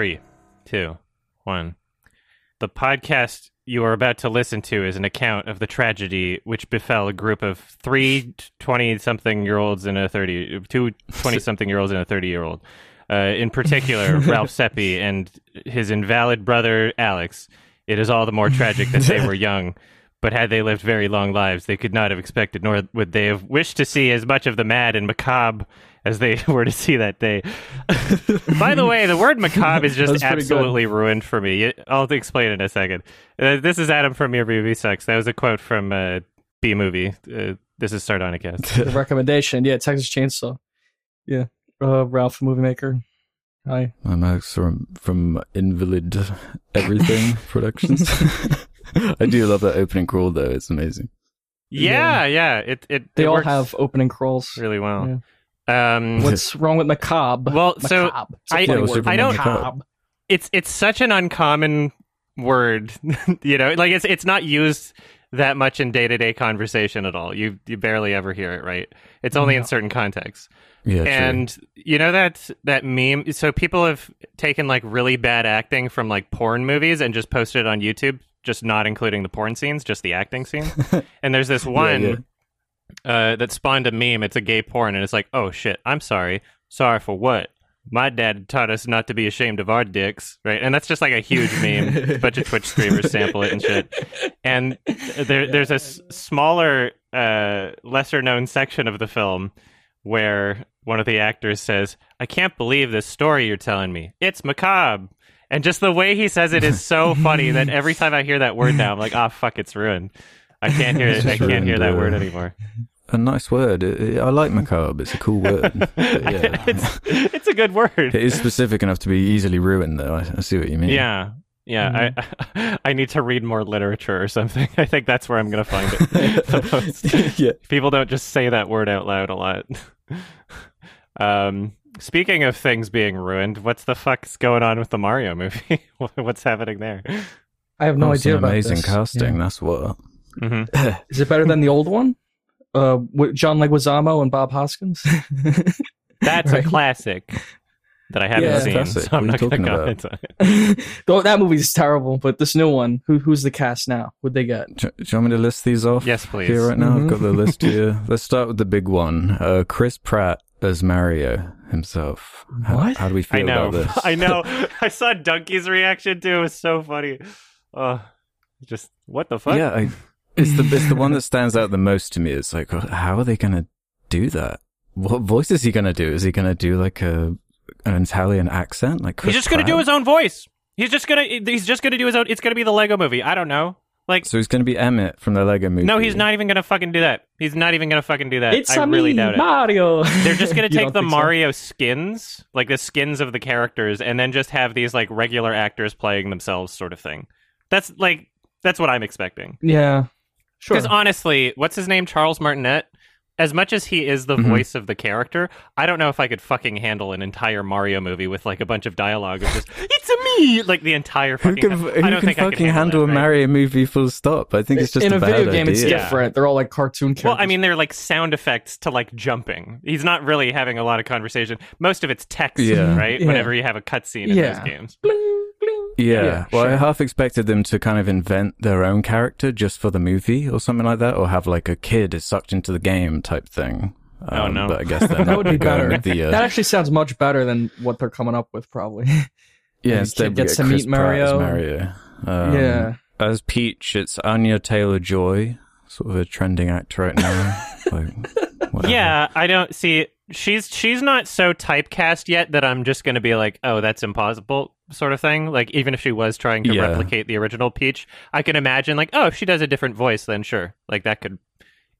Three, two, one. The podcast you are about to listen to is an account of the tragedy which befell a group of three 20 something year olds and a 30, two 20 something year olds and a 30 year old. Uh, in particular, Ralph Sepe and his invalid brother Alex. It is all the more tragic that they were young, but had they lived very long lives, they could not have expected, nor would they have wished to see as much of the mad and macabre as they were to see that day. By the way, the word macabre is just That's pretty good. absolutely ruined for me. I'll explain in a second. Uh, this is Adam from Your Movie Sucks. That was a quote from uh, B Movie. Uh, this is Sardonicast. The recommendation. Yeah, Texas Chainsaw. Yeah. Uh, Ralph, movie maker. Hi. I'm Alex from from Invalid Everything Productions. I do love that opening crawl though; it's amazing. Yeah, yeah. It it They it all works have opening crawls. really well. Um, What's wrong with macabre? Well, so Macabre. It's a I- funny word. I don't- macabre? it's it's such an uncommon word, you know. Like it's it's not used that much in day to day conversation at all. You you barely ever hear it, right? It's only in certain contexts. Yeah, true. and you know that that meme. So people have taken like really bad acting from like porn movies and just posted it on YouTube, just not including the porn scenes, just the acting scene. and there's this one yeah. Uh, that spawned a meme. It's a gay porn, and it's like, oh shit, I'm sorry. Sorry for what? My dad taught us not to be ashamed of our dicks, right? And that's just like a huge meme. a bunch of Twitch streamers sample it and shit. And there, there's a s- smaller, uh, lesser known section of the film where one of the actors says, I can't believe this story you're telling me. It's macabre. And just the way he says it is so funny that every time I hear that word now, I'm like, ah, fuck, it's ruined. I can't hear. I can't hear that word anymore. a nice word. It- it- I like macabre. It's a cool word. Yeah, it's it's a good word. it is specific enough to be easily ruined, though. I, I see what you mean. Yeah. Yeah, I I need to read more literature or something. I think that's where I'm going to find it. yeah. People don't just say that word out loud a lot. Um, speaking of things being ruined, what's the fuck's going on with the Mario movie? what's happening there? I have no Oh, idea an about amazing this. casting. Yeah. That's what. Hmm Is it better than the old one? Uh, with John Leguizamo and Bob Hoskins. That's Right. a classic that I haven't Yeah. seen, Classic. so I'm What not going to talking comment on it. Though that movie's terrible, but this new one, who who's the cast now? Who'd they get? Do, do you want me to list these off? Yes, please. Here right now, Mhm. I've got the list here. Let's start with the big one. Uh, Chris Pratt as Mario himself. How, What? How do we feel I know. about this? I know. I saw Donkey's reaction too. It was so funny. Oh, just what the fuck? Yeah, I, it's the it's the one that stands out the most to me. It's like, how are they going to do that? What voice is he going to do? Is he going to do like a an Italian accent? Like Chris he's just gonna do his own voice. He's just gonna. He's just gonna do his own. It's gonna be the Lego Movie. I don't know. Like, So he's going to be Emmett from the Lego Movie. no, he's not even gonna fucking do that. He's not even gonna fucking do that. It's I a really me, doubt it. Mario. They're just gonna take the think so? Mario skins, like the skins of the characters, and then just have these like regular actors playing themselves, sort of thing. That's like that's what I'm expecting. Yeah, sure. Because honestly, what's his name? Charles Martinet. As much as he is the Mhm. voice of the character, I don't know if I could fucking handle an entire Mario movie with like a bunch of dialogue of just "It's a me," like the entire Who fucking. can, time. who I don't can think I fucking could handle that, a right? Mario movie full stop? I think it's just in a, a bad video game, it's idea. Yeah. different. They're all like cartoon characters. Well, I mean, they're like sound effects to like jumping. He's not really having a lot of conversation. Most of it's text, Yeah. right? Yeah. Whenever you have a cutscene in Yeah. those games. Bling, bling. Yeah. Yeah, well, I half expected them to kind of invent their own character just for the movie or something like that, or have like a kid is sucked into the game type thing. Oh, Um, no. But I guess they're That would be better. the, uh, That actually sounds much better than what they're coming up with, probably. yeah, the instead kid gets get to meet Pratt as Mario. Mario. Um, yeah. As Peach, it's Anya Taylor Joy, sort of a trending actor right now. like. Yeah, I don't see. She's she's not so typecast yet that I'm just going to be like, oh, that's impossible, sort of thing. Like even if she was trying to Yeah. replicate the original Peach, I can imagine like, oh, if she does a different voice, then sure, like that could,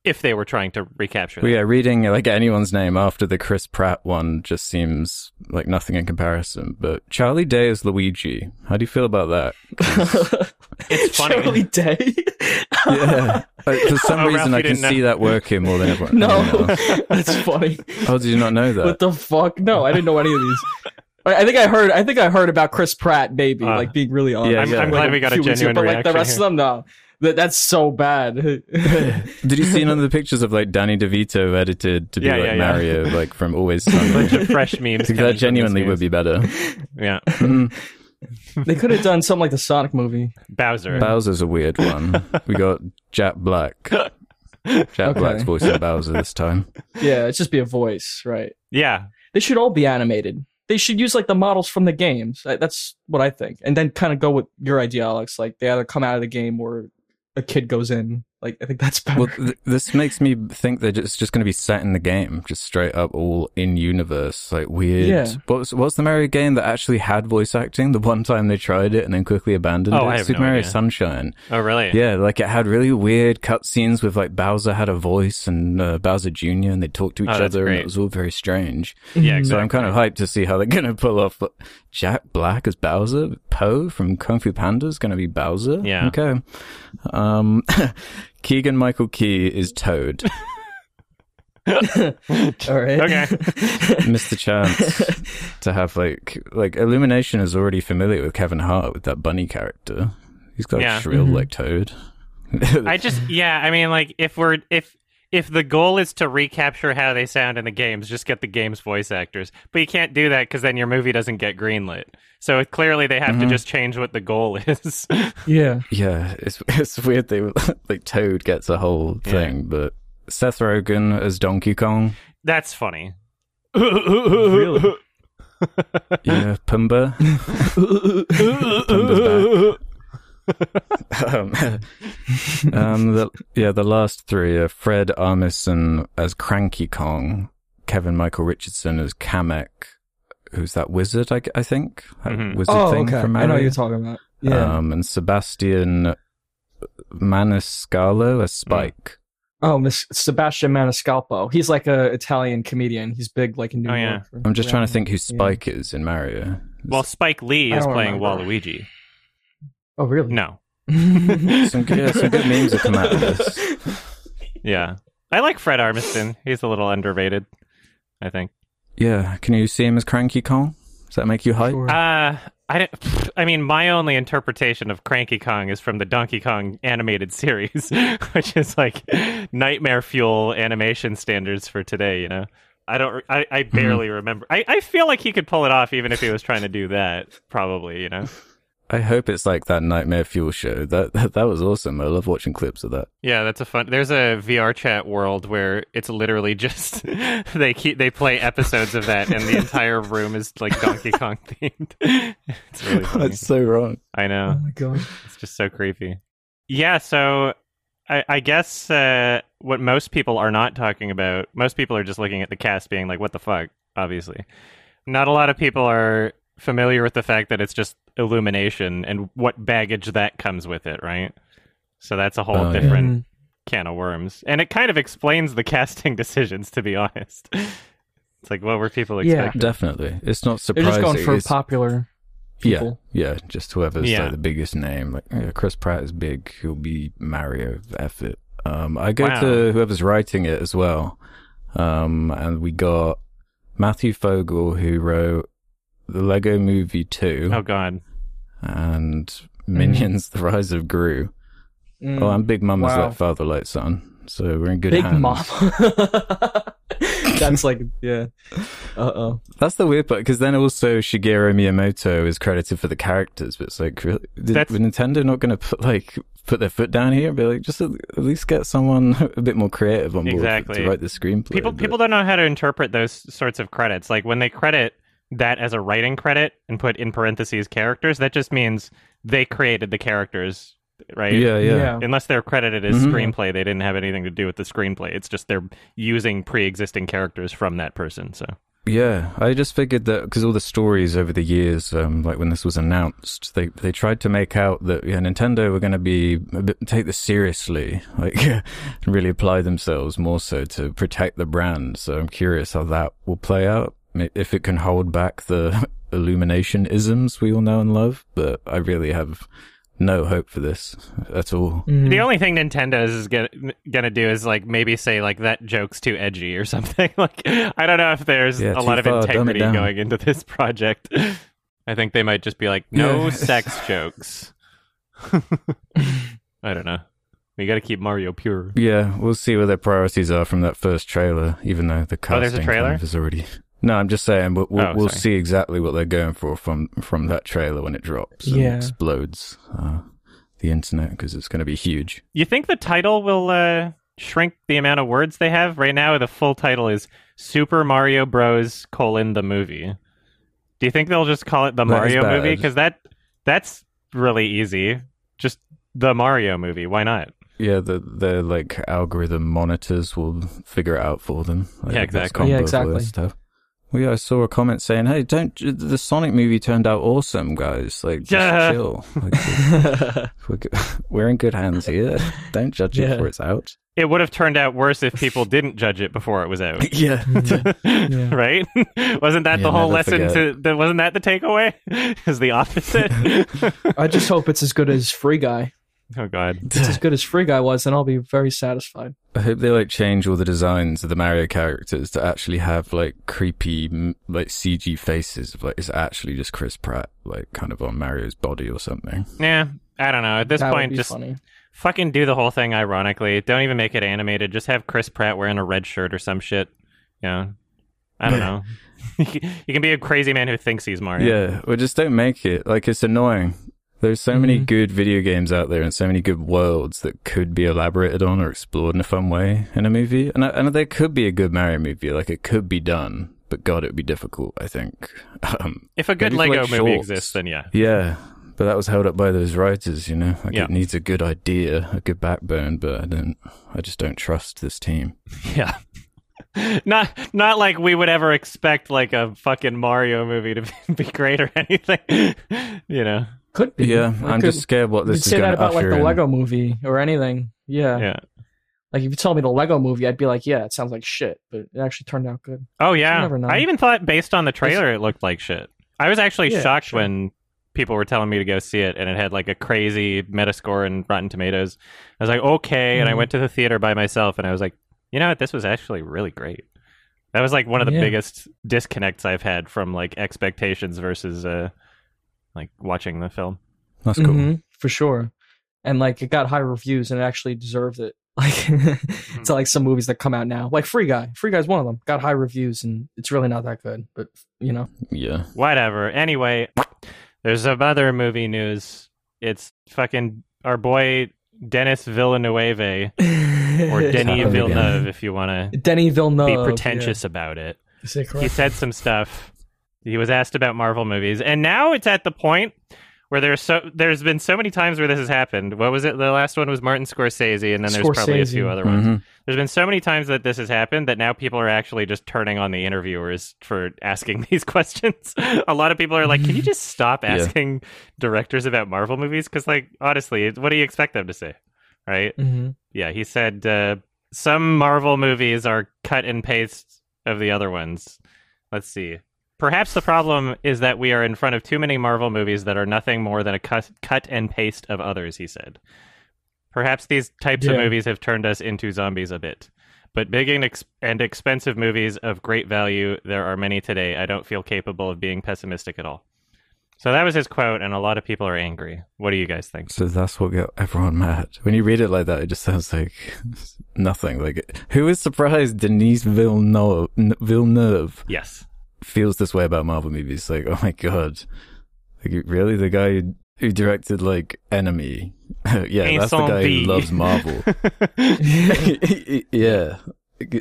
if they were trying to recapture. Well, yeah, reading like anyone's name after the Chris Pratt one just seems like nothing in comparison. But Charlie Day is Luigi. How do you feel about that? It's funny. Charlie Day. Yeah, Uh, for some Oh, reason you I can didn't know. see that working more than everyone. no, that's funny. How did you not know that? What the fuck? No, I didn't know any of these. I I think I heard. I think I heard about Chris Pratt, maybe Uh, like being really honest. yeah, I'm, yeah. I'm glad we got a few weeks ago, But like the rest here. of them, no. That that's so bad. Did you see none of the pictures of like Danny DeVito edited to be Yeah, like yeah, yeah. Mario, like from Always A bunch of fresh memes. Because that genuinely would be better. Yeah, Mm, They could have done something like the Sonic movie. Bowser. Mm. Bowser's a weird one. We got Jack Black. Jack Okay. Black's voicing Bowser this time. Yeah, it's just be a voice, right? Yeah, They should all be animated. They should use like the models from the games. That's what I think. And then kind of go with your idea, Alex. Like they either come out of the game or a kid goes in. Like I think that's better. Well, th- this makes me think that it's just going to be set in the game, just straight up all in universe, like weird. Yeah. What was, what was the Mario game that actually had voice acting? The one time they tried it and then quickly abandoned Oh, it. I have Super no Mario idea. Sunshine. Oh, really? Yeah, like it had really weird cutscenes with like Bowser had a voice and uh, Bowser Jr. and they talked to each Oh, that's other and it was all very strange. Yeah, exactly. So I'm kind of hyped to see how they're going to pull off Jack Black as Bowser. Po from Kung Fu Panda is going to be Bowser. Yeah. Okay. Um, Keegan Michael Key is Toad. all right. Okay. Missed the chance to have like like Illumination is already familiar with Kevin Hart with that bunny character. He's got Yeah. shrill Mhm. like Toad. I just yeah, I mean like if we're if if the goal is to recapture how they sound in the games, just get the game's voice actors. But you can't do that because then your movie doesn't get greenlit. So clearly they have to Mhm. just change what the goal is. yeah. yeah, it's it's weird. They like Toad gets a whole Yeah. thing, but Seth Rogen as Donkey Kong. That's funny. Really? Yeah, Pumbaa. Pumbaa's um, um, the, yeah, the last three are Fred Armisen as Cranky Kong, Kevin Michael Richardson as Kamek, who's that wizard, I, I think, that Mhm. wizard Oh, thing okay. from I know what you're talking about. Yeah. Um, and Sebastian Maniscalco as Spike. oh, Miss Sebastian Maniscalco. He's like a Italian comedian. He's big, like in New Oh. York. or I'm just trying to think who Spike is in Mario. well, Spike Lee is playing remember. Waluigi. Oh, really? No. some, good- yeah, some good memes have come out of this. Yeah. I like Fred Armisen. He's a little underrated, I think. Yeah, can you see him as Cranky Kong? Does that make you hype? Sure. Uh I don't, I mean, my only interpretation of Cranky Kong is from the Donkey Kong animated series, which is like nightmare fuel animation standards for today. You know, I don't, I, I barely remember. I, I feel like he could pull it off, even if he was trying to do that. Probably, you know. I hope it's like that Nightmare Fuel show. That, that that was awesome. I love watching clips of that. Yeah, that's a fun. There's a VR chat world where it's literally just they keep they play episodes of that, and the entire room is like Donkey Kong themed. it's really funny. That's so wrong. I know. Oh my god. It's just so creepy. Yeah, so I, I guess uh, what most people are not talking about, most people are just looking at the cast being like, what the fuck, obviously. Not a lot of people are familiar with the fact that it's just illumination and what baggage that comes with it, right? So that's a whole Oh, different Mhm. can of worms. And it kind of explains the casting decisions, to be honest. It's like, what were people expecting? Yeah. expecting? Definitely, it's not They're surprising. just going for It's- popular people. Yeah, yeah, just whoever's Yeah. like the biggest name. Like yeah, Chris Pratt is big. He'll be Mario. F it. Um, I go Wow. to whoever's writing it as well. Um, and we got Matthew Fogel who wrote the Lego Movie 2. Oh, God. and Minions: The Rise of Gru. Mm. Oh, and Big Mama's Wow. like Father Like Son. So we're in good Big hands. Mom. That's like yeah. Uh oh. That's the weird part, because then also Shigeru Miyamoto is credited for the characters, but it's like, really, did, That's- were Nintendo not going to put like put their foot down here and be like, just at, at least get someone a bit more creative on board Exactly. to write the screenplay? people but- people don't know how to interpret those sorts of credits. Like when they credit that as a writing credit and put in parentheses characters, that just means they created the characters, right? yeah, yeah, yeah. Unless they're credited as Mhm. screenplay, they didn't have anything to do with the screenplay. It's just they're using pre-existing characters from that person. So yeah. I just figured that because all the stories over the years, um, like when this was announced, they they tried to make out that yeah, Nintendo were going to be a bit, take this seriously, like and really apply themselves more so to protect the brand. So I'm curious how that will play out. Ma- If it can hold back the illumination isms we all know and love, but I really have no hope for this at all. Mm. the only thing Nintendo is gonna, gonna do is like maybe say like that joke's too edgy or something. like I don't know if there's Yeah, a lot of far, dumb it integrity going into this project. I think they might just be like no Yeah. sex jokes. I don't know. We got to keep Mario pure. Yeah, we'll see where their priorities are from that first trailer, even though the Oh, there's a casting trailer? kind of is already. No, I'm just saying we'll, we'll, Oh, we'll see exactly what they're going for from from that trailer when it drops and Yeah. explodes uh, the internet because it's going to be huge. You think the title will uh, shrink the amount of words they have? Right now, the full title is Super Mario Bros. colon the movie. Do you think they'll just call it the That is Mario movie? Because that that's really easy. Just the Mario movie. Why not? Yeah, the the like algorithm monitors will figure it out for them. Like, Yeah, exactly. Yeah, exactly. Stuff. Well, yeah, I saw a comment saying, "Hey, don't the Sonic movie turned out awesome, guys. Like, just Yeah. chill. Like, we're, we're in good hands here. Don't judge it before it's out." It would have turned out worse if people didn't judge it before it was out. Yeah, Yeah. right? wasn't that Yeah, the whole lesson? forget. To the, wasn't that the takeaway? Is the opposite? I just hope it's as good as Free Guy. Oh God. If it's as good as Free Guy was, then I'll be very satisfied. I hope they like change all the designs of the Mario characters to actually have like creepy like CG faces. Like it's actually just Chris Pratt, like kind of on Mario's body or something. Yeah, I don't know. At this that point, just funny. fucking do the whole thing ironically. Don't even make it animated. Just have Chris Pratt wearing a red shirt or some shit. You know? I don't know. you can be a crazy man who thinks he's Mario. Yeah, or just don't make it. Like it's annoying. There's so many Mhm. good video games out there and so many good worlds that could be elaborated on or explored in a fun way in a movie. And, I- and there could be a good Mario movie. Like it could be done, but God, it would be difficult. I think. Um, If a good Lego like, movie shorts. exists, then yeah. yeah, but that was held up by those writers. You know, like Yeah. it needs a good idea, a good backbone. But I don't. I just don't trust this team. Yeah. Not not like we would ever expect like a fucking Mario movie to be great or anything. you know. Could be. Yeah, It I'm could- just scared what You this could is say going that to about like the in. Lego movie or anything. Yeah. Yeah. Like if you told me the Lego movie, I'd be like, yeah, it sounds like shit, but it actually turned out good. Oh yeah. never know. I even thought based on the trailer it looked like shit. I was actually Yeah, shocked sure. when people were telling me to go see it and it had like a crazy Metascore and Rotten Tomatoes. I was like, okay, and I Mhm. went to the theater by myself and I was like, you know what, this was actually really great. That was like one of the Yeah. biggest disconnects I've had from like expectations versus uh like watching the film. That's cool. Mhm, for sure. And like it got high reviews and it actually deserved it. Like to like some movies that come out now, like Free Guy. Free Guy's one of them. Got high reviews and it's really not that good, but you know. Yeah. Whatever. Anyway, there's some other movie news. It's fucking our boy Denis Villeneuve or Denny Capital Villeneuve if you want to Denny Villeneuve. be pretentious about it. Yeah. Is it He said some stuff. He was asked about Marvel movies, and now it's at the point where there's so there's been so many times where this has happened. What was it? The last one was Martin Scorsese, and then there's probably a few other ones. Mhm. There's been so many times that this has happened that now people are actually just turning on the interviewers for asking these questions. a lot of people are like, "Can you just stop Yeah. asking directors about Marvel movies?" Because, like, honestly, what do you expect them to say, right? Mhm. Yeah, he said uh, some Marvel movies are cut and paste of the other ones. Let's see. Perhaps the problem is that we are in front of too many Marvel movies that are nothing more than a cut, cut and paste of others, he said. Perhaps these types of movies have turned us into zombies a bit. But big and, ex- and expensive movies of great value, there are many today. I don't feel capable of being pessimistic at all. So that was his quote, and a lot of people are angry. What do you guys think? So that's what got everyone mad. When you read it like that, it just sounds like nothing. Like, who is surprised Denise Villeneuve, Villeneuve Yes. Feels this way about Marvel movies? Like, oh my god. Like, really? The guy who- who directed, like, Enemy. yeah, that's the guy Incendies. who loves Marvel. yeah.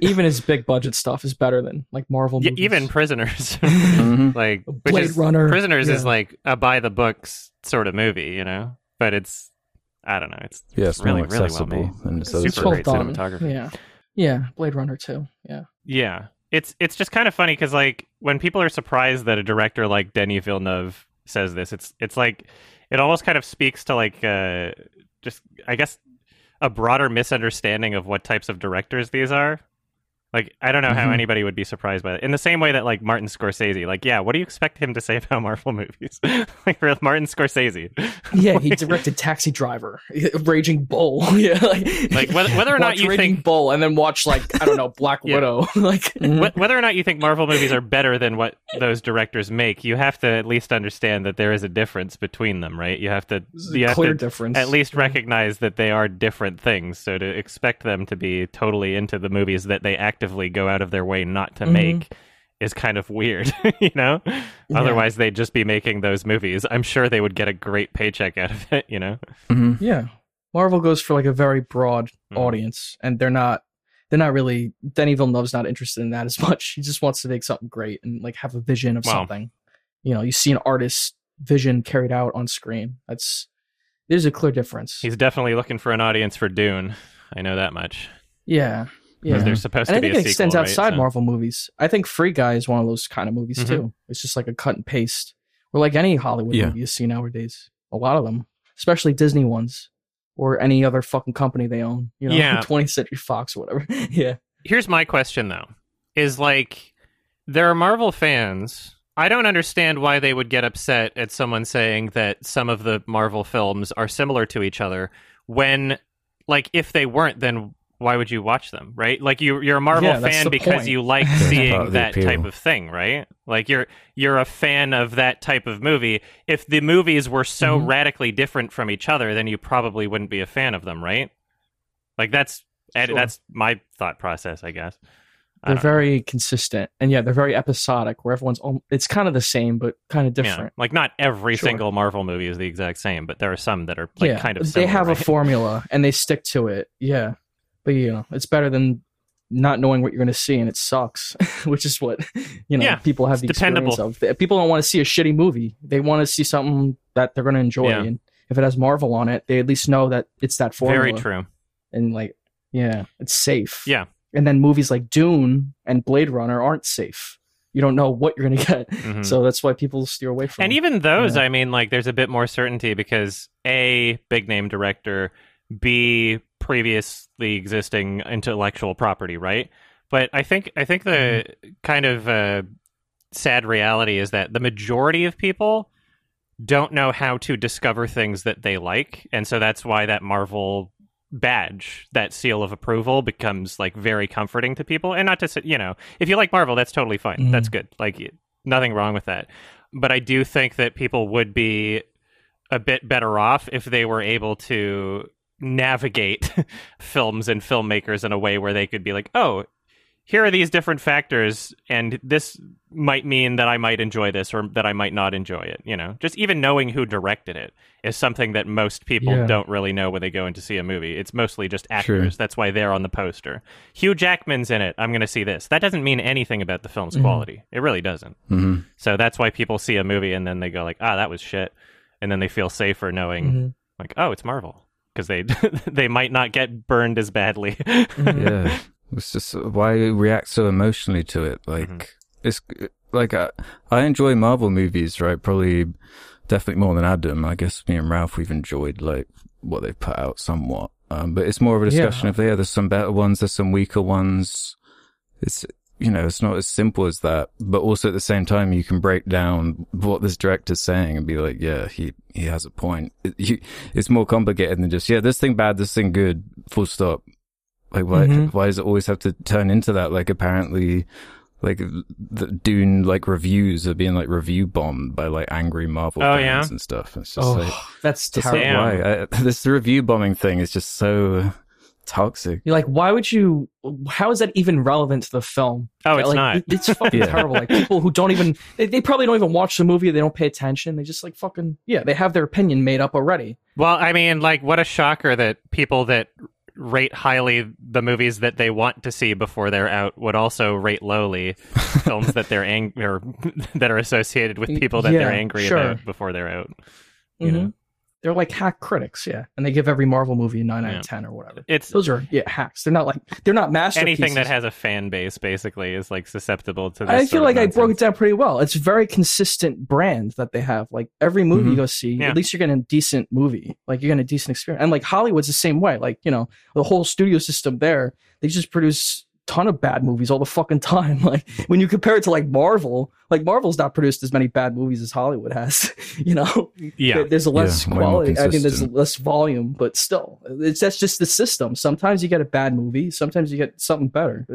Even his big budget stuff is better than like Marvel Y- movies. even prisoners Mhm. like which Blade is, Runner, prisoners is like a by the books sort of movie you know but it's i don't know it's Yeah, it's really really well accessible. made and it's Super It's also- great done. cinematography. Yeah. Yeah. Blade Runner too. Yeah. yeah it's it's just kind of funny because like when people are surprised that a director like Denis Villeneuve says this it's it's like it almost kind of speaks to like uh just i guess a broader misunderstanding of what types of directors these are like i don't know how Mhm. anybody would be surprised by it in the same way that like martin scorsese like yeah what do you expect him to say about marvel movies like martin scorsese Yeah, he directed Taxi Driver, Raging Bull. yeah, like, Like, whether- whether or not you Raging think- Bull, and then watch like I don't know Black Yeah. Widow. like, whether or not you think Marvel movies are better than what those directors make, you have to at least understand that there is a difference between them, right? You have to, you have clear to difference. at least recognize that they are different things. So to expect them to be totally into the movies that they actively go out of their way not to Mhm. make is kind of weird, you know? Yeah. Otherwise, they'd just be making those movies. I'm sure they would get a great paycheck out of it, you know? hmm Yeah. Marvel goes for like a very broad Mhm. audience and they're not they're not really Denny Villeneuve's not interested in that as much. He just wants to make something great and like have a vision of Wow. something. You know, you see an artist's vision carried out on screen. That's there's a clear difference. He's definitely looking for an audience for Dune. I know that much. yeah. Because Yeah. there's supposed And I to be think a it extends right? outside So- Marvel movies. I think Free Guy is one of those kind of movies Mhm. too. It's just like a cut and paste. Or like any Hollywood Yeah. movie you see nowadays. A lot of them. Especially Disney ones. Or any other fucking company they own. You know, Yeah. 20th Century Fox or whatever. yeah. here's my question though is like there are marvel fans i don't understand why they would get upset at someone saying that some of the marvel films are similar to each other when like if they weren't then why would you watch them right like you you're a marvel Yeah, fan because point. you like seeing that appeal. type of thing right like you're you're a fan of that type of movie if the movies were so Mhm. radically different from each other then you probably wouldn't be a fan of them right like that's Sure. that's my thought process i guess I They're don't know. very consistent. And yeah, they're very episodic where everyone's al- it's kind of the same but kind of different. Yeah, like not every Sure. single Marvel movie is the exact same, but there are some that are like yeah, kind of Similar, they similar, have a formula and they stick to it. Yeah, but you know, it's better than not knowing what you're going to see and it sucks, which is what you know Yeah, people have the dependable. experience of. People don't want to see a shitty movie; they want to see something that they're going to enjoy. Yeah. And if it has Marvel on it, they at least know that it's that formula. Very true. And like, yeah, it's safe. Yeah. And then movies like Dune and Blade Runner aren't safe. You don't know what you're going to get, Mhm. so that's why people steer away from. and them. even those, Yeah. I mean, like there's a bit more certainty because a big name director, b previously existing intellectual property, right? But I think I think the kind of uh, sad reality is that the majority of people don't know how to discover things that they like, and so that's why that Marvel badge, that seal of approval, becomes like very comforting to people. And not to say, you know, if you like Marvel, that's totally fine. Mhm. That's good. Like nothing wrong with that. But I do think that people would be a bit better off if they were able to navigate films and filmmakers in a way where they could be like, oh, here are these different factors, and this might mean that I might enjoy this or that I might not enjoy it. You know, just even knowing who directed it is something that most people Yeah. don't really know when they go in to see a movie. It's mostly just actors. True. That's why they're on the poster. Hugh Jackman's in it. I'm going to see this. That doesn't mean anything about the film's Mhm. quality. It really doesn't. hmm So that's why people see a movie and then they go like, "Ah, that was shit," and then they feel safer knowing Mhm. like, "Oh, it's Marvel," because they they might not get burned as badly. Mhm. yeah it's just why we react so emotionally to it like Mhm. it's like I, I enjoy marvel movies right probably definitely more than adam i guess me and ralph we've enjoyed like what they've put out somewhat um but it's more of a discussion Yeah. of yeah there's some better ones there's some weaker ones it's you know it's not as simple as that but also at the same time you can break down what this director's saying and be like yeah he he has a point it, you, it's more complicated than just yeah this thing bad this thing good full stop like why Mhm. why does it always have to turn into that like apparently like the Dune like reviews are being like review bombed by like angry Marvel Oh, fans yeah? and stuff it's just Oh, like that's just terrible. Damn. why I, this review bombing thing is just so toxic You're like, why would you? How is that even relevant to the film? oh, it's like, not. It's fucking Yeah. terrible. Like people who don't even, they, they probably don't even watch the movie. They don't pay attention. They just like fucking yeah. They have their opinion made up already. Well, I mean, like, what a shocker that people that rate highly the movies that they want to see before they're out would also rate lowly films that they're angry or that are associated with people that they're angry sure. about before they're out. You mm-hmm. know? They're like hack critics, yeah, and they give every Marvel movie a nine out of ten or whatever. It's Those are yeah hacks. They're not like they're not masterpieces. anything that has a fan base basically is like susceptible to. This I feel like I broke it down pretty well. It's a very consistent brand that they have. Like every movie Mhm. you go see, Yeah. at least you're getting a decent movie. Like you're getting a decent experience. And like Hollywood's the same way. Like, you know, the whole studio system there, they just produce ton of bad movies all the fucking time. Like when you compare it to like Marvel, like Marvel's not produced as many bad movies as Hollywood has. you know? Yeah, There's a less Yeah, quality. I mean, there's consistent. less volume, but still, it's that's just the system. Sometimes you get a bad movie, sometimes you get something better.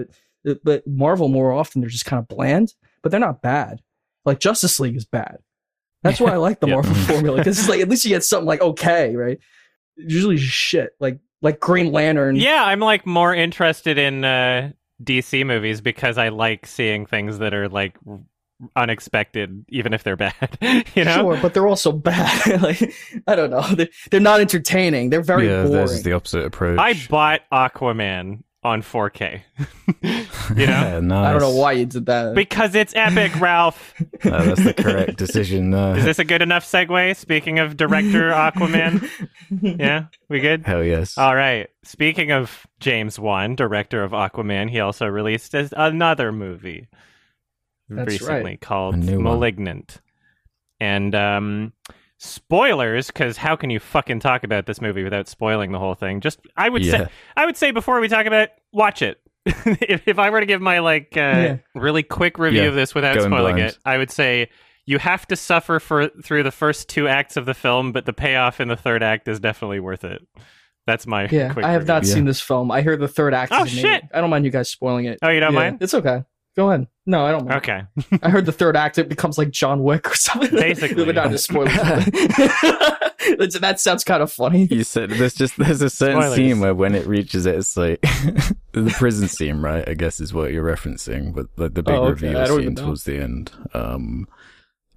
But, but Marvel, more often, they're just kind of bland, but they're not bad. Like Justice League is bad. That's why I like the Yeah. Marvel formula because it's like at least you get something like okay, right? Usually shit like like Green Lantern. yeah. I'm like more interested in uh, DC movies because I like seeing things that are like unexpected, even if they're bad. you know, Sure, but they're also bad. like I don't know. They're, they're not entertaining. They're very yeah, boring. theirs is the opposite approach. I bought Aquaman on 4K. you know, yeah, nice. I don't know why you did that. because it's epic, Ralph. Uh, that's the correct decision. Uh, Is this a good enough segue? Speaking of director Aquaman, yeah, we good. hell yes. All right. Speaking of James Wan, director of Aquaman, he also released another movie That's recently right. called A new one. *Malignant*. And um, spoilers, because how can you fucking talk about this movie without spoiling the whole thing? Just I would Yeah. say, I would say before we talk about, it, watch it. if, if I were to give my like uh, Yeah. really quick review Yeah, of this without going spoiling blind. it, I would say you have to suffer for through the first two acts of the film, but the payoff in the third act is definitely worth it. That's my yeah, quick I have review. not Yeah. seen this film. I hear the third act. Oh, is amazing. shit. I don't mind you guys spoiling it. Oh, you don't Yeah, mind? It's okay. Go ahead. No, I don't mind. Okay. I heard the third act it becomes like John Wick or something. Basically. but not to spoil it. That sounds kind of funny. You said there's just there's a certain Spoilers. scene where when it reaches it, it's like the prison scene, right? I guess is what you're referencing, but like the big Oh, okay. reveal I don't even scene know. towards the end. Um,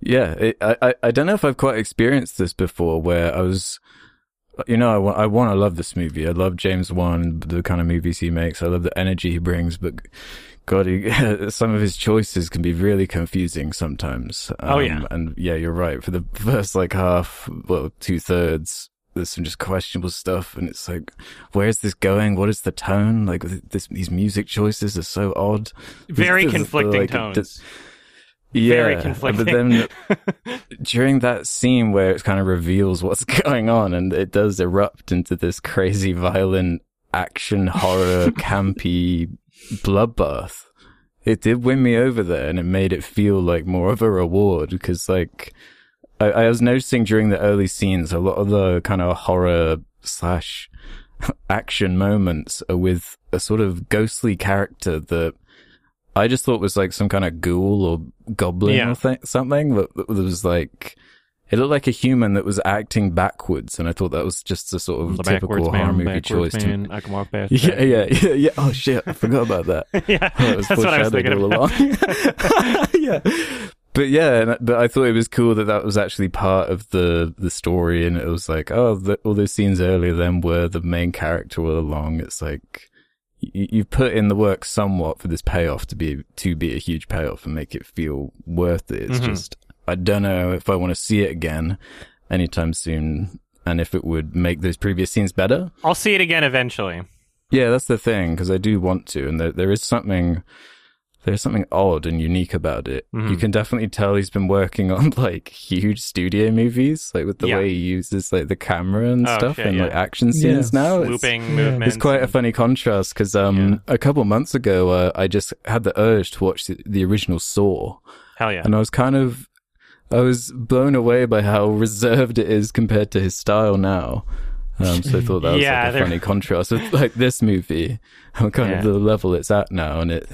yeah, it, I, I I don't know if I've quite experienced this before, where I was, you know, I want I want to love this movie. I love James Wan, the kind of movies he makes. I love the energy he brings, but. God, he, some of his choices can be really confusing sometimes. Um, Oh, yeah. and yeah, you're right. For the first like half, well, two thirds, there's some just questionable stuff, and it's like, where's this going? What is the tone? Like this, these music choices are so odd. Very There's- conflicting like, tones. Yeah, Very conflicting. But then during that scene where it kind of reveals what's going on, and it does erupt into this crazy, violent action horror, campy bloodbath. It did win me over there, and it made it feel like more of a reward because, like, I, I was noticing during the early scenes, a lot of the kind of horror slash action moments are with a sort of ghostly character that I just thought was like some kind of ghoul or goblin Yeah. or th- something that, that was like it looked like a human that was acting backwards, and I thought that was just a sort of The typical horror movie choice. man, I can walk past Yeah, yeah, yeah, yeah. Oh shit, I forgot about that. yeah, Oh, was that's what I was thinking all about. along. yeah, but yeah, and, but I thought it was cool that that was actually part of the the story, and it was like, oh, the, all those scenes earlier then were the main character all along. It's like you, you've put in the work somewhat for this payoff to be to be a huge payoff and make it feel worth it. It's Mhm. just I don't know if I want to see it again anytime soon, and if it would make those previous scenes better. I'll see it again eventually. Yeah, that's the thing because I do want to, and there there is something there's something odd and unique about it. Mhm. You can definitely tell he's been working on like huge studio movies, like with the Yeah. way he uses like the camera and Oh, stuff shit, and yeah. like action scenes Yeah. now. It's, Looping yeah. movements. it's quite a funny contrast because um a couple months ago uh, I just had the urge to watch the, the original Saw, Hell yeah. and I was kind of I was blown away by how reserved it is compared to his style now. Um, so I thought that was Yeah, like a they're- funny contrast with like this movie and kind Yeah. of the level it's at now, and it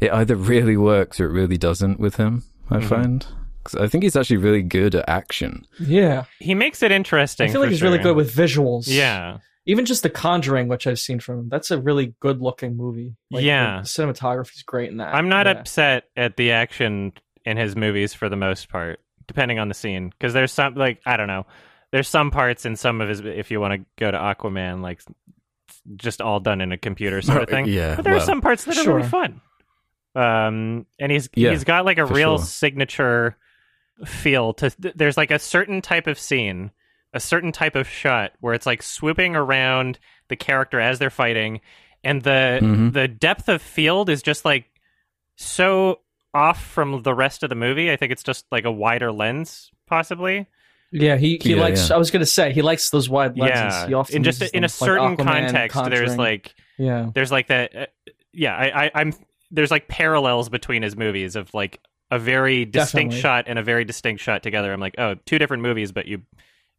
it either really works or it really doesn't with him. I Mhm. find 'Cause I think he's actually really good at action. Yeah, He makes it interesting. I feel like for he's really good with visuals. Yeah. even just The Conjuring, which I've seen from him. That's a really good looking movie. Like, Yeah. the cinematography's great in that. I'm not yeah. upset at the action in his movies for the most part, depending on the scene. Because there's some like I don't know, there's some parts in some of his. If you want to go to Aquaman, like just all done in a computer sort of thing. Yeah, but there are some parts that are really fun. Um, and he's Yeah, he's got like a real sure. signature feel to. There's like a certain type of scene, a certain type of shot where it's like swooping around the character as they're fighting, and the Mhm. the depth of field is just like so off from the rest of the movie. I think it's just like a wider lens, possibly. Yeah, he, he Yeah, likes. yeah. I was gonna say he likes those wide lenses. yeah, He often in just uses in a them, like certain Aquaman, context, there's like yeah, there's like that. Uh, yeah, I, I, I'm there's like parallels between his movies of like a very distinct Definitely. shot and a very distinct shot together. I'm like, oh, two different movies, but you,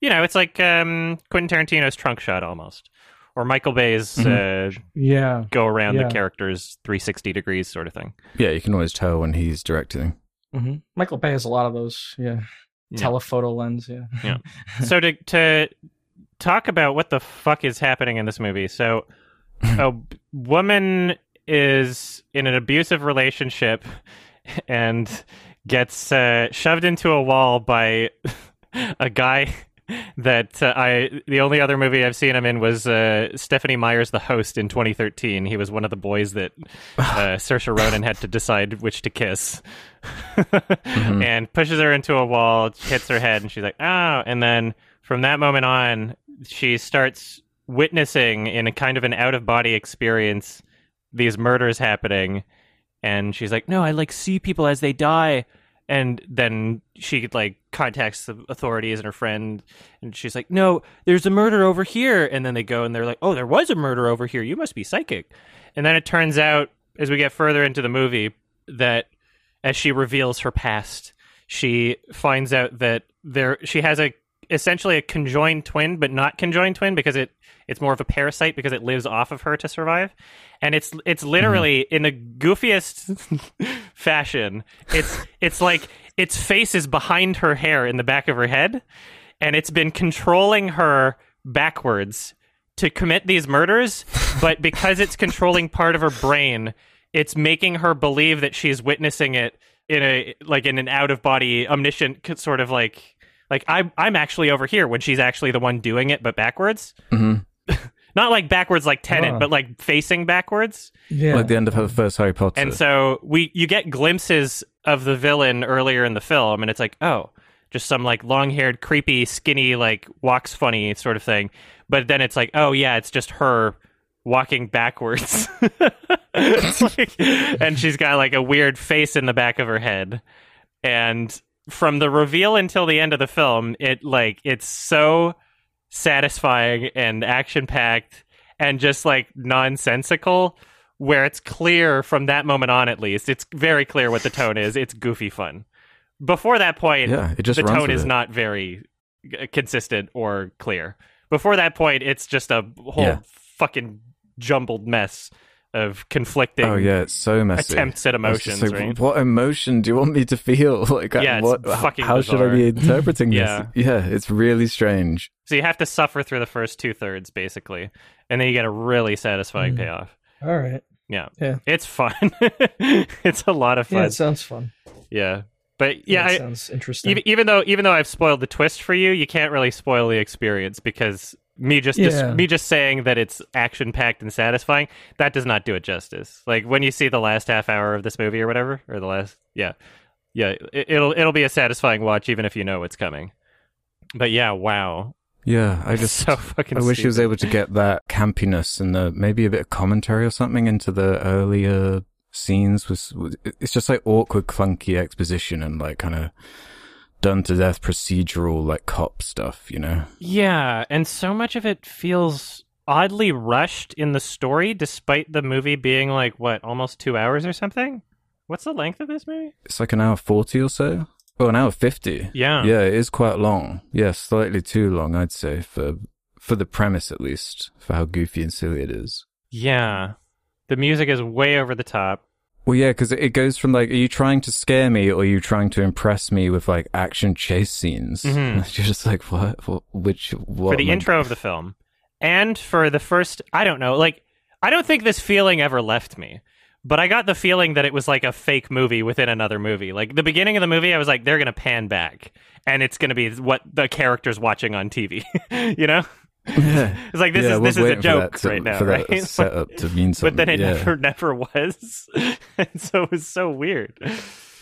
you know, it's like um, Quentin Tarantino's Trunk Shot almost, or Michael Bay's uh, yeah, go around Yeah. the characters 360 degrees sort of thing. Yeah, you can always tell when he's directing. hmm Michael Bay has a lot of those. Yeah, Yeah. telephoto lens. Yeah, Yeah. so to to talk about what the fuck is happening in this movie. So a woman is in an abusive relationship and gets uh, shoved into a wall by a guy that uh, I the only other movie I've seen him in was uh, Stephenie Meyer's The Host in 2013. He was one of the boys that uh, Saoirse Ronan had to decide which to kiss, Mm-hmm. and pushes her into a wall, hits her head, and she's like, "Oh!" And then from that moment on, she starts witnessing in a kind of an out of body experience these murders happening, and she's like, "No, I like see people as they die." And then she like contacts the authorities and her friend and she's like no there's a murder over here. And then they go and they're like oh there was a murder over here. You must be psychic. And then it turns out as we get further into the movie that as she reveals her past she finds out that there she has a essentially a conjoined twin but not conjoined twin because it it's more of a parasite because it lives off of her to survive. And it's it's mm-hmm. literally in the goofiest fashion. It's it's like its face is behind her hair in the back of her head and it's been controlling her backwards to commit these murders but because it's controlling part of her brain it's making her believe that she's witnessing it in a like in an out of body omniscient sort of like like I'm I'm actually over here when she's actually the one doing it, but backwards. hmm Not like backwards like Tenet, Oh. but like facing backwards. Yeah. Like the end of her first Harry Potter. And so we you get glimpses of the villain earlier in the film, and it's like, oh, just some like long haired, creepy, skinny, like walks funny sort of thing. But then it's like, oh yeah, it's just her walking backwards. Like, and she's got like a weird face in the back of her head. And from the reveal until the end of the film, it like it's so satisfying and action packed and just like nonsensical where it's clear from that moment on at least. It's very clear what the tone is. It's goofy fun. Before that point yeah, it just the tone is it. not very uh, consistent or clear. Before that point it's just a whole Yeah. fucking jumbled mess of conflicting Oh yeah, it's so messy. attempts at I emotions like, right What emotion do you want me to feel? Like, Yeah, it's what, fucking how should I be interpreting Yeah. this? Yeah, it's really strange. so you have to suffer through the first two-thirds basically and then you get a really satisfying Mm. payoff All right. yeah Yeah. it's fun it's a lot of fun Yeah, it sounds fun. Yeah, but yeah, it I, sounds interesting. even, even though even though I've spoiled the twist for you, you can't really spoil the experience because me just dis- me just saying that it's action packed and satisfying that does not do it justice. Like when you see the last half hour of this movie or whatever, or the last yeah, yeah, it, it'll it'll be a satisfying watch even if you know what's coming. But yeah, wow, Yeah, I just so fucking. I wish he was able to get that campiness and the, maybe a bit of commentary or something into the earlier scenes. Was was- it's just like awkward, clunky exposition and like kind of done to death procedural like cop stuff, you know? Yeah, and so much of it feels oddly rushed in the story, despite the movie being like what almost two hours or something. What's the length of this movie? It's like an hour forty or so. Oh, an hour fifty. Yeah. Yeah, it is quite long. Yeah, slightly too long, I'd say for for the premise at least, for how goofy and silly it is. Yeah. The music is way over the top. Well, yeah, because it goes from like, are you trying to scare me or are you trying to impress me with like action chase scenes? Mhm. You're just like, what? what which? What? for the I- intro of the film and for the first i don't know like i don't think this feeling ever left me but i got the feeling that it was like a fake movie within another movie like the beginning of the movie i was like they're gonna pan back and it's gonna be what the character's watching on tv you know. it's like this Yeah, is this is a joke that to- right now for that right setup to mean something, but then it yeah. never never was and so it was so weird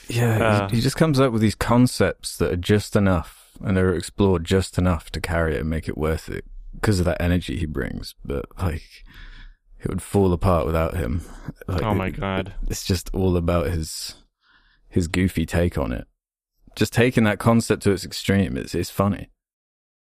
Yeah, he- Uh. he, just comes up with these concepts that are just enough and they're explored just enough to carry it and make it worth it because of that energy he brings. But like, it would fall apart without him. Like, oh my it- god It's just all about his his goofy take on it. Just taking that concept to its extreme, it's it's funny.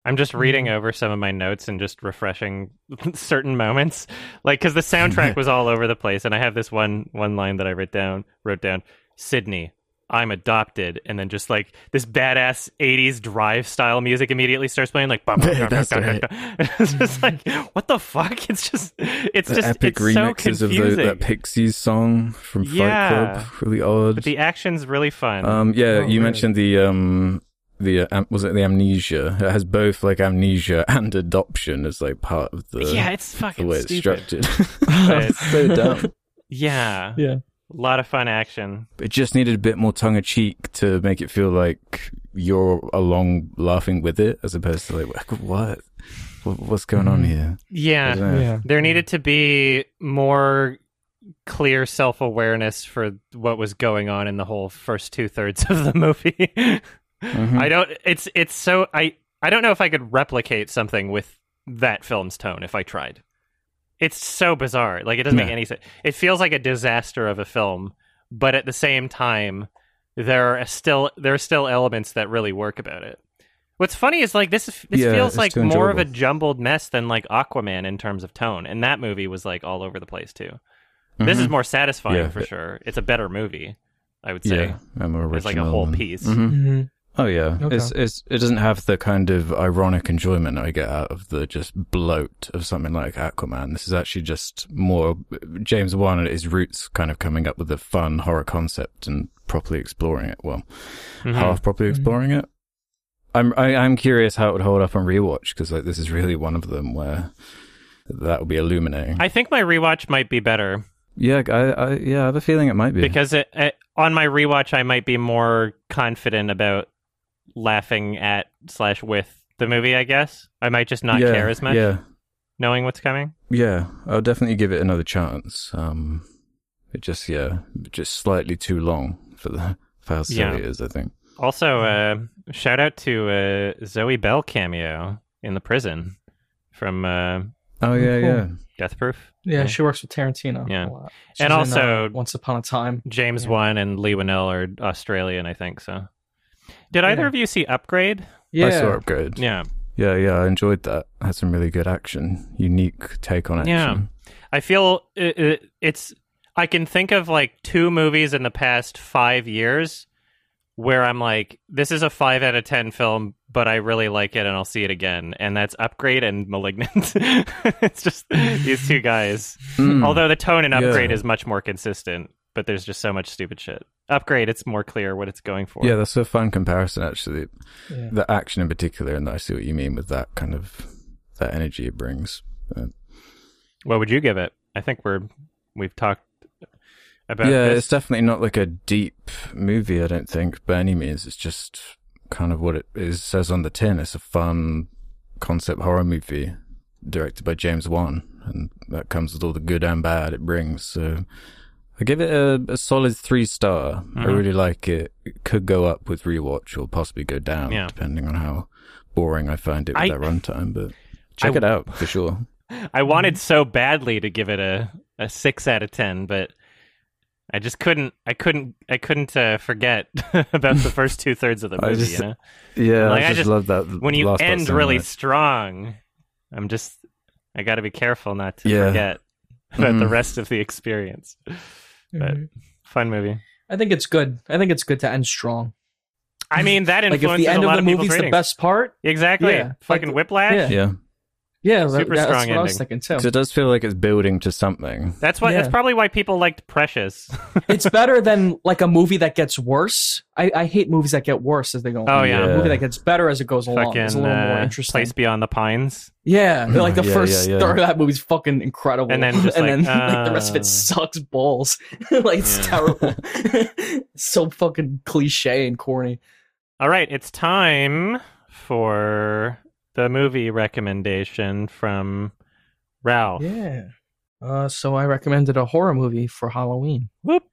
I'm just reading over some of my notes and just refreshing certain moments, like because the soundtrack was all over the place, and I have this one one line that I wrote down. Wrote down, Sydney, I'm adopted, and then just like this badass '80s drive style music immediately starts playing, like bum, bum, bum, that's bum, bum, right. it's just like what the fuck? It's just it's The just epic it's so of confusing. the, that Pixies song from Fight Yeah. Club, really odd. but the action's really fun. Um, yeah, Oh, you really? mentioned the um, the am- was it the amnesia? It has both like amnesia and adoption as like part of the yeah, it's the fucking way it's stupid. structured. But- it's so dumb. Yeah, Yeah. a lot of fun action. It just needed a bit more tongue in cheek to make it feel like you're along laughing with it, as opposed to like, what? What- What's going on Mhm. here? Yeah. Yeah. there needed to be more clear self awareness for what was going on in the whole first two thirds of the movie. Mhm. I don't. It's it's so I I don't know if I could replicate something with that film's tone if I tried. It's so bizarre. Like it doesn't make any sense. It feels like a disaster of a film, but at the same time, there are still there are still elements that really work about it. What's funny is like this this Yeah, feels like more of a jumbled mess than like Aquaman in terms of tone, and that movie was like all over the place too. This is Mhm. more satisfying Yeah. for sure. It's a better movie, I would say. yeah, and more It's like a whole and- piece. Mhm. Mm-hmm. Oh yeah, Okay. it's it's it doesn't have the kind of ironic enjoyment I get out of the just bloat of something like Aquaman. This is actually just more James Wan at his roots, kind of coming up with a fun horror concept and properly exploring it. Well, Mhm. half properly Mhm. exploring it. I'm I, I'm curious how it would hold up on rewatch because like this is really one of them where that would be illuminating. I think my rewatch might be better yeah, I, I yeah I have a feeling it might be because it, it, on my rewatch I might be more confident about laughing at slash with the movie. I guess I might just not yeah, care as much Yeah, knowing what's coming. Yeah, I'll definitely give it another chance. Um, it just yeah, just slightly too long for the for how silly Yeah. it is. I think. Also, uh, shout out to uh, Zoe Bell cameo in the prison from uh, Oh yeah, cool. yeah. Death Proof. Yeah, she works with Tarantino. Yeah. a lot. And She's in, also- uh, Once Upon a Time. James Yeah. Wan and Leigh Whannell are Australian, I think. So, did either Yeah. of you see Upgrade? Yeah, I saw Upgrade. Yeah, yeah, yeah. I enjoyed that. Had some really good action, unique take on action. Yeah. I feel it, it, it's. I can think of like two movies in the past five years where I'm like, this is a five out of ten film, but I really like it and I'll see it again. And that's Upgrade and Malignant. it's just these two guys. Mm. Although the tone in Upgrade Yeah. is much more consistent, but there's just so much stupid shit. Upgrade, it's more clear what it's going for. yeah, that's a fun comparison actually. Yeah. The action in particular, and I see what you mean with that kind of that energy it brings. Uh, What would you give it? I think we're we've talked about yeah, this. it's definitely not like a deep movie. I don't think by any means. It's just kind of what it is says on the tin. It's a fun concept horror movie directed by James Wan, and that comes with all the good and bad it brings. So I give it a, a solid three star. I Mhm. really like it. It could go up with rewatch or possibly go down, Yeah. depending on how boring I find it with I- that runtime. But check I- it out for sure. I wanted so badly to give it a, a six out of ten, but I just couldn't. I couldn't. I couldn't uh, forget about the first two thirds of the I movie. just- you know, Yeah, Like, I I just, just- love that. when you end really strong, I'm just. I got to be careful not to Yeah. forget about the Mhm. rest of the experience. But Mhm. fun movie. I think it's good. I think it's good to end strong. I mean, that Like if influences the end a of lot the of people's movie's the best part, Exactly. Yeah, Fucking like- Whiplash. yeah. Yeah. Yeah, that- Super that's strong what I was ending. thinking too. 'Cause it does feel like it's building to something. That's why. That's probably why people liked Precious. it's better than like a movie that gets worse. I, I hate movies that get worse as they go. Oh, on. yeah. a movie that gets better as it goes along. Fucking It's a little more uh, interesting. Place Beyond the Pines. Yeah, like the Yeah, first yeah, yeah. third of that movie's fucking incredible, And then just and like, then like the rest of uh, it sucks balls. like it's terrible. so fucking cliche and corny. All right, it's time for the movie recommendation from Ralph. Yeah. Uh, so I recommended a horror movie for Halloween. Whoop.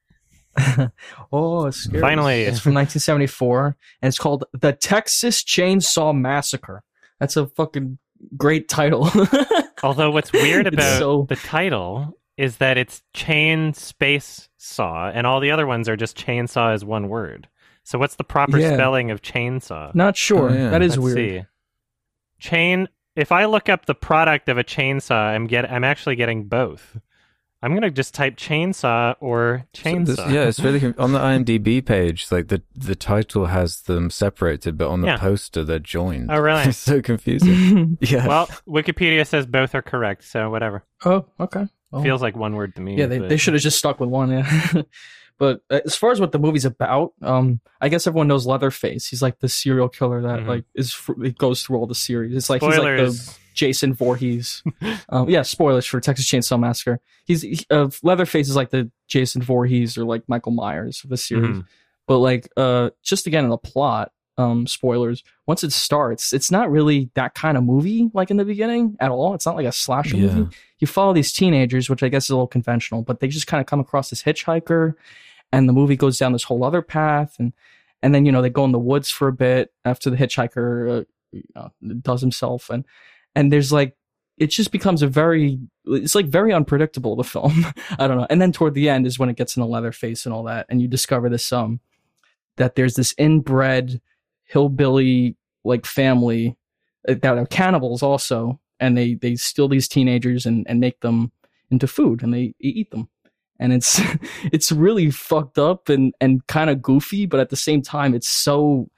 oh, it's scary. Finally. It's from 1974, and it's called The Texas Chainsaw Massacre. That's a fucking great title. Although what's weird about so- the title is that it's chain space saw, and all the other ones are just chainsaw as one word. So what's the proper Yeah. spelling of chainsaw? Not sure. Oh, yeah. That is Let's weird. see. Chain. If I look up the product of a chainsaw, I'm get. I'm actually getting both. I'm gonna just type chainsaw or So chainsaw. this- yeah, it's really on the IMDb page. Like the the title has them separated, but on the Yeah. poster they're joined. Oh, really? it's so confusing. yeah. well, Wikipedia says both are correct, so whatever. oh, okay. Oh. Feels like one word to me. Yeah, they, but- they should have just stuck with one. Yeah. But uh, as far as what the movie's about, um, I guess everyone knows Leatherface. He's like the serial killer that Mhm. like is it goes through all the series. It's like he's like the Jason Voorhees. um, yeah, spoilers for Texas Chainsaw Massacre. He's he, uh, Leatherface is like the Jason Voorhees or like Michael Myers of the series. Mhm. But like, uh, just again in the plot, um, spoilers. Once it starts, it's not really that kind of movie like in the beginning at all. It's not like a slasher Yeah. movie. You follow these teenagers, which I guess is a little conventional, but they just kind of come across this hitchhiker, and the movie goes down this whole other path, and and then you know they go in the woods for a bit after the hitchhiker uh, you know, does himself, and and there's like it just becomes a very it's like very unpredictable the film i don't know and then toward the end is when it gets in the leather face and all that and you discover this um that there's this inbred hillbilly like family uh, that are cannibals also and they they steal these teenagers and and make them into food and they eat them and it's it's really fucked up and and kind of goofy but at the same time it's so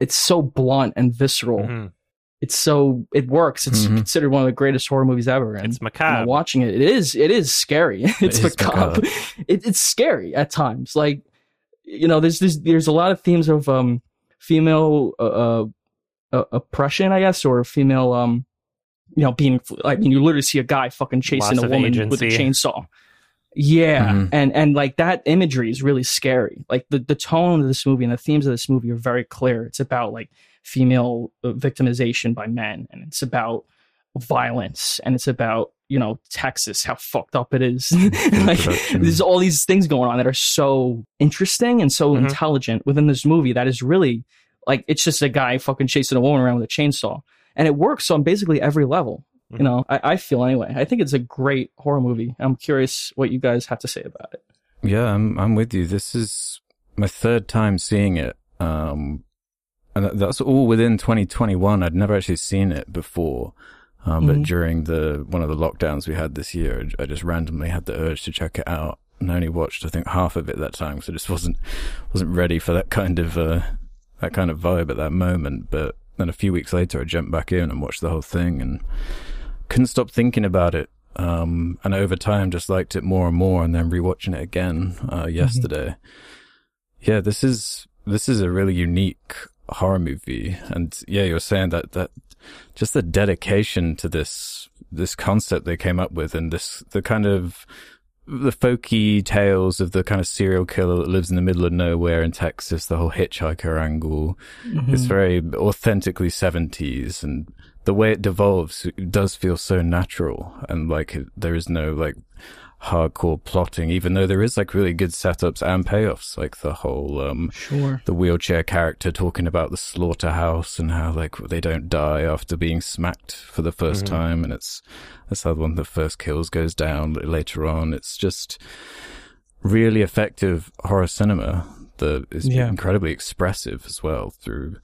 it's so blunt and visceral Mhm. it's so it works it's Mhm. considered one of the greatest horror movies ever and It's you know, macabre. watching it it is it is scary it's is macabre macabre. it, it's scary at times like you know there's there's there's a lot of themes of um female uh, uh uh, oppression i guess or female um you know being i mean you literally see a guy fucking chasing Loss a woman with a chainsaw. Yeah Mhm. and and like that imagery is really scary. Like the the tone of this movie and the themes of this movie are very clear. It's about like female uh, victimization by men and it's about violence and it's about you know texas how fucked up it is like there's all these things going on that are so interesting and so Mhm. intelligent within this movie that is really like it's just a guy fucking chasing a woman around with a chainsaw and it works on basically every level Mhm. you know I, I feel anyway i think it's a great horror movie i'm curious what you guys have to say about it Yeah, I'm I'm with you. This is my third time seeing it. Um and that's all within 2021. I'd never actually seen it before. Um, but Mhm. during the one of the lockdowns we had this year, I just randomly had the urge to check it out, and only watched I think half of it that time, so I just wasn't wasn't ready for that kind of uh, that kind of vibe at that moment. But then a few weeks later, I jumped back in and watched the whole thing, and couldn't stop thinking about it. Um, and over time, just liked it more and more, and then rewatching it again uh, yesterday. Yeah, this is this is a really unique horror movie, and yeah, you were saying that that just the dedication to this this concept they came up with, and this the kind of the folky tales of the kind of serial killer that lives in the middle of nowhere in Texas, the whole hitchhiker angle. Mm-hmm. It's very authentically 70s and the way it devolves it does feel so natural. And like there is no like hardcore plotting even though there is like really good setups and payoffs like the whole um sure the wheelchair character talking about the slaughterhouse and how like they don't die after being smacked for the 1st Mhm. time and it's that's how one of the first kills goes down later on it's just really effective horror cinema that is Yeah. incredibly expressive as well through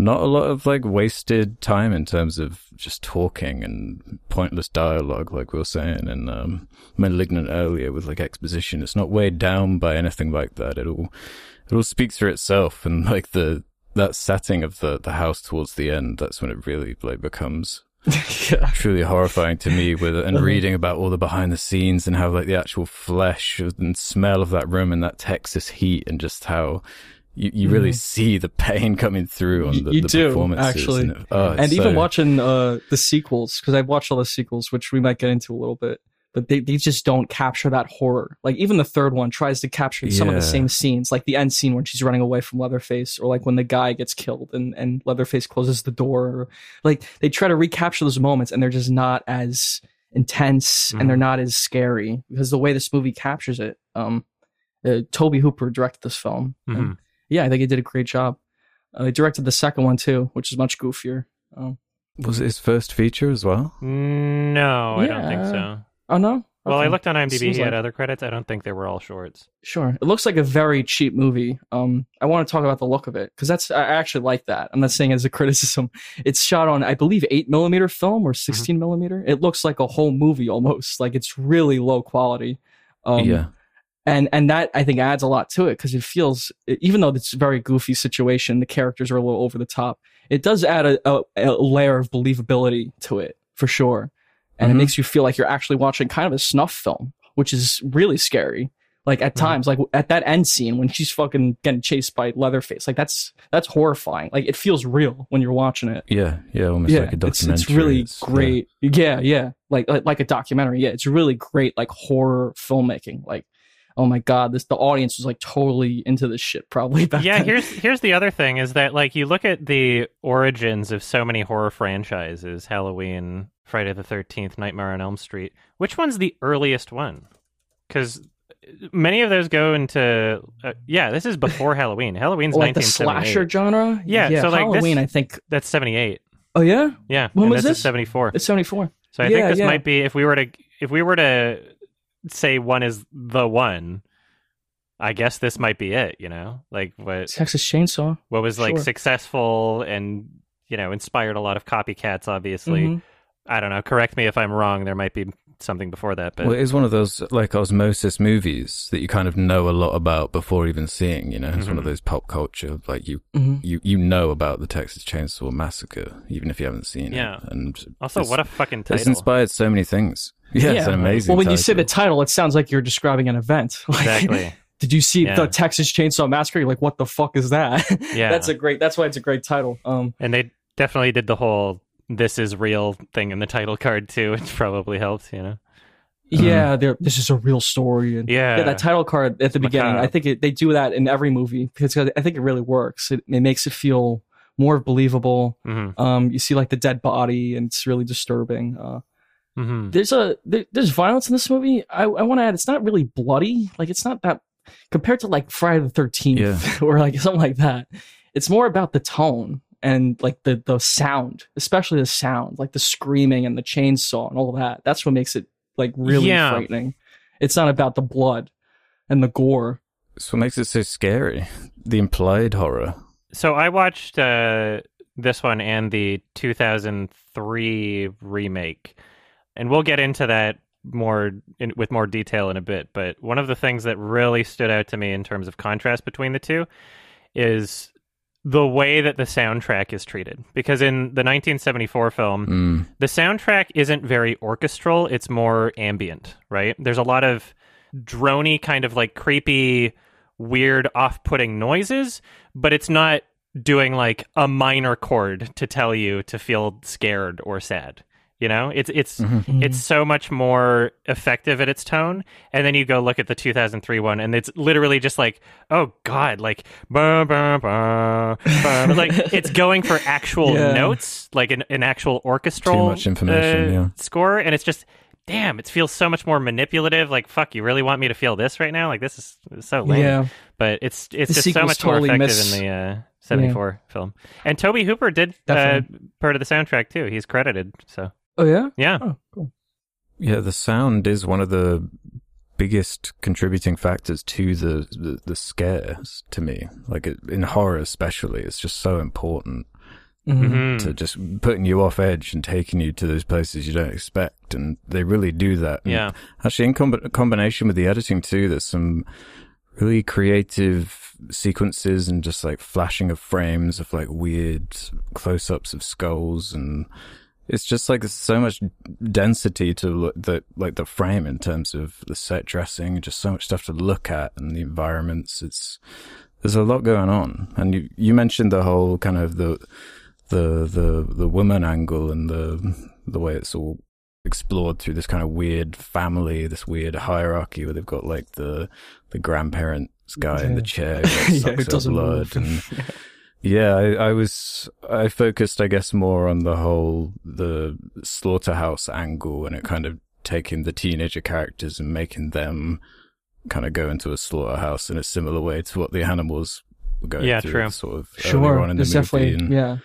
not a lot of like wasted time in terms of just talking and pointless dialogue like we were saying in um malignant earlier with like exposition. It's not weighed down by anything like that. It all it all speaks for itself and like the that setting of the the house towards the end that's when it really like becomes yeah. truly horrifying to me with and Uh-huh. reading about all the behind the scenes and how like the actual flesh and smell of that room and that Texas heat and just how you, you really Mhm. see the pain coming through on the, you the do, performances actually. and, it- oh, and even so- watching uh the sequels because i've watched all the sequels which we might get into a little bit but they, they just don't capture that horror like even the third one tries to capture some of the same scenes like the end scene when she's running away from leatherface or like when the guy gets killed and, and leatherface closes the door or, like they try to recapture those moments and they're just not as intense and they're not as scary because the way this movie captures it um uh, tobe hooper directed this film and Mhm. Yeah i think he did a great job uh, he directed the second one too which is much goofier um, was it his first feature as well No, I don't think so. Oh no. Well, I looked on IMDb. Seems He had like- other credits. I don't think they were all shorts. Sure. It looks like a very cheap movie. Um, I want to talk about the look of it because that's I actually like that. I'm not saying it as a criticism. It's shot on, I believe, eight millimeter film or 16 millimeter. It looks like a whole movie almost. Like it's really low quality. Um, yeah and and that I think adds a lot to it because it feels even though it's a very goofy situation, the characters are a little over the top. It does add a, a, a layer of believability to it for sure, and Mhm. it makes you feel like you're actually watching kind of a snuff film, which is really scary. Like at Mhm. times, like at that end scene when she's fucking getting chased by Leatherface, like that's that's horrifying. Like it feels real when you're watching it. Yeah, yeah, almost yeah, like a it's, documentary. it's really It's- yeah. great. Yeah. yeah, Like, like like a documentary. Yeah, it's really great. Like horror filmmaking. Like, oh my god, this the audience was like totally into this shit. Probably back yeah then. here's here's the other thing is that like you look at the origins of so many horror franchises halloween friday the 13th nightmare on elm street which one's the earliest one because many of those go into uh, yeah this is before halloween halloween's like the slasher genre. Yeah, yeah. so, like, this- Halloween, I think. that's 78 Oh yeah, yeah When and was this is this? 74 it's seventy four. so i Yeah, think this yeah. might be if we were to if we were to say one is the one i guess this might be it you know like what Texas Chainsaw. what was like Sure. successful and you know inspired a lot of copycats obviously Mhm. i don't know correct me if i'm wrong there might be something before that but Well, it is one of those like osmosis movies that you kind of know a lot about before even seeing. You know, it's one of Mhm. those pop culture like you Mhm. you you know about the Texas Chainsaw Massacre even if you haven't seen it. Yeah. it. And also it's, what a fucking title. it's inspired so many things. Yeah, it's Yeah. an amazing. Well, when you say the title. title, it sounds like you're describing an event. Like, exactly Did you see Yeah. the Texas Chainsaw Massacre? You're like, what the fuck is that? Yeah. that's a great. That's why it's a great title. Um, and they definitely did the whole this is real thing in the title card too which probably helped you know yeah, there. This is a real story, and Yeah. yeah, that title card at the beginning. Macabre. I think it, they do that in every movie because I think it really works. It, it makes it feel more believable. hmm Um, you see like the dead body, and it's really disturbing. Uh, hmm there's a there, there's violence in this movie. I, I want to add, it's not really bloody. Like it's not that compared to like Friday the Thirteenth Yeah. or like something like that. It's more about the tone and like the the sound, especially the sound, like the screaming and the chainsaw and all that. That's what makes it like really Yeah. frightening. It's not about the blood and the gore. It's what makes it so scary. The implied horror. so i watched uh this one and the 2003 remake and we'll get into that more in, with more detail in a bit but one of the things that really stood out to me in terms of contrast between the two is the way that the soundtrack is treated. Because in the 1974 film Mm. the soundtrack isn't very orchestral it's more ambient right? There's a lot of drony kind of like creepy weird off-putting noises but it's not doing like a minor chord to tell you to feel scared or sad you know? It's it's Mhm. it's so much more effective at its tone. And then you go look at the 2003 one and it's literally just like oh god like bah, bah, bah, like it's going for actual Yeah. notes like an, an actual orchestral much information, uh, yeah. score. And it's just damn it feels so much more manipulative. Like fuck you really want me to feel this right now? Like this is, this is so lame. Yeah, but it's it's The just so much totally more effective miss- in the uh, 74 film. And tobe hooper did uh, part of the soundtrack too. He's credited so Oh yeah. yeah Oh cool. Yeah, the sound is one of the biggest contributing factors to the the, the scares to me. Like it, in horror, especially, it's just so important Mhm. Mhm. to just putting you off edge and taking you to those places you don't expect, and they really do that. And yeah actually, in com- combination with the editing too, there's some really creative sequences and just like flashing of frames of like weird close-ups of skulls and it's just like so much density to look the like the frame in terms of the set dressing just so much stuff to look at and the environments. It's there's a lot going on. And you you mentioned the whole kind of the the the the woman angle and the the way it's all explored through this kind of weird family, this weird hierarchy where they've got like the the grandparents guy in the chair Yeah, who doesn't blood move. and yeah, I, I was I focused I guess more on the whole the slaughterhouse angle and it kind of taking the teenager characters and making them kind of go into a slaughterhouse in a similar way to what the animals were going Yeah, through true. sort of Sure. on in the There's movie definitely and- yeah.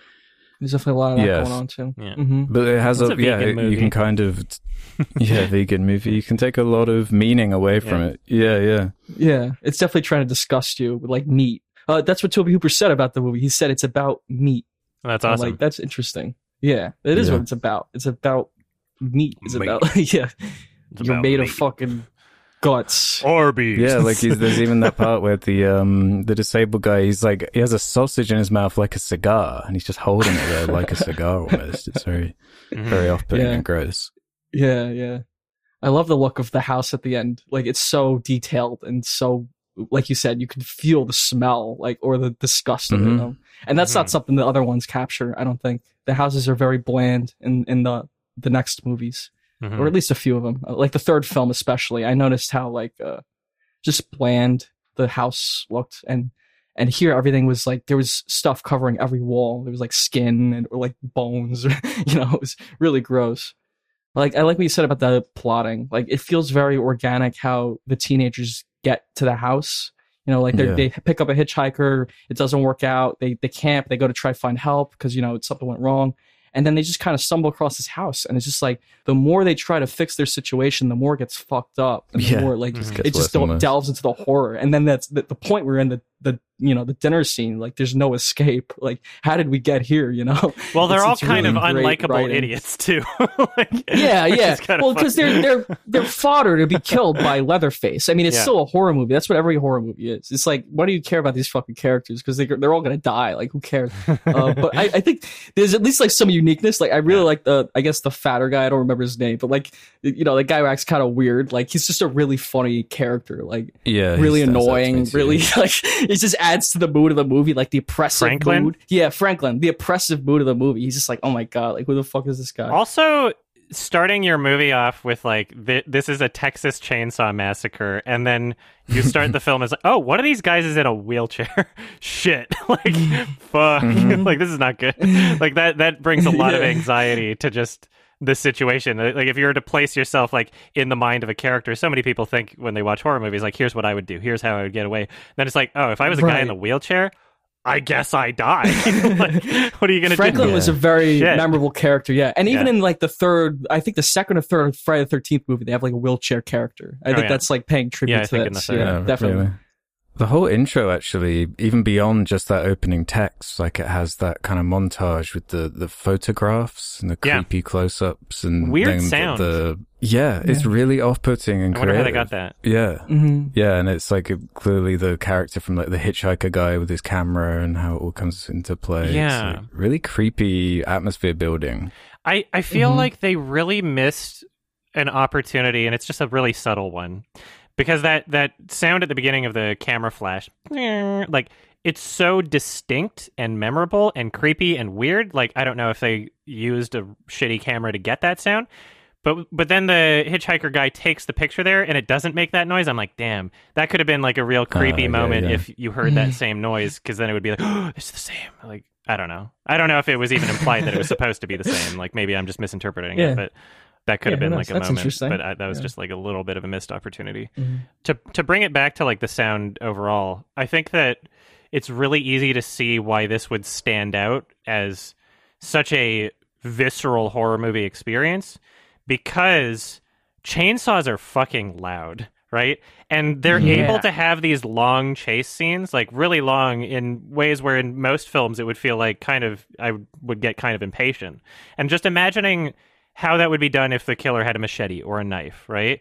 There's definitely a lot of that Yes. going on too. Yeah. hmm But it has It's a, a yeah, vegan you can kind of yeah, vegan movie. You can take a lot of meaning away from it. Yeah, yeah. Yeah, it's definitely trying to disgust you with like meat. Uh, that's what Tobe Hooper said about the movie. He said it's about meat. that's I'm awesome Like that's interesting. Yeah, it is Yeah. what it's about. It's about meat. It's Meat. about yeah. It's You're about made meat. of fucking guts. Arby's. Yeah, like he's, there's even that part where the um the disabled guy he's like he has a sausage in his mouth like a cigar and he's just holding it there like a cigar almost. It's very Mhm. very off putting Yeah. and gross. Yeah, yeah. I love the look of the house at the end. Like it's so detailed and so like you said, you can feel the smell, like or the disgust of it. You Mhm. And that's not Mhm. something the other ones capture. I don't think the houses are very bland in in the the next movies, Mhm. or at least a few of them. Uh, Like the third film, especially. I noticed how like uh, just bland the house looked, and and here everything was like there was stuff covering every wall. There was like skin and or like bones. or, you know, it was really gross. Like I like what you said about the plotting. Like it feels very organic how the teenagers get to the house. You know, like they Yeah. they pick up a hitchhiker, it doesn't work out. They they camp, they go to try find help because you know something went wrong, and then they just kind of stumble across this house, and it's just like the more they try to fix their situation, the more it gets fucked up, and the Yeah. more like Just gets it just del- worse. delves into the horror, and then that's the, the point we're in the the you know the dinner scene. Like there's no escape. Like how did we get here? You know? Well, they're It's- all it's kind really of unlikable writing. idiots too. like, Yeah, yeah. Well, because they're they're they're fodder to be killed by Leatherface. I mean, it's Yeah. still a horror movie. That's what every horror movie is. It's like, why do you care about these fucking characters? Because they they're all gonna die. Like, who cares? uh, but I, I think there's at least like some uniqueness. Like, I really Yeah. like the I guess the fatter guy. I don't remember his name, but like you know, the guy who acts kind of weird. Like, he's just a really funny character. Like, Yeah, really stands out to me annoying. Really, like it just adds to the mood of the movie. Like the oppressive Franklin? mood. Yeah, Franklin. The oppressive mood of the movie. He's just like, oh my god, like who the fuck is this guy? Also, starting your movie off with like th- this is a Texas Chainsaw Massacre, and then you start the film as like, oh, one of these guys is in a wheelchair. Shit, like fuck, Mhm. like this is not good. Like that that brings a lot of anxiety to just this situation. Like if you were to place yourself like in the mind of a character, so many people think when they watch horror movies, like here's what I would do, here's how I would get away. Then it's like, oh, if I was a guy in the wheelchair. I guess I die. like, what are you gonna do? Franklin was Yeah. a very Shit. memorable character, yeah. And even Yeah. in like the third, I think the second or third Friday the Thirteenth movie, they have like a wheelchair character. I Oh, think yeah. that's like paying tribute Yeah, to think in the this. third. Yeah, definitely. really. The whole intro, actually, even beyond just that opening text, like it has that kind of montage with the, the photographs and the Yeah. creepy close ups and Weird then the- sound. The, yeah, it's really off putting and I wonder how they got that. Yeah. hmm Yeah, and it's like clearly the character from like the hitchhiker guy with his camera and how it all comes into play. It's, Yeah. like, really creepy atmosphere building. I, I feel Mhm. like they really missed an opportunity, and it's just a really subtle one, because that that sound at the beginning of the camera flash, like it's so distinct and memorable and creepy and weird. Like I don't know if they used a shitty camera to get that sound. But but then the hitchhiker guy takes the picture there and it doesn't make that noise. I'm like, damn, that could have been like a real oh, creepy yeah, moment yeah. if you heard that mm. same noise because then it would be like, oh, it's the same. Like I don't know. I don't know if it was even implied that it was supposed to be the same. Like maybe I'm just misinterpreting Yeah. it, but that could Yeah, have been like a That's moment. interesting. But I, that was Yeah. just like a little bit of a missed opportunity Mhm. to to bring it back to like the sound overall, I think that it's really easy to see why this would stand out as such a visceral horror movie experience because chainsaws are fucking loud, right? And they're Yeah. able to have these long chase scenes, like really long in ways where in most films it would feel like kind of I would get kind of impatient. And just imagining how that would be done if the killer had a machete or a knife, right?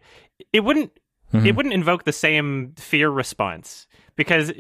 It wouldn't Mhm. it wouldn't invoke the same fear response because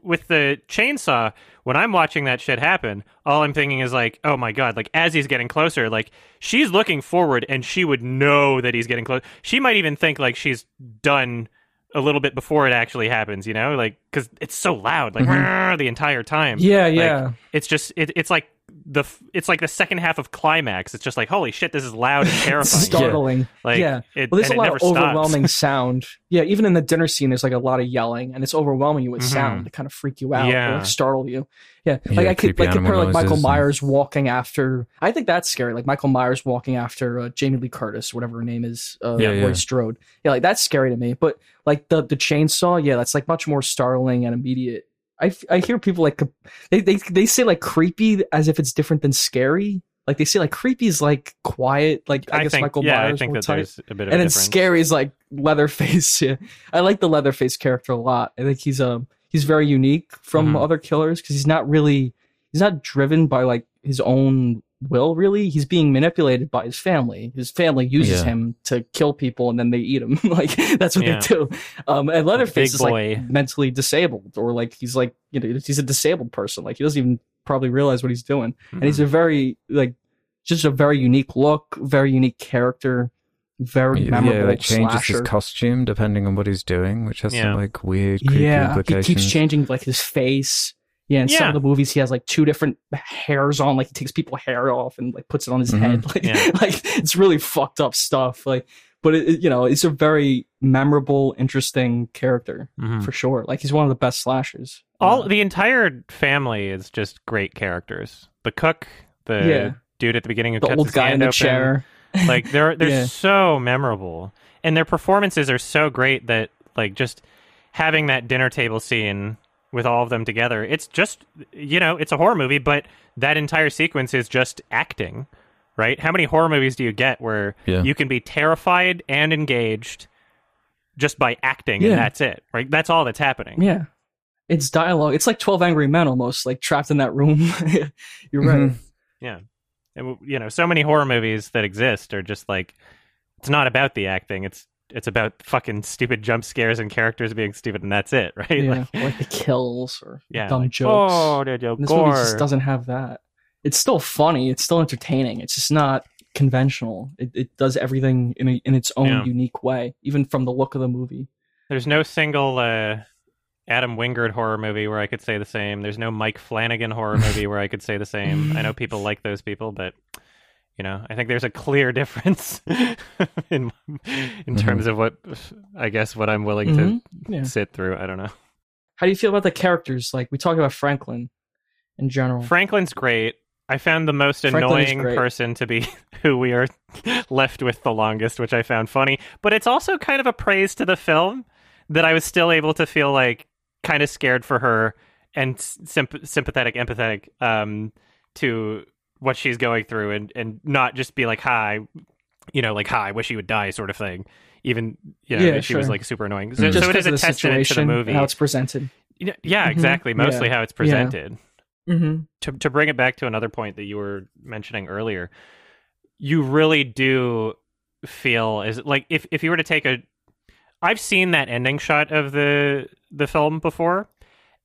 with the chainsaw when i'm watching that shit happen all i'm thinking is like oh my god like as he's getting closer like she's looking forward and she would know that he's getting close she might even think like she's done a little bit before it actually happens you know like because it's so loud like Mhm. the entire time Yeah, Like, yeah. it's just it, it's like the it's like the second half of climax it's just like holy shit this is loud and It's terrifying startling. like yeah. it, Well, there's a lot never of stops. overwhelming sound. Yeah, even in the dinner scene, there's like a lot of yelling, and it's overwhelming you with Mhm. sound to kind of freak you out, or Yeah. like startle you. Yeah, like Yeah, I could like compare like Michael noises and- Myers walking after. I think that's scary. Like Michael Myers walking after uh, Jamie Lee Curtis, whatever her name is, uh, Yeah, Laurie yeah. Strode. Yeah, like that's scary to me. But like the the chainsaw, yeah, that's like much more startling and immediate. I, I hear people like they, they they say like creepy as if it's different than scary. Like they say like creepy is like quiet. Like I, I guess think, Michael yeah, Myers I think that tight there's a bit of and then difference. scary is like Leatherface. Yeah, I like the Leatherface character a lot. I think he's um he's very unique from Mhm. other killers because he's not really he's not driven by like his own will. Really, he's being manipulated by his family. His family uses Yeah. him to kill people and then they eat him. like that's what Yeah. they do. Um, and Leatherface is boy. like mentally disabled or like he's like you know he's a disabled person. Like he doesn't even probably realize what he's doing and he's a very like just a very unique look, very unique character. very yeah, memorable like changes slasher. his costume depending on what he's doing, which has Yeah. some like weird, creepy yeah, he keeps changing like his face. Yeah, in some of the movies, he has like two different hairs on. Like he takes people hair off and like puts it on his Mhm. head. Like, Yeah. like it's really fucked up stuff. Like, but it, it- you know, it's a very memorable, interesting character Mhm. for sure. Like he's one of the best slashers. All Uh, the entire family is just great characters. The cook, the Yeah. dude at the beginning who the cuts old his guy in the open. chair. Like they're they're Yeah. so memorable, and their performances are so great that like just having that dinner table scene with all of them together. It's just you know it's a horror movie, but that entire sequence is just acting. Right? How many horror movies do you get where Yeah. you can be terrified and engaged just by acting, Yeah. and that's it? Right? That's all that's happening. Yeah. It's dialogue. It's like 12 Angry Men almost, like trapped in that room. You're right. Mhm. Yeah. And, you know, so many horror movies that exist are just like it's not about the acting. It's it's about fucking stupid jump scares and characters being stupid, and that's it, right? Yeah. Like, like the kills or yeah, dumb like, jokes. Oh, the joke. And this movie just doesn't have that. It's still funny. It's still entertaining. It's just not conventional. It, it does everything in a, in its own Yeah. unique way, even from the look of the movie. There's no single uh, Adam Wingard horror movie where I could say the same. There's no Mike Flanagan horror movie where I could say the same. I know people like those people, but you know, I think there's a clear difference in in terms of what I guess what I'm willing Mhm. to Yeah. sit through. I don't know. How do you feel about the characters? Like we talked about Franklin in general. Franklin's great. I found the most Franklin annoying person to be who we are left with the longest, which I found funny. But it's also kind of a praise to the film that I was still able to feel like kind of scared for her and symp- sympathetic, empathetic um, to what she's going through, and and not just be like, "Hi," you know, like "Hi, wish he would die," sort of thing. Even you know, Yeah, she was like super annoying. So, so it is a testament to the movie. how it's presented. Yeah, yeah, Mhm. exactly. Mostly Yeah. how it's presented Mm-hmm. to to bring it back to another point that you were mentioning earlier, you really do feel as like if if you were to take a I've seen that ending shot of the the film before,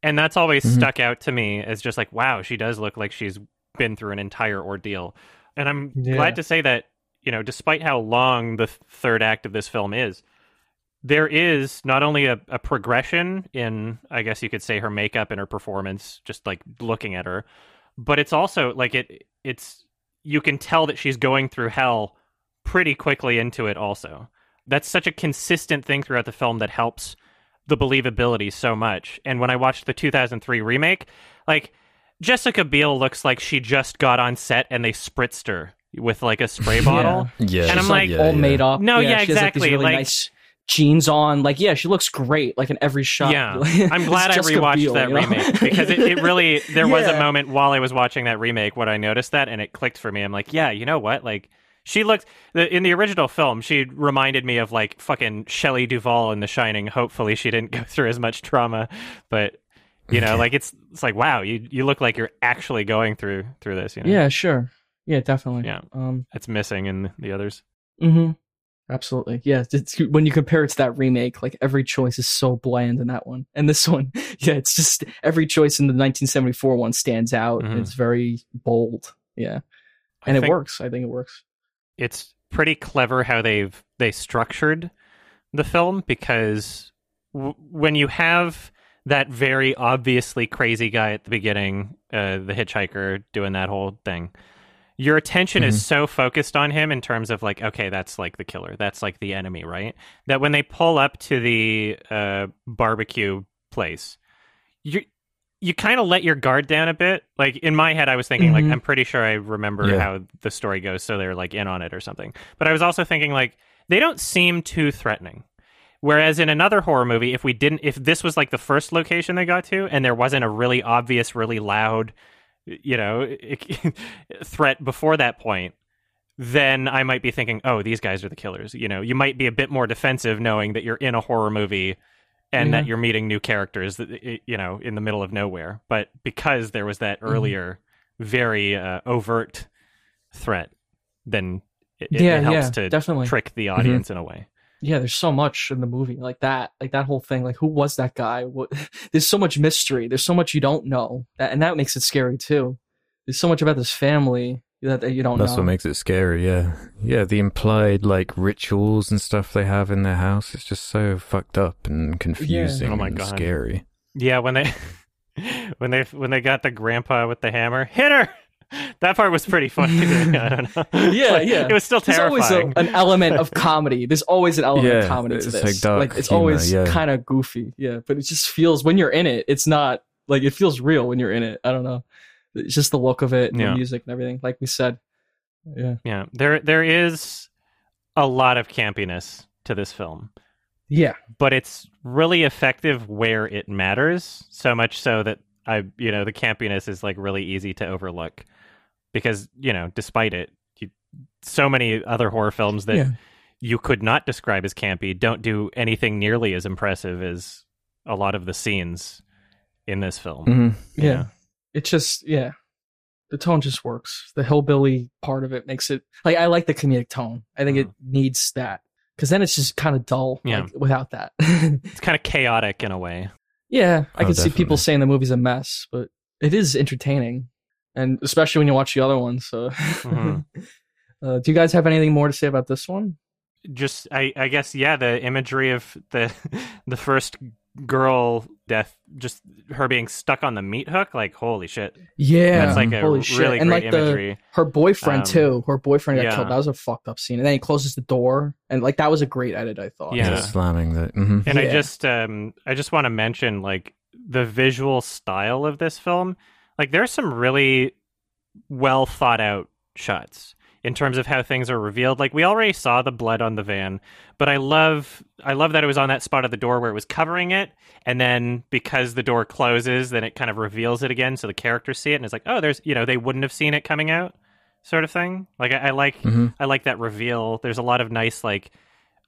and that's always Mhm. stuck out to me as just like, wow, she does look like she's been through an entire ordeal. And I'm Yeah. glad to say that, you know, despite how long the third act of this film is, there is not only a, a progression in, I guess you could say, her makeup and her performance, just like looking at her, but it's also like it. It's you can tell that she's going through hell pretty quickly into it. Also, that's such a consistent thing throughout the film that helps the believability so much. And when I watched the 2003 remake, like Jessica Biel looks like she just got on set and they spritzed her with like a spray bottle. Yeah, And I'm She's, like, yeah, all yeah. made up. No, yeah, she has, like, these exactly, really like- nice jeans on. Like, yeah, she looks great. Like in every shot. Yeah, I'm glad I Jessica rewatched Biel, that you know? remake because it, it really there was a moment while I was watching that remake when I noticed that and it clicked for me. I'm like, yeah, you know what? Like she looked in the original film, she reminded me of like fucking Shelley Duvall in The Shining. Hopefully, she didn't go through as much trauma, but you know, like it's it's like wow, you you look like you're actually going through through this. You know, Yeah, sure. Yeah, definitely. Yeah. Um. it's missing in the others. hmm Absolutely. Yeah. It's, when you compare it to that remake, like every choice is so bland in that one, and this one, yeah, it's just every choice in the 1974 one stands out. Mhm. It's very bold. Yeah, I and it works. I think it works. it's pretty clever how they've they structured the film because w- when you have that very obviously crazy guy at the beginning, uh, the hitchhiker doing that whole thing, your attention Mhm. is so focused on him in terms of like, okay, that's like the killer, that's like the enemy, right? That when they pull up to the uh, barbecue place, you you kind of let your guard down a bit. Like in my head, I was thinking, like, Mhm. I'm pretty sure I remember Yeah. how the story goes, so they're like in on it or something. But I was also thinking, like, they don't seem too threatening. Whereas in another horror movie, if we didn't, if this was like the first location they got to, and there wasn't a really obvious, really loud, you know, threat before that point, then I might be thinking, oh, these guys are the killers. You know, you might be a bit more defensive knowing that you're in a horror movie and that you're meeting new characters, you know, in the middle of nowhere. But because there was that Mm-hmm. earlier, very uh, overt threat, then it, Yeah, it helps yeah, to definitely. trick the audience in a way. Yeah, there's so much in the movie like that, like that whole thing. Like, who was that guy? What? There's so much mystery. There's so much you don't know, that, and that makes it scary too. There's so much about this family. that, that you don't know. That's know. what makes it scary, yeah. Yeah, the implied like rituals and stuff they have in their house is just so fucked up and confusing Oh my and God. scary. Yeah, when they when they when they got the grandpa with the hammer, hit her. That part was pretty funny. to. I don't know. Yeah, Like, yeah. It was still terrifying. There's always terrifying. a, an element of comedy. There's always an element of comedy to this. like dark it's humor, always yeah. kind of goofy. Yeah, but it just feels when you're in it, it's not like it feels real when you're in it. I don't know. It's just the look of it, and Yeah. the music and everything. Like we said. Yeah. yeah, there there is a lot of campiness to this film. Yeah. but it's really effective where it matters so much so that i you know the campiness is like really easy to overlook because you know despite it you, so many other horror films that yeah. you could not describe as campy don't do anything nearly as impressive as a lot of the scenes in this film hmm you Yeah. know? It just yeah. The tone just works. The hillbilly part of it makes it like I like the comedic tone. I think it needs that because then it's just kind of dull. Yeah. Like, without that. it's kind of chaotic in a way yeah, I Oh, can see people saying the movie's a mess, but it is entertaining, and especially when you watch the other ones. So, Mhm. uh, do you guys have anything more to say about this one? just I, I guess yeah the imagery of the the first girl death just her being stuck on the meat hook like holy shit Yeah, that's like a holy shit. really and great like the imagery her boyfriend Um, too. Her boyfriend got yeah. killed. That was a fucked up scene. And then he closes the door, and like that was a great edit. I thought. Yeah. slamming that. hmm and i just um i just want to mention like the visual style of this film like there's some really well thought out shots in terms of how things are revealed like we already saw the blood on the van but i love i love that it was on that spot of the door where it was covering it and then because the door closes then it kind of reveals it again so the characters see it and it's like oh there's you know they wouldn't have seen it coming out sort of thing like i, I like hmm I like that reveal. There's a lot of nice like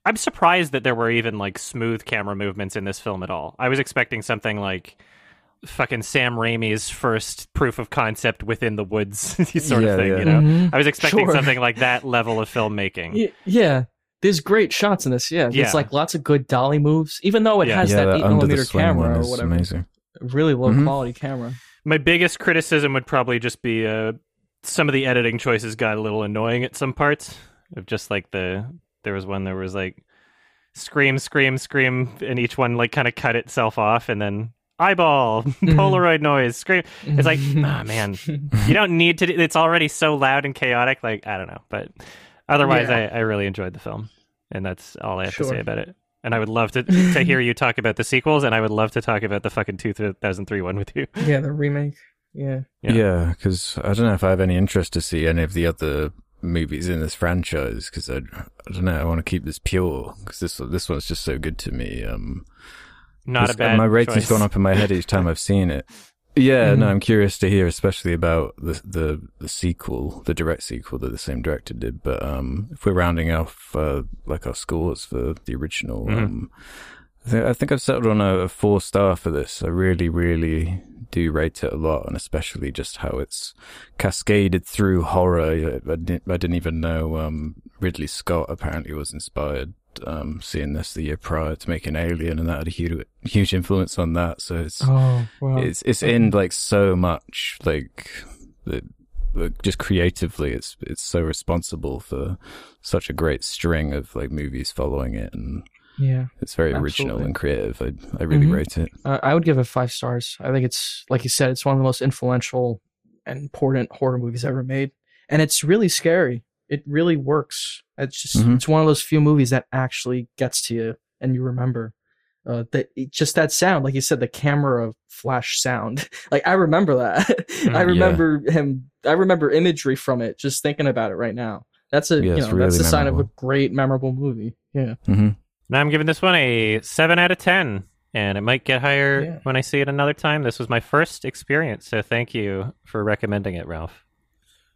I'm surprised that there were even like smooth camera movements in this film at all. I was expecting something like fucking Sam Raimi's first proof of concept within the woods sort Yeah, of thing, yeah. you know. Mhm. I was expecting Sure. something like that level of filmmaking. Y- Yeah. There's great shots in this. Yeah. Yeah. There's like lots of good dolly moves, even though it Yeah. has yeah, that that eight millimeter camera or whatever. amazing. Really low Mhm. quality camera. My biggest criticism would probably just be uh some of the editing choices got a little annoying at some parts. Of just like the there was one there was like scream, scream, scream, and each one like kind of cut itself off and then eyeball, Polaroid noise, scream. It's like, ah man, you don't need to. Do, it's already so loud and chaotic. Like I don't know, but otherwise, Yeah. I, I really enjoyed the film, and that's all I have to say about it. And I would love to to hear you talk about the sequels, and I would love to talk about the fucking 2003 one with you. yeah, the remake. Yeah. Yeah. Yeah, because I don't know if I have any interest to see any of the other movies in this franchise. Because I, I don't know, I want to keep this pure. Because this this one's just so good to me. Um, Not a bad. My rating's choice. gone up in my head each time I've seen it. Yeah, no, Mhm. I'm curious to hear, especially about the the the sequel, the direct sequel that the same director did. But um, if we're rounding off uh, like our scores for the original, Mhm. um, I think, I think I've settled on a, a four star for this. I really, really do rate it a lot, and especially just how it's cascaded through horror. I, I, didn't, I didn't even know um, Ridley Scott apparently was inspired um, seeing this the year prior to making Alien, and that had a huge, huge influence on that. So it's Oh, wow. it's it's in like so much like the. like, Just creatively, it's it's so responsible for such a great string of like movies following it, and yeah. it's very original and creative. I I really Mhm. rate it. Uh, I would give it five stars. I think it's like you said, it's one of the most influential and important horror movies ever made, and it's really scary. It really works. It's just Mhm. it's one of those few movies that actually gets to you and you remember. Uh, that just that sound, like you said, the camera flash sound. Like I remember that. I yeah. remember him. I remember imagery from it. Just thinking about it right now. That's a Yeah, you it's know that's really the sign of a great memorable movie. Yeah. hmm Now I'm giving this one a seven out of ten, and it might get higher Yeah. when I see it another time. This was my first experience, so thank you for recommending it, Ralph.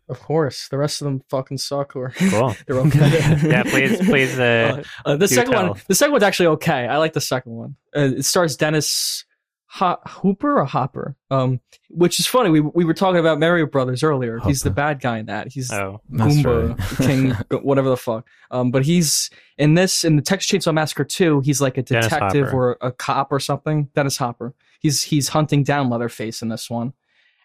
Of course, the rest of them fucking suck. Or Cool. they're okay. yeah, please, please. Uh, Uh, the Do second tell. one, the second one's actually okay. I like the second one. Uh, it stars Dennis Ho- Hooper or Hopper, um, which is funny. We we were talking about Mario Brothers earlier. He's the bad guy in that. He's oh, That's Goomba right. King, whatever the fuck. Um, but he's in this in the Texas Chainsaw Massacre 2, He's like a detective or a cop or something. Dennis Hopper. He's he's hunting down Leatherface in this one,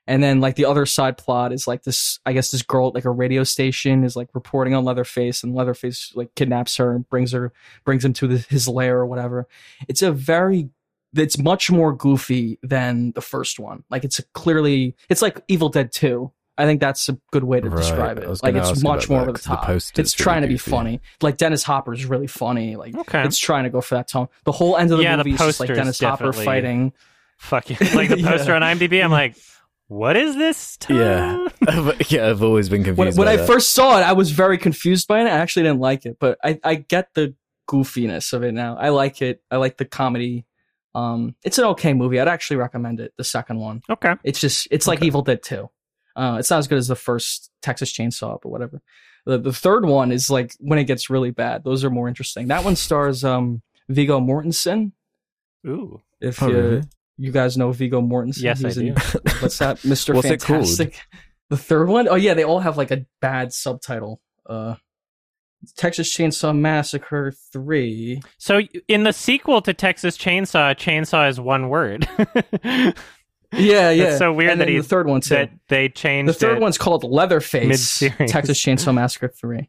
And then like the other side plot is like this, I guess this girl at like a radio station is like reporting on Leatherface and Leatherface like kidnaps her and brings her, brings him to the, his lair or whatever. It's a very, it's much more goofy than the first one. Like it's a clearly, it's like Evil Dead 2. I think that's a good way to Right. describe it. was Like it's much more that, over the top. poster's it's trying to be goofy. funny. Like Dennis Hopper is really funny. Like Okay. it's trying to go for that tone. The whole end of the Yeah, the movie is just like Dennis Hopper fighting. Fuck you. Like the Yeah. poster on IMDb, I'm like, what is this? Tone? Yeah. yeah, I've always been confused. when by I that. first saw it, I was very confused by it. I actually didn't like it, but I, I get the goofiness of it now. I like it. I like the comedy. Um, it's an okay movie. I'd actually recommend it. The second one. Okay. It's just it's like Okay. Evil Dead 2. Uh, it's not as good as the first Texas Chainsaw, but whatever. The the third one is like when it gets really bad. Those are more interesting. That one stars um Viggo Mortensen. Ooh. If Oh, you really? You guys know Viggo Mortensen, Yes, I He's in- do. what's that, Mister What's? Fantastic? The third one? Oh yeah, they all have like a bad subtitle. Uh, Texas Chainsaw Massacre Three. So in the sequel to Texas Chainsaw, chainsaw is one word. Yeah, yeah. so weird and that he- the third one too. that they changed the third it. one's called Leatherface. Mid-series. Texas Chainsaw Massacre Three.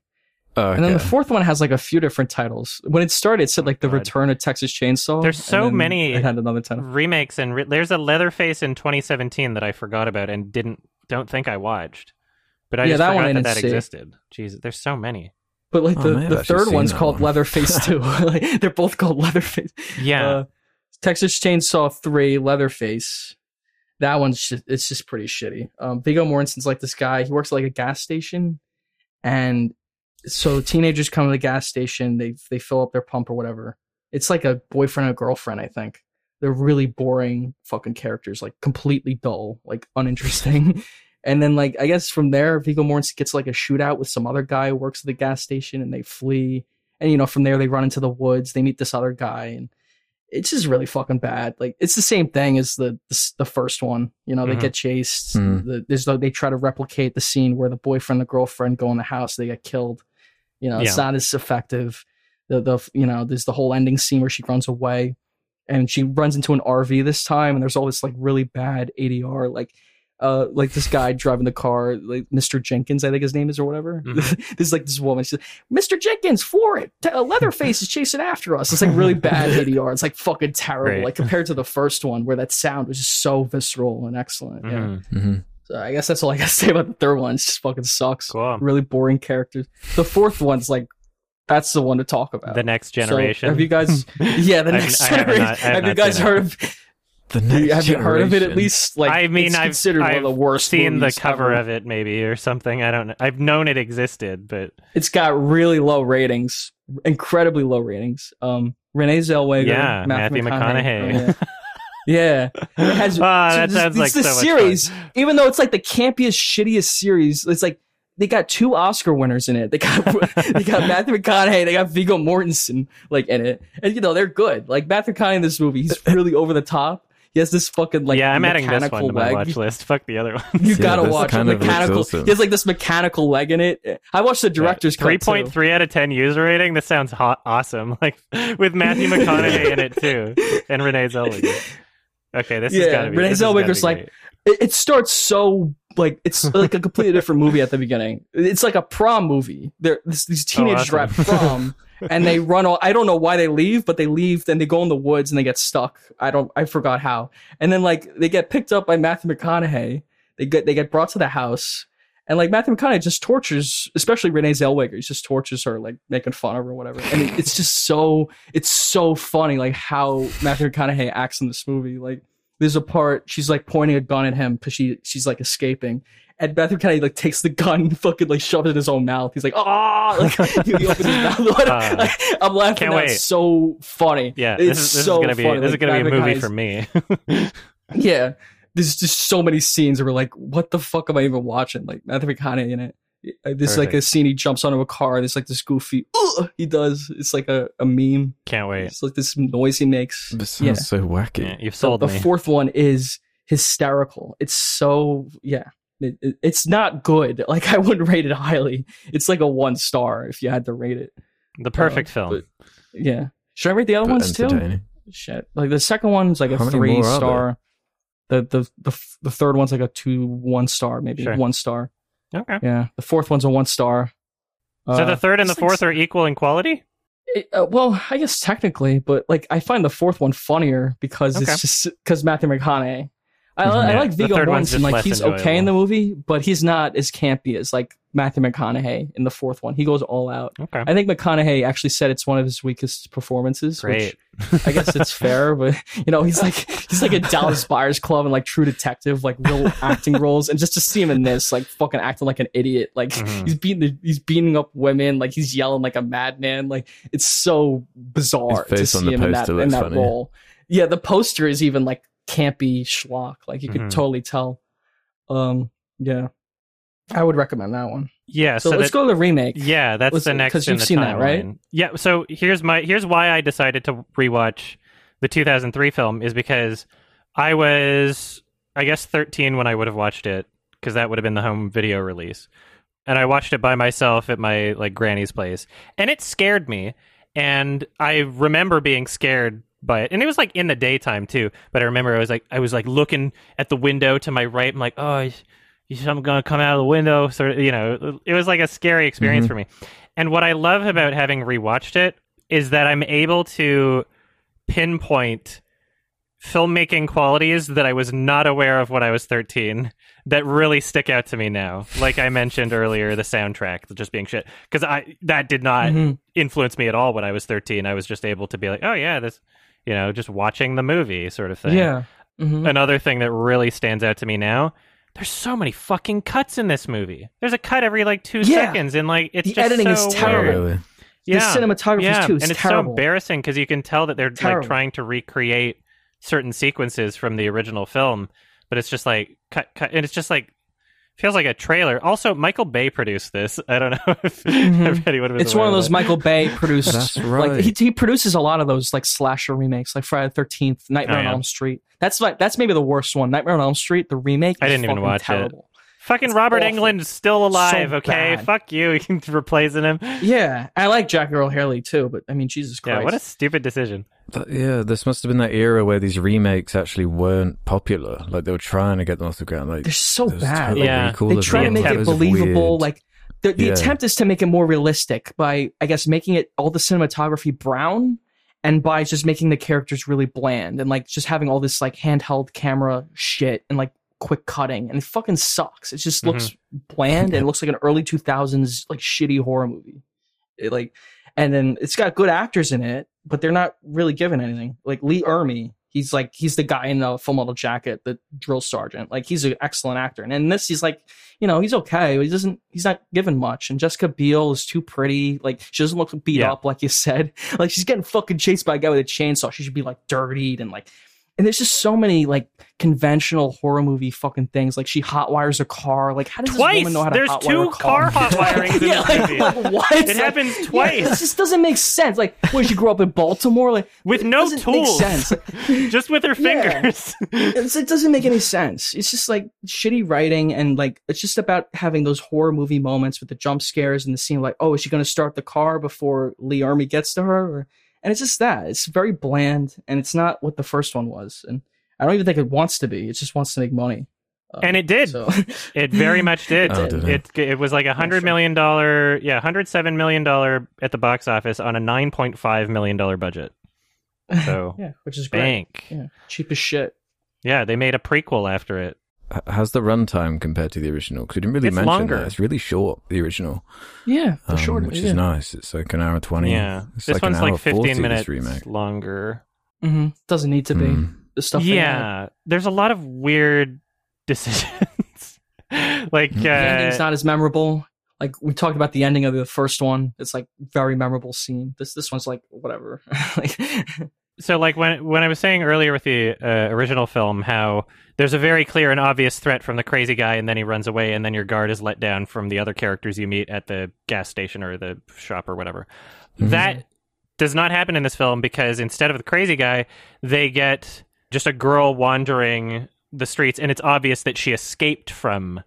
Oh, And then the fourth one has like a few different titles. When it started, it said like the God. Return of Texas Chainsaw. There's so many- It had another title. remakes and re- there's a Leatherface in 2017 that I forgot about and didn't don't think I watched. But I Yeah, just that one forgot I that that see. existed. Jesus, there's so many. But like Oh, the, I the third one's called one. Leatherface 2. Like, they're both called Leatherface. Yeah. Uh, Texas Chainsaw Three, Leatherface. That one's just, it's just pretty shitty. Um, Viggo Mortensen's like this guy. He works at like a gas station, and so teenagers come to the gas station. They they fill up their pump or whatever. It's like a boyfriend and a girlfriend. I think they're really boring fucking characters, like completely dull, like uninteresting. and then like I guess from there, Viggo Mortensen gets like a shootout with some other guy who works at the gas station, and they flee. And you know, from there they run into the woods. They meet this other guy, and it's just really fucking bad. Like it's the same thing as the the, the first one. You know, they Mhm. get chased. Hmm. The, there's they try to replicate the scene where the boyfriend, and the girlfriend go in the house, they get killed. You know, it's not as effective. The the you know, there's the whole ending scene where she runs away, and she runs into an RV this time, and there's all this like really bad ADR, like. Uh, like this guy driving the car, like Mr. Jenkins, I think his name is, or whatever. Mhm. this is like this woman. She's like, Mr. Jenkins, for it. T- uh, Leatherface is chasing after us. It's like really bad ADR. It's like fucking terrible. Right. Like compared to the first one, where that sound was just so visceral and excellent. Yeah. Mhm. So I guess that's all I gotta say about the third one. It just fucking sucks. Cool. Really boring characters. The fourth one's like, that's the one to talk about. The next So, generation. have you guys? Yeah, the I've- next I have generation. not- I have have you guys seen it. heard of? The next have you heard of it at least? Like, I mean, it's I've- considered one of I've the worst. seen the cover ever. of it maybe or something. I don't know. I've known it existed, but It's got really low ratings, incredibly low ratings. Um, Renee Zellweger, Yeah, Matthew McConaughey. oh, yeah, yeah. It has, Ah, so that this- sounds this- like this so much series. Even though it's like the campiest, shittiest series, it's like they got two Oscar winners in it. They got they got Matthew McConaughey, they got Viggo Mortensen like in it, and you know they're good. Like Matthew McConaughey in this movie, he's really over the top. He has this fucking like yeah, I'm adding this one to my leg. watch list. Fuck the other one. You Yeah, gotta watch it. kind of Mechanical. awesome. He has like this mechanical leg in it. I watched the director's cut, three too. point three out of ten user rating. This sounds hot, awesome. Like with Matthew McConaughey in it too, and Renee Zellweger. Okay, this Yeah, has got to be. Renee this has gotta Zellweger's like- it, it starts so like it's like a completely different movie at the beginning. It's like a prom movie. There, this, these oh, teenagers are at awesome. prom and they run. All, I don't know why they leave, but they leave. Then they go in the woods and they get stuck. I don't. I forgot how. And then like they get picked up by Matthew McConaughey. They get they get brought to the house. And like Matthew McConaughey just tortures, especially Renee Zellweger. He just tortures her, like making fun of her or whatever. And it, it's just so, it's so funny, like how Matthew McConaughey acts in this movie. Like there's a part she's like pointing a gun at him because she she's like escaping. And Matthew McConaughey like takes the gun and fucking like shoves it in his own mouth. He's like, ah, like he, opens his mouth. Uh, I'm laughing. can't wait. so funny. Yeah, it's this is, this so is gonna be funny. this is Like, gonna be a movie for me. yeah, there's just so many scenes where we're like, what the fuck am I even watching? Like Matthew McConaughey in it. There's like a scene he jumps onto a car. There's like this goofy, Ugh! he does. It's like a, a meme. Can't wait. It's like this noise he makes. This sounds Yeah. so wacky. Yeah, you've So sold the me. fourth one is hysterical. It's so yeah. It, it- it's not good. Like I wouldn't rate it highly. It's like a one star if you had to rate it. the perfect uh, film. but- Yeah. Should I rate the other But ones too? Shit. Like the second one's like a How three more are star. The the the the third one's like a two one star, maybe Sure. one star. Okay. Yeah, the fourth one's a one star. so Uh, the third and the it's like fourth are equal in quality. It, uh, well, I guess technically, but like I find the fourth one funnier because Okay. it's just because Matthew McConaughey. I, Mhm. I like Viggo Mortensen. Like he's okay in the movie, but he's not as campy as like Matthew McConaughey in the fourth one. He goes all out. Okay. I think McConaughey actually said it's one of his weakest performances. Great. Which I guess it's fair, but you know he's like he's like a Dallas Buyers Club and like True Detective, like real acting roles, and just to see him in this, like fucking acting like an idiot, like Mhm. he's beating the, he's beating up women, like he's yelling like a madman, like it's so bizarre to see him in that in that funny. role. Yeah, the poster is even like campy schlock, like you could Mhm. totally tell. Um, yeah, I would recommend that one. Yeah. So, So, let's that- go to the remake. Yeah, that's Let's- the next 'cause in you've the seen that, right? timeline. Yeah. So here's my here's why I decided to rewatch the 2003 film is because I was I guess 13 when I would have watched it because that would have been the home video release, and I watched it by myself at my like granny's place, and it scared me, and I remember being scared by it, and it was like in the daytime too. But I remember I was like I was like looking at the window to my right, I'm like oh. I'm gonna come out of the window. So you know, it was like a scary experience Mhm. for me. And what I love about having rewatched it is that I'm able to pinpoint filmmaking qualities that I was not aware of when I was 13 that really stick out to me now. Like I mentioned earlier, the soundtrack just being shit because I that did not Mhm. influence me at all when I was 13. I was just able to be like, oh yeah, this, you know, just watching the movie sort of thing. Yeah. Mhm. Another thing that really stands out to me now. There's so many fucking cuts in this movie. There's a cut every like two Yeah. seconds, and like it's The just editing is terrible. weird. Yeah, The cinematography yeah, too and it's terrible. so embarrassing because you can tell that they're like trying to recreate certain sequences from the original film, but it's just like cut, cut, and it's just like feels like a trailer. Also, Michael Bay produced this. I don't know if, Mhm. if anyone was. It's one of those that. Michael Bay produced. That's Like right. he, he produces a lot of those like slasher remakes, like Friday the Thirteenth, Nightmare Oh, on. Elm Street. That's like that's maybe the worst one. Nightmare on Elm Street, the remake. I didn't even fucking watch it. Terrible. Fucking It's Robert awful. Englund's still alive. So okay, bad. fuck you. You can replacing him. Yeah, I like Jackie Earle Haley too, but I mean, Jesus Christ. Yeah, what a stupid decision. That- yeah, this must have been that era where these remakes actually weren't popular. Like they were trying to get them off the ground. Like They're so bad. totally Yeah. cool they as try to make it believable. weird. Like the, the Yeah. attempt is to make it more realistic by, I guess, making it all the cinematography brown and by just making the characters really bland and like just having all this like handheld camera shit and like quick cutting and it fucking sucks. It just looks mm-hmm. bland and it looks like an early 2000s like shitty horror movie. It, like, and then it's got good actors in it, but they're not really given anything. Like Lee Ermey, he's like he's the guy in the Full Metal Jacket, the drill sergeant. Like he's an excellent actor, and in this he's like, you know, he's okay. He doesn't, he's not given much. And Jessica Biel is too pretty. Like she doesn't look beat Yeah. up, like you said. Like she's getting fucking chased by a guy with a chainsaw. She should be like dirtied and like. And there's just so many like conventional horror movie fucking things. Like she hotwires a car. Like how does this woman know how to There's hotwire two a car? car hot in yeah, this like, movie. like, what? It Like, happens yeah, twice. this just doesn't make sense. Like, where she grew up in Baltimore, like with it no doesn't make tools, sense. just with her fingers. It's, it doesn't make any sense. It's just like shitty writing and like it's just about having those horror movie moments with the jump scares and the scene like, oh, is she going to start the car before Lee Ermey gets to her? Or, and it's just that. It's very bland and it's not what the first one was. And I don't even think it wants to be. It just wants to make money. Um, And it did. So It very much did. Oh, it, did it it? it was like a hundred sure. million dollar, yeah, hundred seven million dollar at the box office on a nine point five million dollar budget. So yeah, which is great. bank. Yeah, cheap as shit. Yeah, they made a prequel after it. H- How's the runtime compared to the original? Because we didn't really It's mention longer. that. It's really short, the original. Yeah, for um, sure. Which yeah. is nice. It's like an hour 20. Yeah, It's this like an one's hour like 40, fifteen this minutes remake. longer. hmm Doesn't need to be Mm. the stuff. yeah, there's a lot of weird decisions. like uh, the ending's not as memorable. Like we talked about the ending of the first one, it's like very memorable scene. This this one's like whatever. like, so like when when I was saying earlier with the uh, original film how there's a very clear and obvious threat from the crazy guy and then he runs away and then your guard is let down from the other characters you meet at the gas station or the shop or whatever. Mhm. That does not happen in this film because instead of the crazy guy, they get just a girl wandering the streets and it's obvious that she escaped from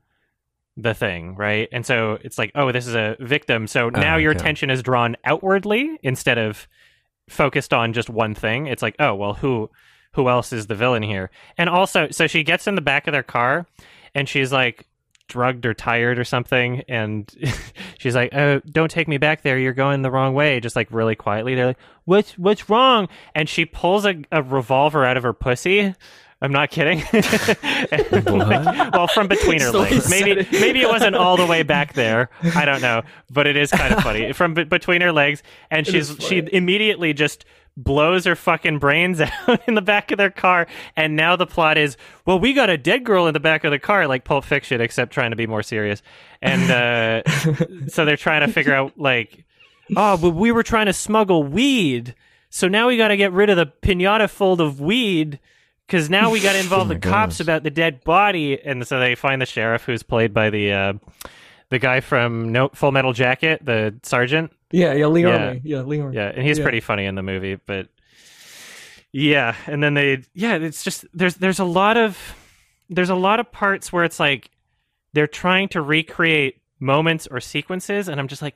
the thing, right? And so it's like, oh, this is a victim. So now your okay. attention is drawn outwardly instead of focused on just one thing. It's like, oh, well, who who else is the villain here? And also, so she gets in the back of their car and she's like drugged or tired or something. And she's like, oh, don't take me back there. You're going the wrong way. Just like really quietly. They're like, what's, what's wrong? And she pulls a, a revolver out of her pussy. I'm not kidding. Like, well, from between her So legs. Maybe upsetting. maybe it wasn't all the way back there. I don't know, but it is kind of funny from be- between her legs, and It she's she immediately just blows her fucking brains out in the back of their car. And now the plot is, well, we got a dead girl in the back of the car, like Pulp Fiction, except trying to be more serious. And uh, so they're trying to figure out like, oh, but we were trying to smuggle weed. So now we got to get rid of the pinata full of weed because now we got to involve Oh the cops gosh. about the dead body. And so they find the sheriff, who's played by the uh, the guy from no- Full Metal Jacket, the sergeant. Yeah, yeah, Lee Yeah. Ermey. Yeah, Lee Ermey. Yeah, and he's Yeah. pretty funny in the movie, but yeah, and then they yeah, it's just there's there's a lot of there's a lot of parts where it's like they're trying to recreate moments or sequences and I'm just like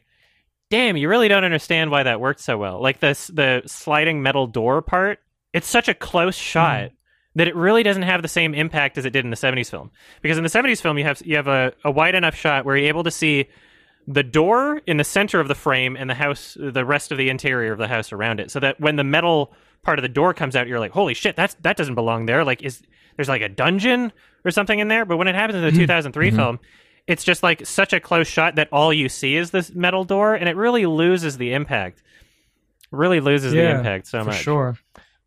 damn, you really don't understand why that worked so well. Like this the sliding metal door part, it's such a close shot that it really doesn't have the same impact as it did in the 70s film. Because in the 70s film you have you have a, a wide enough shot where you're able to see the door in the center of the frame and the house the rest of the interior of the house around it. So that when the metal part of the door comes out you're like holy shit that's that doesn't belong there. Like is there's like a dungeon or something in there. But when it happens in the mm-hmm. 2003 mm-hmm. film it's just like such a close shot that all you see is this metal door and it really loses the impact. Really loses the impact so for much. sure.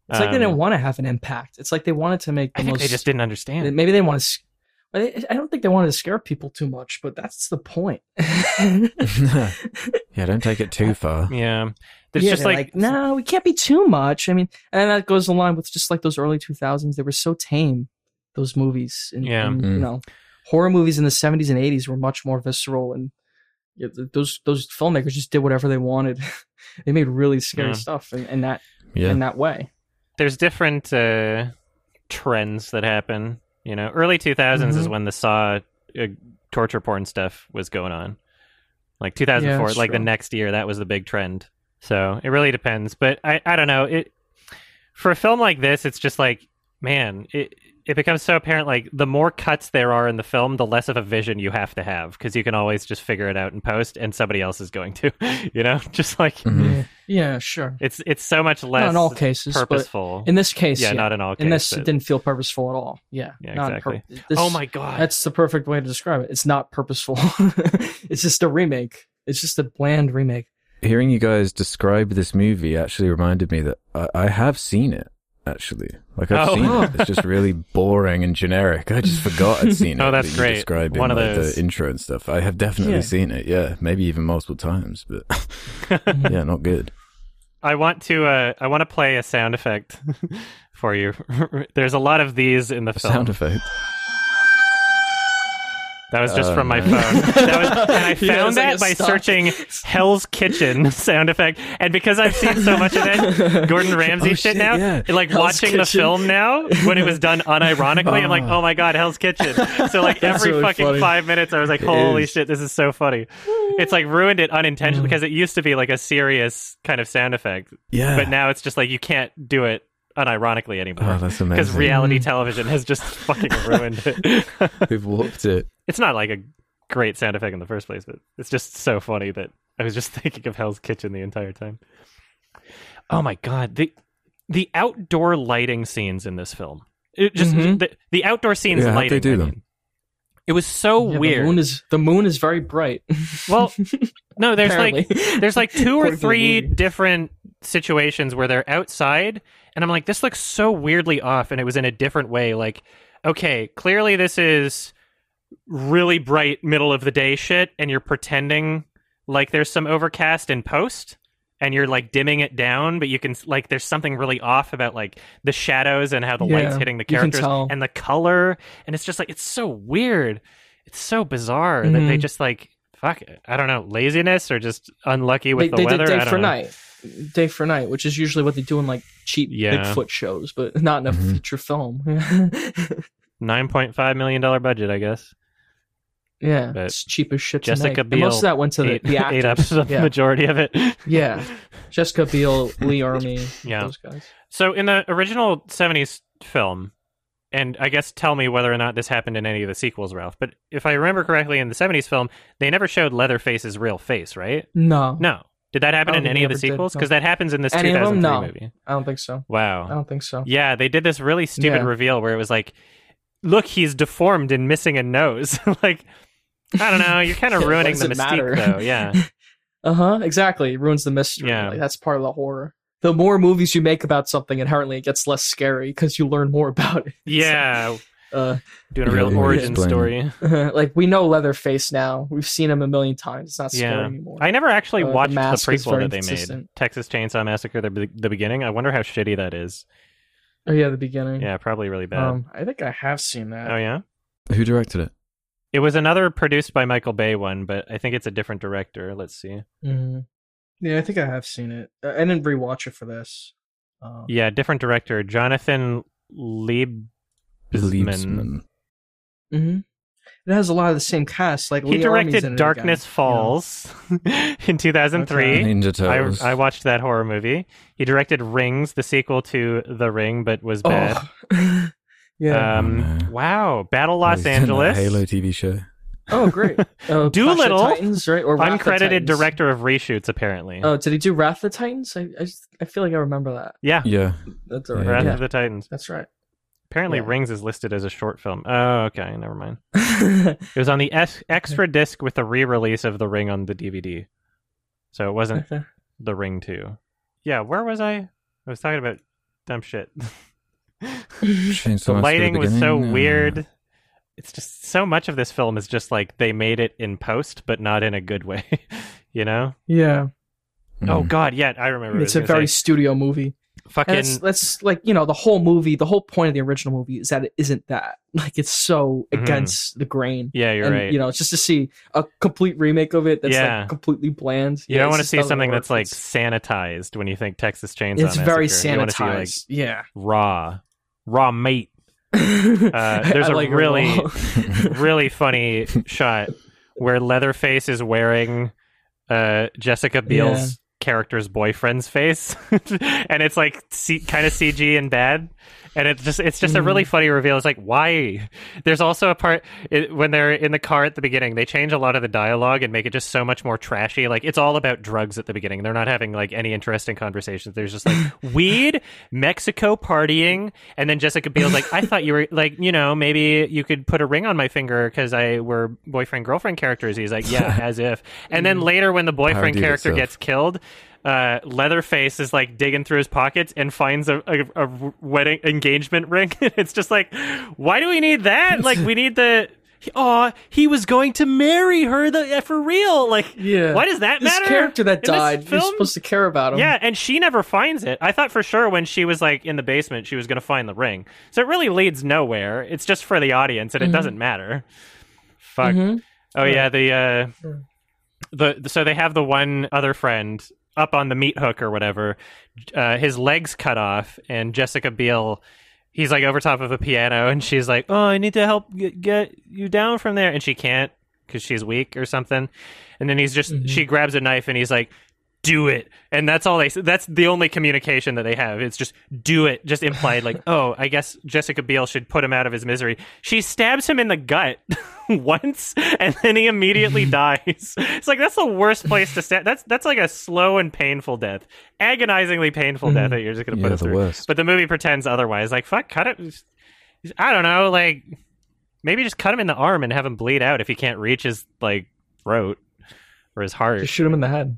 It's like they didn't Um, want to have an impact. It's like they wanted to make the i think most. they just didn't understand Maybe they want to. I don't think they wanted to scare people too much, but that's the point. yeah, don't take it too far. yeah there's yeah, just they're like, no, we can't be too much. I mean, and that goes along with just like those early 2000s. They were so tame. Those movies, and, Yeah. and, Mm. you know, horror movies in the 70s and 80s were much more visceral, and yeah, th- those those filmmakers just did whatever they wanted. they made really scary Yeah. stuff in, in that Yeah. in that way. There's different uh, trends that happen. You know, early 2000s is Mhm. when the Saw uh, torture porn stuff was going on. Like 2004, that's like the next year, that was the big trend. So it really depends. But I, I don't know. It for a film like this, it's just like, man, it it becomes so apparent. Like the more cuts there are in the film, the less of a vision you have to have because you can always just figure it out in post, and somebody else is going to. You know, just like Mhm. Yeah, yeah, sure. it's it's so much less Not in all cases, but purposeful. in this case, yeah, yeah, not in all cases. in this, it didn't feel purposeful at all. Yeah, Yeah, not exactly. pur- this- oh my god! That's the perfect way to describe it. It's not purposeful. it's just a remake. It's just a bland remake. Hearing you guys describe this movie actually reminded me that I, I have seen it. Actually, like I've Oh. seen it. It's just really boring and generic. I just forgot I'd seen it. Oh, that's that great. Describing, One of like, those. the intro and stuff. I have definitely Yeah. seen it. Yeah, maybe even multiple times, but yeah, not good. I want to uh, I want to play a sound effect for you. There's a lot of these in the A film. sound effect. That was just Oh, from my man. phone. That was, and I found it's like that a by stock. searching Hell's Kitchen sound effect. And because I've seen so much of that Gordon Ramsay Oh, shit, shit, now, yeah. like Hell's watching the film now, when it was done unironically, I'm like, Oh. oh my god, Hell's Kitchen. So like every really fucking funny. five minutes, I was like, holy shit, this is so funny. It's like ruined it Mm. unintentionally because it used to be like a serious kind of sound effect, Yeah, but now it's just like you can't do it unironically anymore oh, that's amazing. because reality Mm. television has just fucking ruined it. We've warped it. it's not like a great sound effect in the first place, but it's just so funny that I was just thinking of Hell's Kitchen the entire time. Oh my god, the the outdoor lighting scenes in this film. It just Mhm. the, the outdoor scenes Yeah, how'd lighting. they do I them? It was so Yeah, weird. The moon is the moon is very bright. Well, no, there's like there's like two or According to the three different situations where they're outside and I'm like this looks so weirdly off and it was in a different way like okay clearly this is really bright middle of the day shit and you're pretending like there's some overcast in post and you're like dimming it down but you can like there's something really off about like the shadows and how the Yeah, light's hitting the characters and the color and it's just like it's so weird it's so bizarre that they Mhm. just like fuck it. I don't know laziness or just unlucky with they, the they weather did I day don't for know. night, day for night, which is usually what they do in like cheap Yeah. Bigfoot shows, but not in a Mhm. feature film. Nine point five million dollar budget, I guess. yeah, But it's cheap as shit. to Jessica make. And Biel most of that went to the, Eight, the eight actors. up the yeah. majority of it. yeah, Jessica Biel, Lee Ermey, Yeah. those guys. So in the original 70s film, and I guess tell me whether or not this happened in any of the sequels, Ralph. But if I remember correctly, in the 70s film, they never showed Leatherface's real face, right? No, No. Did that happen in any of the sequels? no. Because that happens in this Any 2003? No. movie. I don't think so. Wow. I don't think so. Yeah, they did this really stupid Yeah. reveal where it was like, look, he's deformed and missing a nose. like, I don't know. You're kind of ruining the mystique, matter? though. Yeah. Uh huh. Exactly. It ruins the mystery. Yeah. Like, that's part of the horror. The more movies you make about something, inherently, it gets less scary because you learn more about it. Yeah. Uh, Doing a real yeah, origin explain. story. like we know Leatherface now. We've seen him a million times. It's not scary Yeah. anymore. I never actually Uh, watched the, mask is prequel that they consistent. made, Texas Chainsaw Massacre, the, be- the beginning. I wonder how shitty that is. oh yeah, the beginning. Yeah, probably really bad. Um, I think I have seen that. oh yeah, Who directed it? it was another produced by Michael Bay one, but I think it's a different director. Let's see. hmm Yeah, I think I have seen it. I didn't rewatch it for this. Um, Yeah, different director, Jonathan Liebesman. Liebesman. hmm It has a lot of the same cast. Like He Lee Ermey's in directed Darkness again, Falls in 2003. Okay. Ninja Turtles. I, I watched that horror movie. He directed Rings, the sequel to The Ring, but was bad. Oh. yeah. Um, Oh, wow, Battle Los He's in that Angeles. Halo TV show. oh, great. Uh, Doolittle, Titans, right? Or Wrath Uncredited Titans. director of reshoots, apparently. Oh, did he do Wrath of the Titans? I, I, just, I feel like I remember that. yeah, Yeah. That's Yeah. right. Wrath Yeah, of the Titans. that's right. Apparently, Yeah. Rings is listed as a short film. Oh, okay, never mind. It was on the es- extra disc with the re-release of The Ring on the DVD, so it wasn't The Ring Two. Yeah, where was I? I was talking about dumb shit. The lighting was so weird. It's just so much of this film is just like they made it in post, but not in a good way. you know? yeah, Oh mm. God, yeah, I remember. it's a very say, studio movie. Fucking. That's, that's like you know the whole movie. The whole point of the original movie is that it isn't that. Like it's so Mhm. against the grain. yeah, you're and, right. You know, it's just to see a complete remake of it that's Yeah. like completely bland. You Yeah, don't want to see something that's like sanitized when you think Texas Chainsaw it's very Massacre. You wanna see, like, sanitized. yeah. raw, raw meat. uh, there's a really- really funny shot where Leatherface is wearing uh, Jessica Biel's Yeah. Character's boyfriend's face, and it's like C- kind of CG and bad. And it's just it's just a Mm. really funny reveal. It's like why? There's also a part it, when they're in the car at the beginning. They change a lot of the dialogue and make it just so much more trashy. Like it's all about drugs at the beginning. They're not having like any interesting conversations. There's just like weed, Mexico partying, and then Jessica Biel's like, I thought you were like, you know, maybe you could put a ring on my finger because I were boyfriend girlfriend characters. He's like, yeah, as if. And then later when the boyfriend character gets killed. Uh, Leatherface is like digging through his pockets and finds a, a, a wedding engagement ring. it's just like, why do we need that? Like, we need the. Oh, he was going to marry her the, for real. Like, Yeah. why does that this matter? character that in died, you're supposed to care about him. Yeah, and she never finds it. I thought for sure when she was like in the basement, she was going to find the ring. So it really leads nowhere. It's just for the audience, and it Mhm. doesn't matter. Fuck. Mhm. Oh yeah, the uh, Sure. the so they have the one other friend up on the meat hook or whatever. Uh, his legs cut off, and Jessica Biel. He's like over top of a piano, and she's like, "Oh, I need to help get, get you down from there," and she can't because she's weak or something. And then he's just Mhm. she grabs a knife, and he's like, "Do it," and that's all they. That's the only communication that they have. It's just "Do it," just implied like, "Oh, I guess Jessica Biel should put him out of his misery." She stabs him in the gut once, and then he immediately dies. It's like that's the worst place to stab. That's that's like a slow and painful death, agonizingly painful Mhm. death that you're just gonna put Yeah, us the through. worst. But the movie pretends otherwise. Like, fuck, cut it. I don't know. Like, maybe just cut him in the arm and have him bleed out if he can't reach his like throat or his heart. Just shoot him in the head.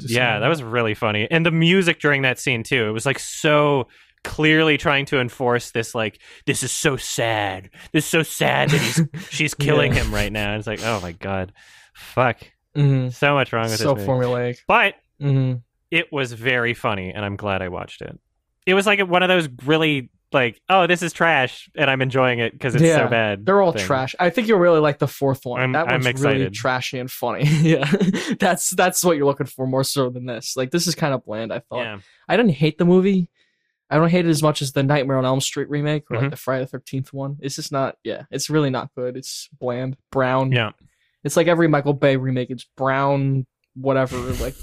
Yeah, that was really funny. And the music during that scene too. It was like so clearly trying to enforce this like this is so sad. This is so sad that he's she's killing Yeah. him right now. It's like, oh my god. Fuck. Mhm. So much wrong with so this movie. formulaic. But hmm it was very funny and I'm glad I watched it. It was like one of those really like, oh, this is trash and I'm enjoying it because it's so bad. They're all thing. trash. I think you'll really like the fourth one. I'm- that I'm one's really excited. trashy and funny. yeah, that's that's what you're looking for more so than this. Like this is kind of bland. I thought. Yeah. I didn't hate the movie. I don't hate it as much as the Nightmare on Elm Street remake or Mhm. like the Friday the Thirteenth one. It's just not. Yeah, it's really not good. It's bland, brown. Yeah. It's like every Michael Bay remake. It's brown, whatever, like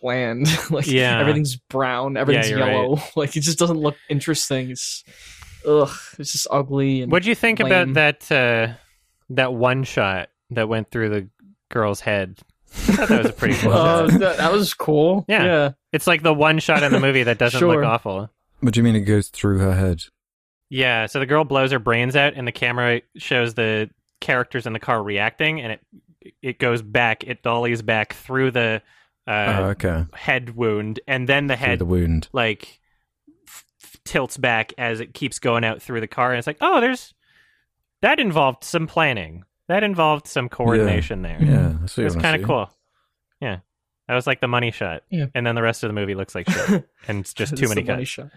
bland. like Yeah. everything's brown, everything's you're right. yellow. Like it just doesn't look interesting. It's ugh, it's just ugly what do you think lame. about that uh, that one shot that went through the girl's head? I thought that was a pretty cool shot. that, that was cool. Yeah. yeah. It's like the one shot in the movie that doesn't look awful. What do you mean it goes through her head? Yeah, so the girl blows her brains out, and the camera shows the characters in the car reacting, and it it goes back, it dollies back through the oh, uh, okay. head wound, and then the Through head the wound. like f- f- tilts back as it keeps going out through the car, and it's like, oh, there's that involved some planning, that involved some coordination there. Yeah, that's It was kind of cool. Yeah, that was like the money shot, Yeah. and then the rest of the movie looks like shit, and it's just too many the money cuts.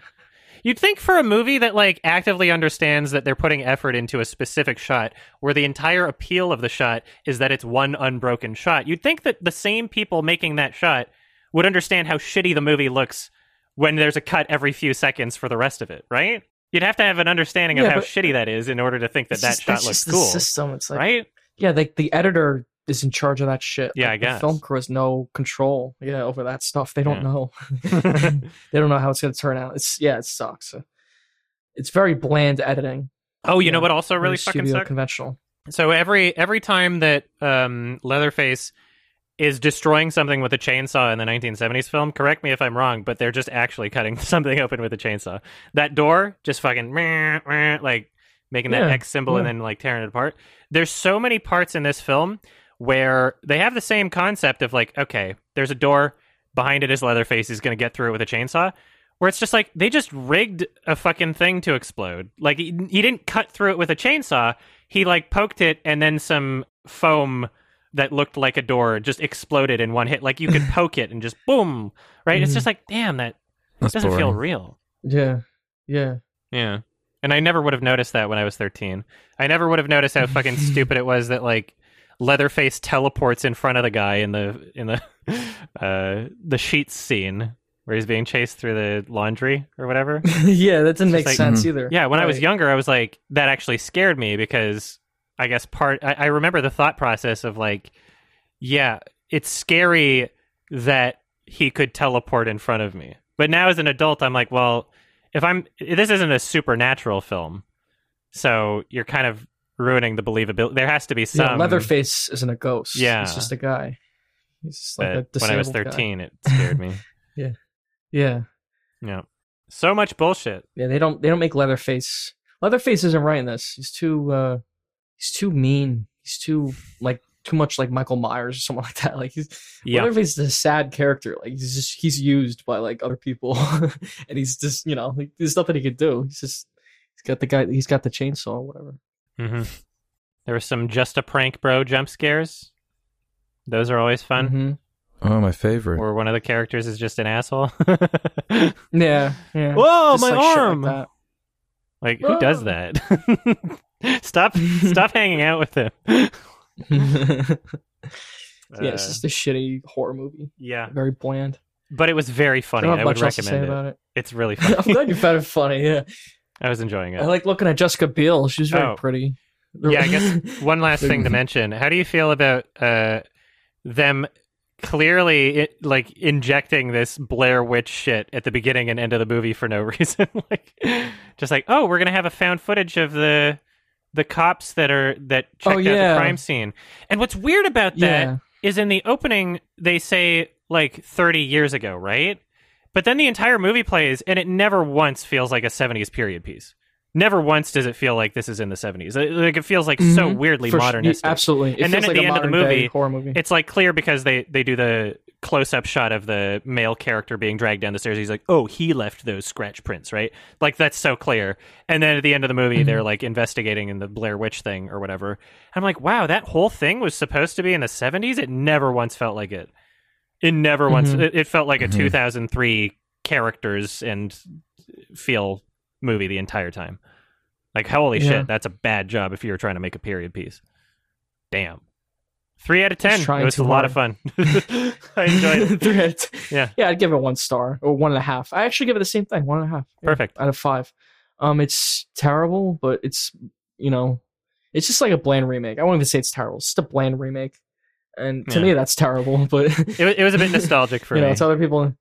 You'd think for a movie that like actively understands that they're putting effort into a specific shot, where the entire appeal of the shot is that it's one unbroken shot, you'd think that the same people making that shot would understand how shitty the movie looks when there's a cut every few seconds for the rest of it, right? You'd have to have an understanding of Yeah, how shitty that is in order to think that that just- shot looks cool, system. It's like right? yeah, like the editor is in charge of that shit. Yeah, Like, I the guess. film crew has no control. Yeah, over that stuff. They don't Yeah. know. they don't know how it's going to turn out. It's yeah, it sucks. It's very bland editing. oh, you know what? Also, really fucking sucks. conventional. So every every time that um, Leatherface is destroying something with a chainsaw in the 1970s film, correct me if I'm wrong, but they're just actually cutting something open with a chainsaw. That door just fucking meh, meh, like making that Yeah, X symbol and then like tearing it apart. There's so many parts in this film where they have the same concept of like, okay, there's a door behind it is Leatherface. He's going to get through it with a chainsaw. Where it's just like they just rigged a fucking thing to explode. Like he, he didn't cut through it with a chainsaw. He like poked it, and then some foam that looked like a door just exploded in one hit. Like you could poke it and just boom. Right? It's Mhm. just like, damn, that That's doesn't feel real. Yeah, yeah. Yeah. And I never would have noticed that when I was 13. I never would have noticed how fucking stupid it was that like Leatherface teleports in front of the guy in the in the uh the sheets scene where he's being chased through the laundry or whatever. yeah, that didn't It's make just sense like- either. Yeah, when I was younger, I was like, that actually scared me because I guess part, I, I remember the thought process of like, yeah, it's scary that he could teleport in front of me. But now as an adult, I'm like, well, if I'm, this isn't a supernatural film. So you're kind of ruining the believability. There has to be some. Yeah, Leatherface isn't a ghost. Yeah. he's just a guy. He's just like a when I was disabled guy. 13, it scared me. Yeah, yeah. Yeah. So much bullshit. yeah. They don't they don't make Leatherface. Leatherface isn't right in this. He's too uh he's too mean. He's too like too much like Michael Myers or something like that. Like he's Yeah. Leatherface is a sad character. Like he's just he's used by like other people, and he's just you know like, there's nothing he could do. He's just he's got the guy. He's got the chainsaw or whatever. Hmm There were some just a prank bro jump scares. Those are always fun. Mhm. Oh, my favorite. Where one of the characters is just an asshole. Yeah, yeah. Whoa, Just, my like, arm! Like Like, who does that? stop, stop hanging out with him. Uh, yeah, it's just a shitty horror movie. yeah, Very bland. but it was very funny. don't I, would much else to say recommend it. about it. It's really funny. I'm glad you found it funny. Yeah, I was enjoying it. I like looking at Jessica Biel. She's very Oh. pretty. yeah, I guess one last thing to mention. How do you feel about uh, them clearly it, like injecting this Blair Witch shit at the beginning and end of the movie for no reason? like, just like, oh, we're gonna have a found footage of the the cops that are that checked Oh, out the crime scene. And what's weird about that is Yeah. in the opening they say like 30 years ago, right? But then the entire movie plays and it never once feels like a 70s period piece. Never once does it feel like this is in the 70s. It- Like it feels like so Mhm. weirdly For sure. Absolutely. It And then at like the end of the movie, horror movie. It's like clear because they they do the close up shot of the male character being dragged down the stairs. He's like, "Oh, he left those scratch prints, right?" Like that's so clear. And then at the end of the movie, Mhm. they're like investigating in the Blair Witch thing or whatever. I'm like, "Wow, that whole thing was supposed to be in the 70s. It never once felt like it. It never once. Mhm. It, it felt like a Mhm. 2003 characters and feel movie the entire time. Like, holy Yeah. shit, that's a bad job if you were trying to make a period piece. Damn. Three out of ten. It was a too lot of fun. I enjoyed it. Three out of ten. Yeah. Yeah, I'd give it one star or one and a half. I actually give it the same thing, one and a half. Yeah, Perfect. out of five. Um, it's terrible, but it's you know, it's just like a bland remake. I won't even say it's terrible. It's just a bland remake. And to Yeah. me that's terrible. But It, it was a bit nostalgic for you know, it's other people.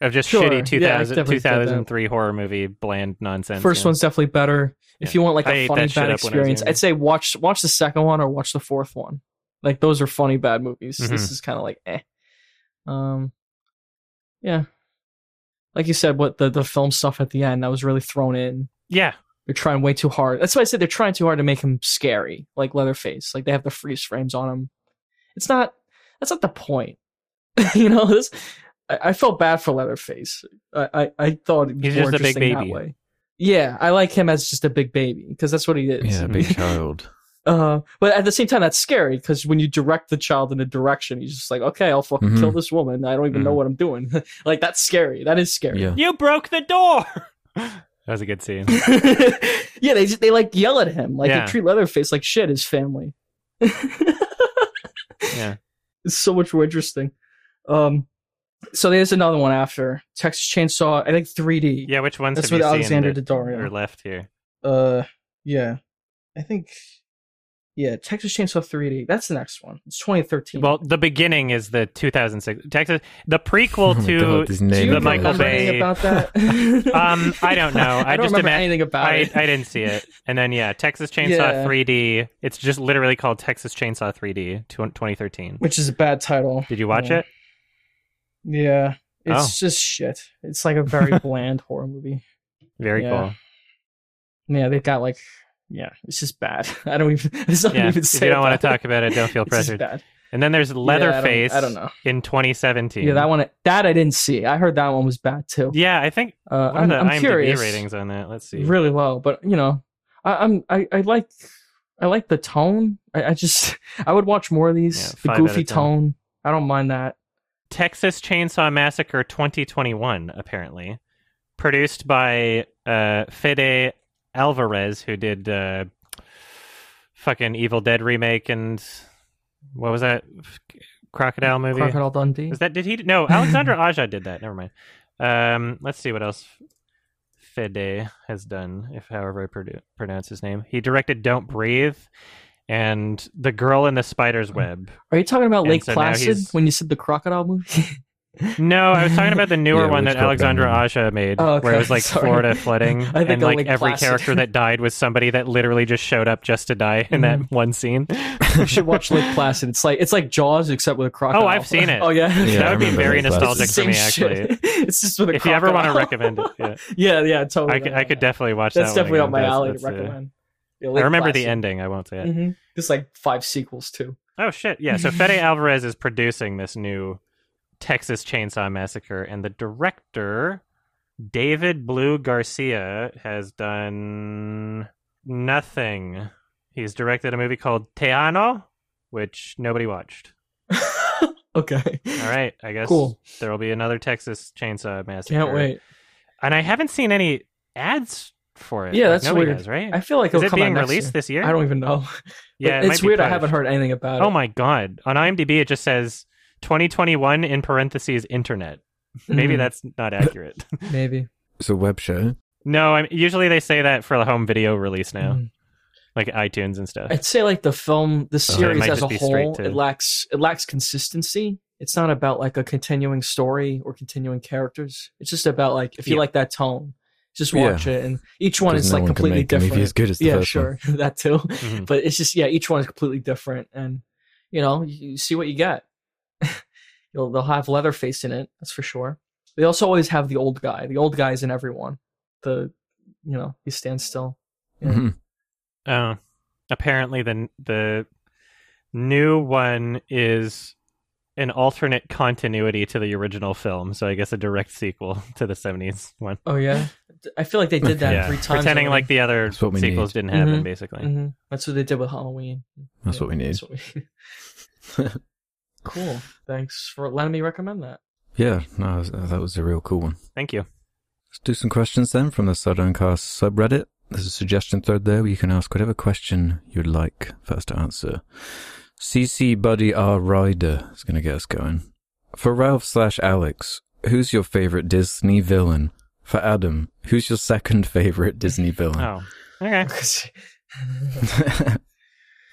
of just Sure. shitty Yeah, 2000, definitely get that. 2003 horror movie bland nonsense. First yeah. one's definitely better. If Yeah. you want like I a funny bad up when I was experience. I'd say watch watch the second one or watch the fourth one. Like those are funny bad movies. Mhm. This is kind of like eh. Um, yeah, like you said, what the the film stuff at the end that was really thrown in. Yeah, They're trying way too hard. That's why I said they're trying too hard to make him scary, like Leatherface. Like they have the freeze frames on him. It's not. That's not the point. you know this. I, I felt bad for Leatherface. I I, I thought He's more just a big interesting that baby. way. Yeah, I like him as just a big baby because that's what he is. Yeah, a big child. Uh, but at the same time, that's scary because when you direct the child in a direction, he's just like, okay, I'll fucking Mhm. kill this woman. I don't even know Mhm. what I'm doing. like that's scary. That is scary. Yeah. you broke the door. that was a good scene. yeah, they just, they like yell at him, like Yeah. they treat Leatherface like shit. His family. Yeah. it's so much more interesting. Um, so there's another one after Texas Chainsaw. I think 3D. Yeah, which ones that's have with Alexandra Daddario. are left here? Uh, yeah, I think. Yeah, Texas Chainsaw 3D. That's the next one. It's 2013. Well, the beginning is the 2006 Texas. The prequel Oh to God, this Do the Michael Bay- about that? Um, I don't know. I I, don't just remember ima- anything about I, it. I didn't see it. And then yeah, Texas Chainsaw Yeah. 3D. It's just literally called Texas Chainsaw 3D, 2013. Which is a bad title. Did you watch Yeah. it? Yeah, it's Oh. just shit. It's like a very bland horror movie. Very Yeah. cool. Yeah, they've got like, yeah, it's just bad. I don't even. There's nothing Yeah. even If you don't want to talk about it, don't feel It's just pressured. bad. And then there's Leatherface Yeah, I, don't, I don't know. in 2017. Yeah, that one. That I didn't see. I heard that one was bad too. Yeah, I think Uh, what are I'm, the I'm IMDb curious. ratings on that? Let's see. Really low, but you know, I, I'm I, I like I like the tone. I, I just I would watch more of these. Yeah, the five out of goofy tone. I don't mind that. Texas Chainsaw Massacre 2021, apparently. Produced by uh, Fede Alvarez, who did uh, fucking Evil Dead remake and what was that crocodile movie? Crocodile Dundee. Was that did he? No, Alexandre Aja did that. Never mind. Um, let's see what else Fede has done, if however I produ- pronounce his name. He directed Don't Breathe and The Girl in the Spider's Web. Are you talking about And Lake so Placid when you said the crocodile movie? No, I was talking about the newer Yeah, one that Alexandre movie? Aja made, Oh, okay. where it was like Sorry. Florida flooding, I think and of like every Placid. character that died was somebody that literally just showed up just to die in Mm-hmm. that one scene. you should watch Lake Placid. It's like it's like Jaws except with a crocodile. Oh, I've seen it. oh yeah, Yeah, that I would be very Lake nostalgic It's for me, actually. it's just with a If you ever want to recommend it, yeah. yeah, yeah, totally. I could, I could definitely watch That's that. one definitely up again. my alley that's, to uh, recommend. Yeah, I Lake remember the ending. I won't say it. Mhm. There's like five sequels too. Oh shit! Yeah. So Fede Alvarez is producing this new Texas Chainsaw Massacre, and the director David Blue Garcia has done nothing. He's directed a movie called Tejano, which nobody watched. okay. All right, I guess Cool. there will be another Texas Chainsaw Massacre. Can't wait. And I haven't seen any ads for it. Yeah, Like, that's nobody weird. has, right? I feel like Is it'll it come being released year. this year? I don't even know. yeah, it it's weird. I haven't heard anything about oh it. Oh my god! On IMDb, it just says 2021 in parentheses internet. Maybe Mhm. that's not accurate. maybe. It's a web show. no, I'm usually they say that for the home video release now, Mhm. like iTunes and stuff. I'd say like the film, the it series might as just a be straight whole, to- it lacks it lacks consistency. It's not about like a continuing story or continuing characters. It's just about like if you Yeah. like that tone, just Yeah. watch it, and each one is no like one can completely make a movie different. as good as the yeah, first one. sure, that too. Mhm. But it's just yeah, each one is completely different, and you know you, you see what you get. You'll they'll have Leatherface in it, that's for sure. They also always have the old guy. The old guy's in everyone. The you know he stands still. Yeah. Mhm. Oh, apparently the the new one is an alternate continuity to the original film, so I guess a direct sequel to the 70s one. Oh yeah, I feel like they did that yeah, three times. pretending already. like the other That's what we sequels need. didn't happen, Mhm. basically. Mhm. That's what they did with Halloween. That's Yeah, what we need. that's what we- cool. Thanks for letting me recommend that. Yeah, no, that was a real cool one. Thank you. Let's do some questions then from the Sardonicast subreddit. There's a suggestion thread there where you can ask whatever question you'd like for us to answer. CC Buddy R Rider is going to get us going. For Ralph slash Alex, who's your favorite Disney villain? For Adam, who's your second favorite Disney villain? Oh, okay.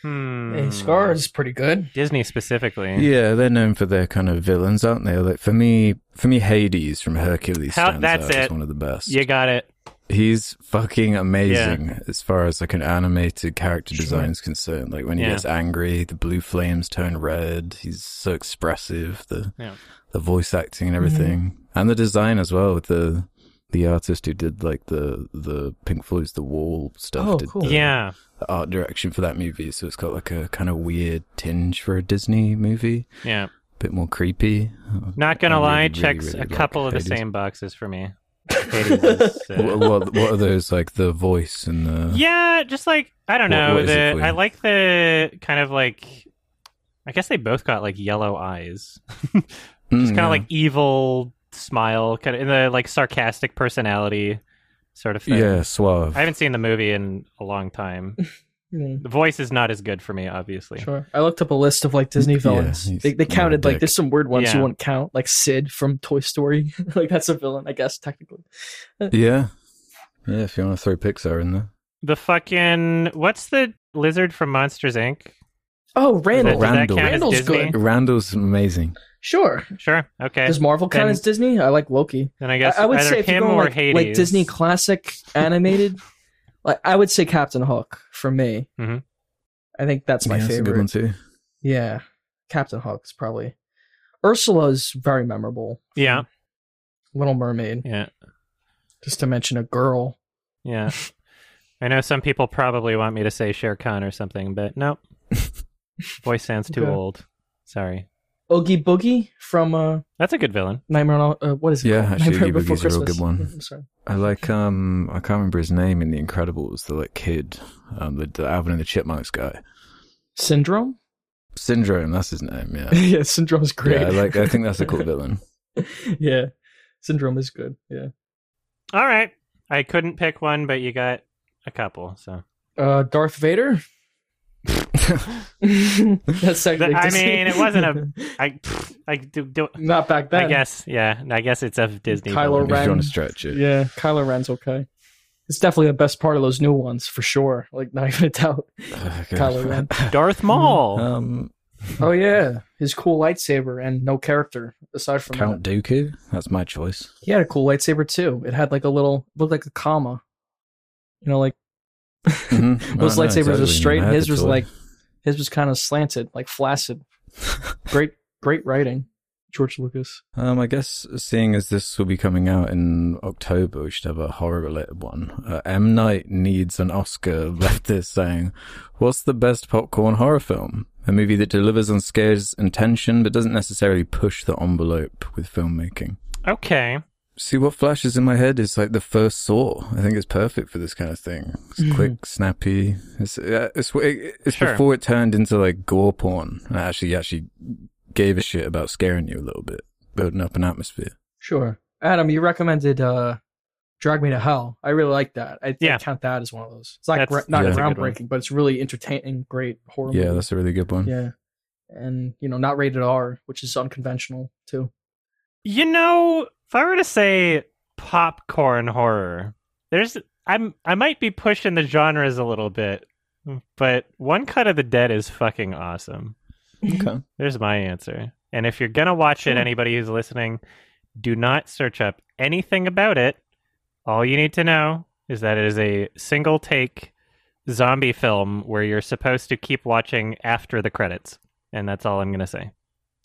Hmm. Hey, Scar is pretty good. Disney specifically. Yeah, they're known for their kind of villains, aren't they? Like for me, for me, Hades from Hercules How- stands that's out as it. one of the best. You got it. He's fucking amazing as far as like an animated character Sure. design is concerned. Like when he Yeah. gets angry, the blue flames turn red. He's so expressive. The Yeah. the voice acting and everything, and the design as well with the the artist who did like the the Pink Floyd's The Wall stuff. Oh, did cool. the, Yeah. the art direction for that movie. So it's got like a kind of weird tinge for a Disney movie, Yeah. A bit more creepy. Not gonna I lie, really, checks really a like couple of the Hades. same boxes for me. Hades is, uh, what, what, what are those like the voice and the yeah, just like I don't know. what is it the? I like the kind of like. I guess they both got like yellow eyes. Mm, Just kind yeah. of like evil smile, kind of in the like sarcastic personality sort of thing. yeah suave. I haven't seen the movie in a long time. Yeah. The voice is not as good for me, obviously. Sure. I looked up a list of like Disney villains. he's they, they counted like there's some weird ones Yeah. you wouldn't count, like Sid from Toy Story. like that's a villain, I guess technically. yeah, yeah. If you want to throw Pixar in there, The fucking what's the lizard from Monsters Inc? Oh, Randall. Does that Randall. count as Randall's good. Randall's amazing. Sure. Sure. Okay. Does Marvel count Then- as Disney? I like Loki. then I guess I, I would either say if you're him going or like, Hades. like Disney classic animated, like I would say Captain Hook for me. Mhm. I think that's my yeah, that's a good favorite. one too. Yeah, Captain Hook's probably. Ursula's very memorable. Yeah. Little Mermaid, Yeah. just to mention a girl. Yeah. I know some people probably want me to say Shere Khan or something, but nope. Voice sounds too Okay. old. Sorry. Oogie Boogie from uh, That's a good villain. Nightmare on uh, what is it Yeah, called? actually, Nightmare Oogie Before Boogie's a real good one. I'm sorry. I like um I can't remember his name in The Incredibles. The like kid, um the, the Alvin and the Chipmunks guy. Syndrome. Syndrome, that's his name. Yeah, yeah, Syndrome's great. yeah. I like. I think that's a cool villain. yeah, Syndrome is good. Yeah. All right. I couldn't pick one, but you got a couple. So Uh, Darth Vader. That's technically I mean, it wasn't a- I, I do, do not back then. I guess, yeah. I guess it's a Disney. Kylo villain. if you want Ren. to stretch it, Yeah, Kylo Ren's okay. It's definitely the best part of those new ones for sure. Like not even a doubt. Kylo Ren. Darth Maul. Um, Oh yeah, his cool lightsaber and no character aside from Count that. Dooku. That's my choice. He had a cool lightsaber too. It had like a little looked like a comma. You know, like Mhm. most I know lightsabers exactly are straight. mean. And His was toy. like his was kind of slanted, like flaccid. Great, great writing, George Lucas. Um, I guess seeing as this will be coming out in October, we should have a horror related one. Uh, M Night needs an Oscar. Left this saying, "What's the best popcorn horror film? A movie that delivers on scares and tension, but doesn't necessarily push the envelope with filmmaking." Okay. See what flashes in my head is like the first Saw. I think it's perfect for this kind of thing. It's Mhm. quick, snappy. It's uh, it's it's Sure. before it turned into like gore porn. And actually, actually gave a shit about scaring you a little bit, building up an atmosphere. Sure, Adam, you recommended uh, "Drag Me to Hell." I really like that. I, Yeah. I count that as one of those. It's like That's- gra- not that's a good one. groundbreaking, but it's really entertaining, great horror. Yeah, movie. that's a really good one. yeah, and you know, not rated R, which is unconventional too. You know, if I were to say popcorn horror, there's I'm I might be pushing the genres a little bit, but One Cut of the Dead is fucking awesome. Okay. There's my answer. And if you're gonna watch it, anybody who's listening, do not search up anything about it. All you need to know is that it is a single take zombie film where you're supposed to keep watching after the credits. And that's all I'm gonna say.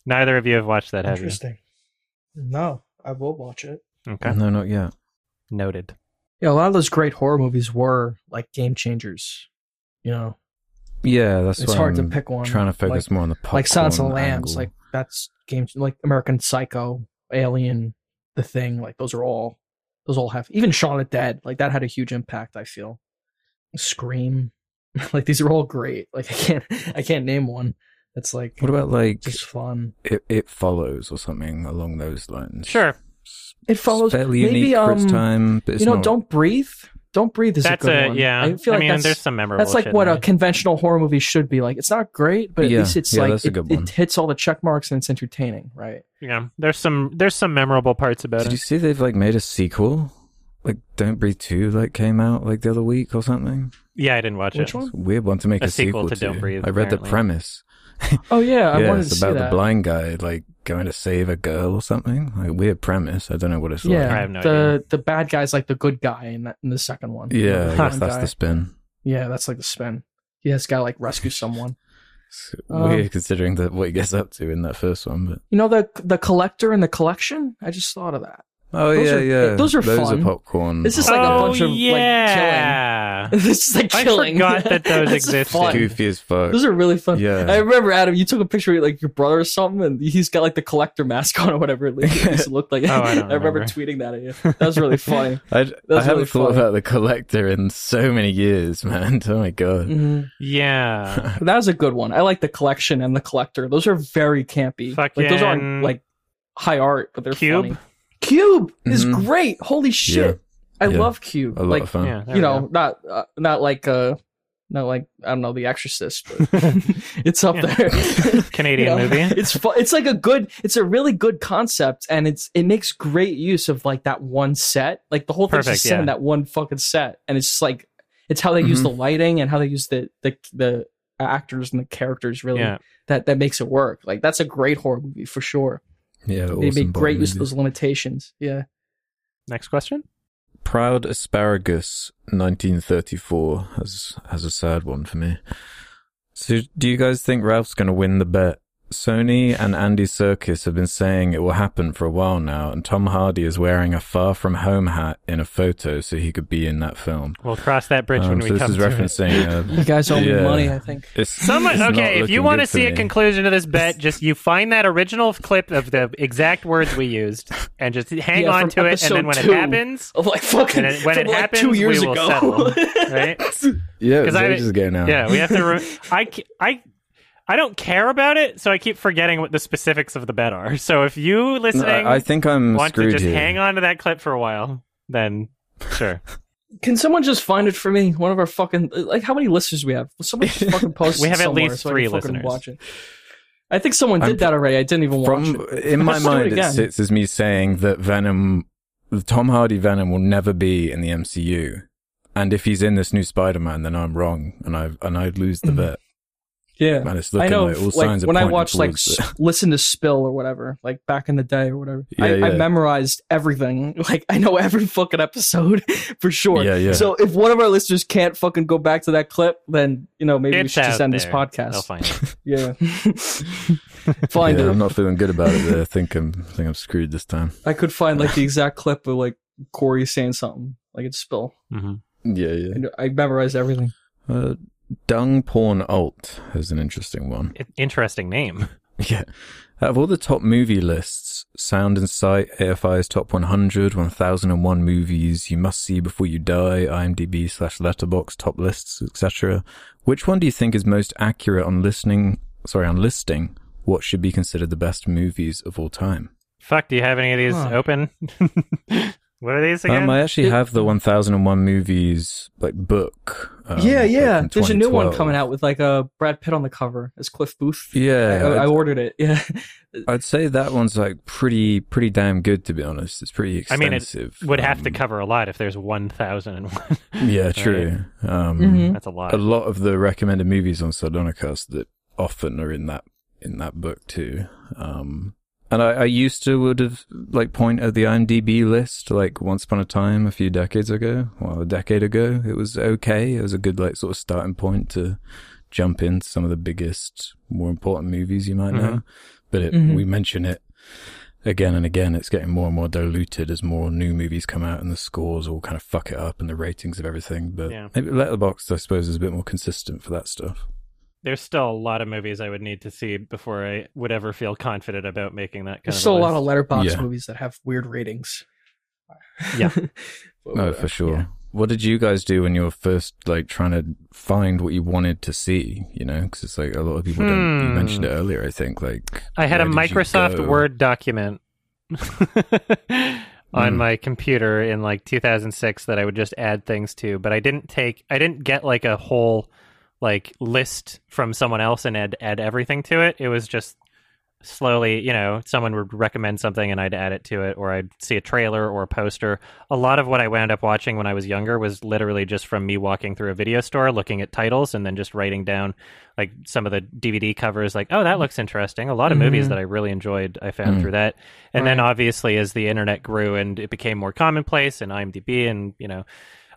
Neither of you have watched that, have you? Interesting. No, I will watch it. Okay. No, not yet. Noted. Yeah, a lot of those great horror movies were like game changers. You know, Yeah, that's it's hard I'm to pick one. trying to focus like, more on the popcorn like Silence of the Lambs. angle. Like that's game like American Psycho, Alien, The Thing. Like those are all those all have even Shaun of the Dead. Like that had a huge impact. I feel. Scream, like these are all great. Like I can't I can't name one that's like what about like just fun. it, it follows or something along those lines? Sure. It follows fairly maybe unique for its um time, but it's you know not- Don't Breathe. Don't Breathe is That's a good a one. yeah. I feel like mean, that's there's some memorable. That's like shit what in a conventional horror movie should be like. It's not great, but at Yeah, least it's yeah, like that's a it, good it hits all the check marks and it's entertaining, right? yeah. There's some there's some memorable parts about Did it. Did you see they've like made a sequel? like Don't Breathe two like came out like the other week or something? Yeah, I didn't watch Which it. one? It's a weird one to make A a, sequel to Don't Breathe, I read the premise. Oh yeah, I yeah, wanted it's to see about that. the blind guy like going to save a girl or something. Like weird premise. I don't know what it's yeah, like. I have no the idea. the bad guy's like the good guy in that in the second one. Yeah, I guess that's guy. the spin. Yeah, that's like the spin. He has got to like rescue someone. It's Um, considering that what he gets up to in that first one, but You know the the collector and the collection. I just thought of that. Oh Those yeah, are- yeah, those are those fun. are popcorn. This is like a oh, bunch of, like, yeah. this is like chilling. I killing. forgot that those That's existed. fun. goofy as fuck. Those are really fun. Yeah. I remember Adam. You took a picture of like your brother or something, and he's got like the collector mask on or whatever. It used to look like. Oh, I don't remember remember. tweeting that at you. That was really funny. I, I haven't really thought funny. about the collector in so many years, man. Oh my god. hmm Yeah. That was a good one. I like the collection and the collector. Those are very campy. Like those aren't like high art, but they're Cube? funny. Cube is Mhm. great. Holy shit! I Yeah. love Cube. A lot like of fun. Yeah. there you we know, go. not uh, not like uh, not like I don't know, The Exorcist, but it's up Yeah. there. Canadian You know, movie. It's fu- it's like a good. It's a really good concept, and it's it makes great use of like that one set. Like the whole thing's Perfect, just set in yeah. that one fucking set, and it's just like it's how they use Mhm. the lighting and how they use the the the actors and the characters really Yeah. that that makes it work. Like that's a great horror movie for sure. Yeah, they awesome make great use of those limitations. Yeah. Next question. Proud Asparagus 1934 has has a sad one for me. So, do you guys think Ralph's going to win the bet? Sony and Andy Serkis have been saying it will happen for a while now, and Tom Hardy is wearing a Far From Home hat in a photo so he could be in that film. We'll cross that bridge Um, when so we this come is to it. referencing. You Uh, guys owe me money, I think. it's, Someone, it's okay, if you want to see a conclusion to this bet, just you find that original clip of the exact words we used and just hang Yeah, on to it. And then when it happens, Of like fucking And it- when it like happens, two years we will ago. settle, right? yeah, it was 'cause I- ages ago now. yeah, we have to. Re- I, I, I don't care about it, so I keep forgetting what the specifics of the bet are. So if you listening I, I think I'm want to just here. hang on to that clip for a while, then sure. Can someone just find it for me? One of our fucking like how many listeners we have? Someone just fucking post We have at least so three listeners. Watch it. I think someone did I'm- that already. I didn't even watch it. in my Let's it mind, it, sits as me saying that Venom, Tom Hardy Venom, will never be in the MCU, and if he's in this new Spider-Man, then I'm wrong, and I and I lose the Mhm. bet. Yeah. Man, it's I know, like all like signs when I pointing watched like s- listen to Spill or whatever, like back in the day or whatever. I, Yeah, I memorized everything. Like I know every fucking episode for sure. Yeah, yeah. So if one of our listeners can't fucking go back to that clip, then you know maybe we should just out end this there. They'll podcast. find it. Yeah. Find yeah, it. I'm not feeling good about it. There. I think I'm, I think I'm screwed this time. I could find like the exact clip of like Corey saying something like it's Spill. hmm Yeah, yeah. I, I memorized everything. Uh, Dung Porn Alt is an interesting one. Interesting name. Yeah. Out of all the top movie lists, Sound and Sight, AFI's Top 100, 1001 movies you must see before you die, IMDb slash Letterboxd top lists, etc. Which one do you think is most accurate on listening, sorry, on listing what should be considered the best movies of all time? Fuck, do you have any of these Huh. open? what are these again? Um, I actually have the 1001 movies, like, book. Um, yeah, yeah. from There's a new one coming out with like a uh, Brad Pitt on the cover as Cliff Booth. Yeah. I, I I'd- ordered it. Yeah. I'd say that one's like pretty, pretty damn good to be honest. It's pretty expensive. I mean, it extensive. Would have to Um, cover a lot if there's 1,001. Yeah, true. Um, Mhm. That's a lot. A lot of the recommended movies on Sardonicast that often are in that in that book too. Um, and I, I used to would have like point at the IMDb list like once upon a time a few decades ago. Well, a decade ago, it was okay. It was a good like sort of starting point to jump into some of the biggest, more important movies you might know. But it, Mhm. we mention it again and again. It's getting more and more diluted as more new movies come out and the scores all kind of fuck it up and the ratings of everything. But Yeah. maybe Letterboxd, I suppose, is a bit more consistent for that stuff. There's still a lot of movies I would need to see before I would ever feel confident about making that kind There's of still a lot of Letterboxd Yeah. movies that have weird ratings. Yeah. But, No, uh, for sure. yeah. What did you guys do when you were first like trying to find what you wanted to see? You know, because it's like a lot of people don't. You Hmm. mentioned it earlier, I think. Like I had a where did you Microsoft? Word document on Mm. my computer in like 2006 that I would just add things to, but I didn't take I didn't get like a whole like list from someone else and add add everything to it. It was just slowly, you know, someone would recommend something and I'd add it to it, or I'd see a trailer or a poster. A lot of what I wound up watching when I was younger was literally just from me walking through a video store, looking at titles, and then just writing down like some of the DVD covers, like, oh, that looks interesting. A lot of movies Mhm. that I really enjoyed, I found Mm. through that. And then obviously, as the internet grew and it became more commonplace, and IMDb and, you know,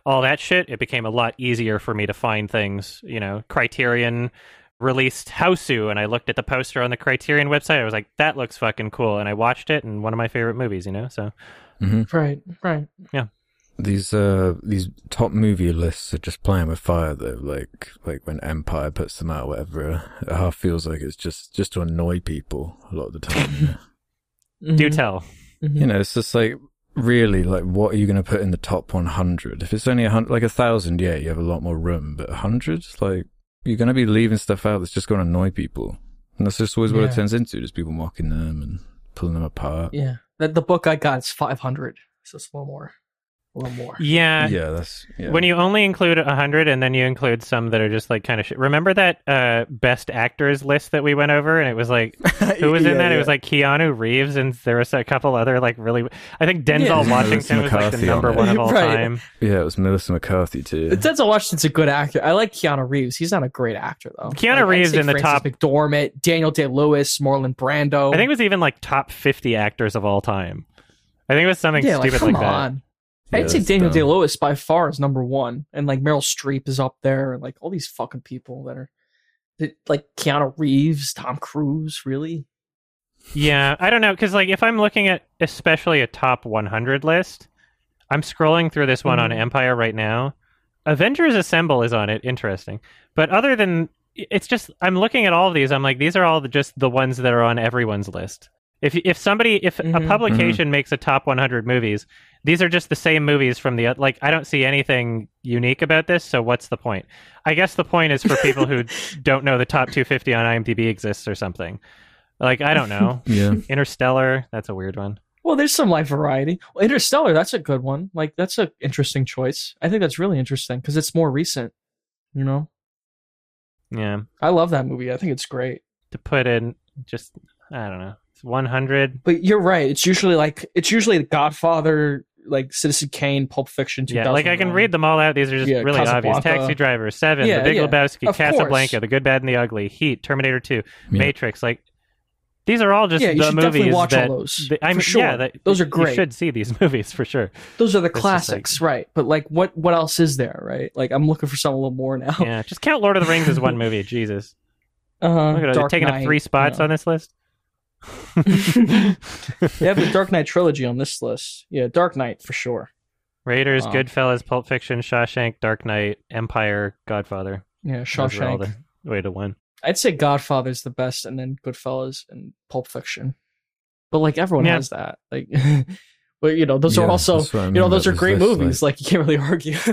all that shit, it became a lot easier for me to find things. You know, Criterion released Hausu, and I looked at the poster on the Criterion website. I was like, that looks fucking cool. And I watched it, and one of my favorite movies, you know? So, hmm Right, right. Yeah these uh these top movie lists are just playing with fire though. Like like when Empire puts them out, whatever. It half feels like it's just just to annoy people a lot of the time. yeah. do Mhm, tell. mhm. you know, it's just like really like what are you going to put in the top 100? If it's only a hundred, like a thousand, yeah, you have a lot more room. But a hundred, like you're going to be leaving stuff out that's just going to annoy people, and that's just always what it turns into: just people mocking them and pulling them apart. Yeah. The, the book I got is 500. So it's a little more. A little more. Yeah. yeah, that's yeah. When you only include 100 and then you include some that are just like kind of shit. Remember that uh, best actors list that we went over? And it was like, who was in Yeah, that? It was like Keanu Reeves, and there was a couple other like really. I think Denzel Yeah. Washington Melissa was like the number on one of all Right. time. yeah, it was Melissa McCarthy too. Denzel Washington's a good actor. I like Keanu Reeves. He's not a great actor though. Keanu Like, Reeves say in the Francis top- McDormand, Daniel Day Lewis, Marlon Brando. I think it was even like top 50 actors of all time. I think it was something yeah, like stupid come like that. on. Yeah, I'd say Daniel. Day Lewis by far is number one, and like Meryl Streep is up there, and like all these fucking people that are, that, like Keanu Reeves, Tom Cruise, really. Yeah, I don't know because like if I'm looking at especially a top 100 list, I'm scrolling through this one on Mhm. Empire right now. Avengers Assemble is on it. Interesting, but other than it's just I'm looking at all of these. I'm like these are all the, just the ones that are on everyone's list. If if somebody if a Mhm. publication makes a top 100 movies, these are just the same movies from the like. I don't see anything unique about this. So what's the point? I guess the point is for people who don't know the top 250 on IMDb exists or something. Like I don't know. yeah, Interstellar, that's a weird one. Well, there's some like variety. Well, Interstellar, that's a good one. Like that's an interesting choice. I think that's really interesting because it's more recent. You know, Yeah. I love that movie. I think it's great. To put in just I don't know. It's 100. But you're right. It's usually like it's usually The Godfather, like Citizen Kane, Pulp Fiction. Yeah, like I can read them all out. These are just Yeah, really obvious. Taxi Driver, Seven, Yeah, The Big yeah. Lebowski, Of Casablanca, course. The Good, Bad, and the Ugly, Heat, Terminator 2, Yeah. Matrix. Like these are all just Yeah, you the should movies definitely watch all that those, that- I'm for sure. Yeah, that, Those are great. You should see these movies for sure. Those are the It's just classics, right? But like, what what else is there, right? Like, I'm looking for something a little more now. Yeah, just count Lord of the Rings as one movie. Jesus, Uh-huh. look at it. Dark taking up three spots you know. on this list. They have the Dark Knight trilogy on this list. Yeah, Dark Knight for sure. Raiders, Um, Goodfellas, Pulp Fiction, Shawshank, Dark Knight, Empire, Godfather. Yeah, Those are Shawshank. the way to win. I'd say Godfather's the best, and then Goodfellas and Pulp Fiction. But like everyone Yeah. has that. Like, but you know, those are also that's what you know those are great list, movies. Like, you can't really argue.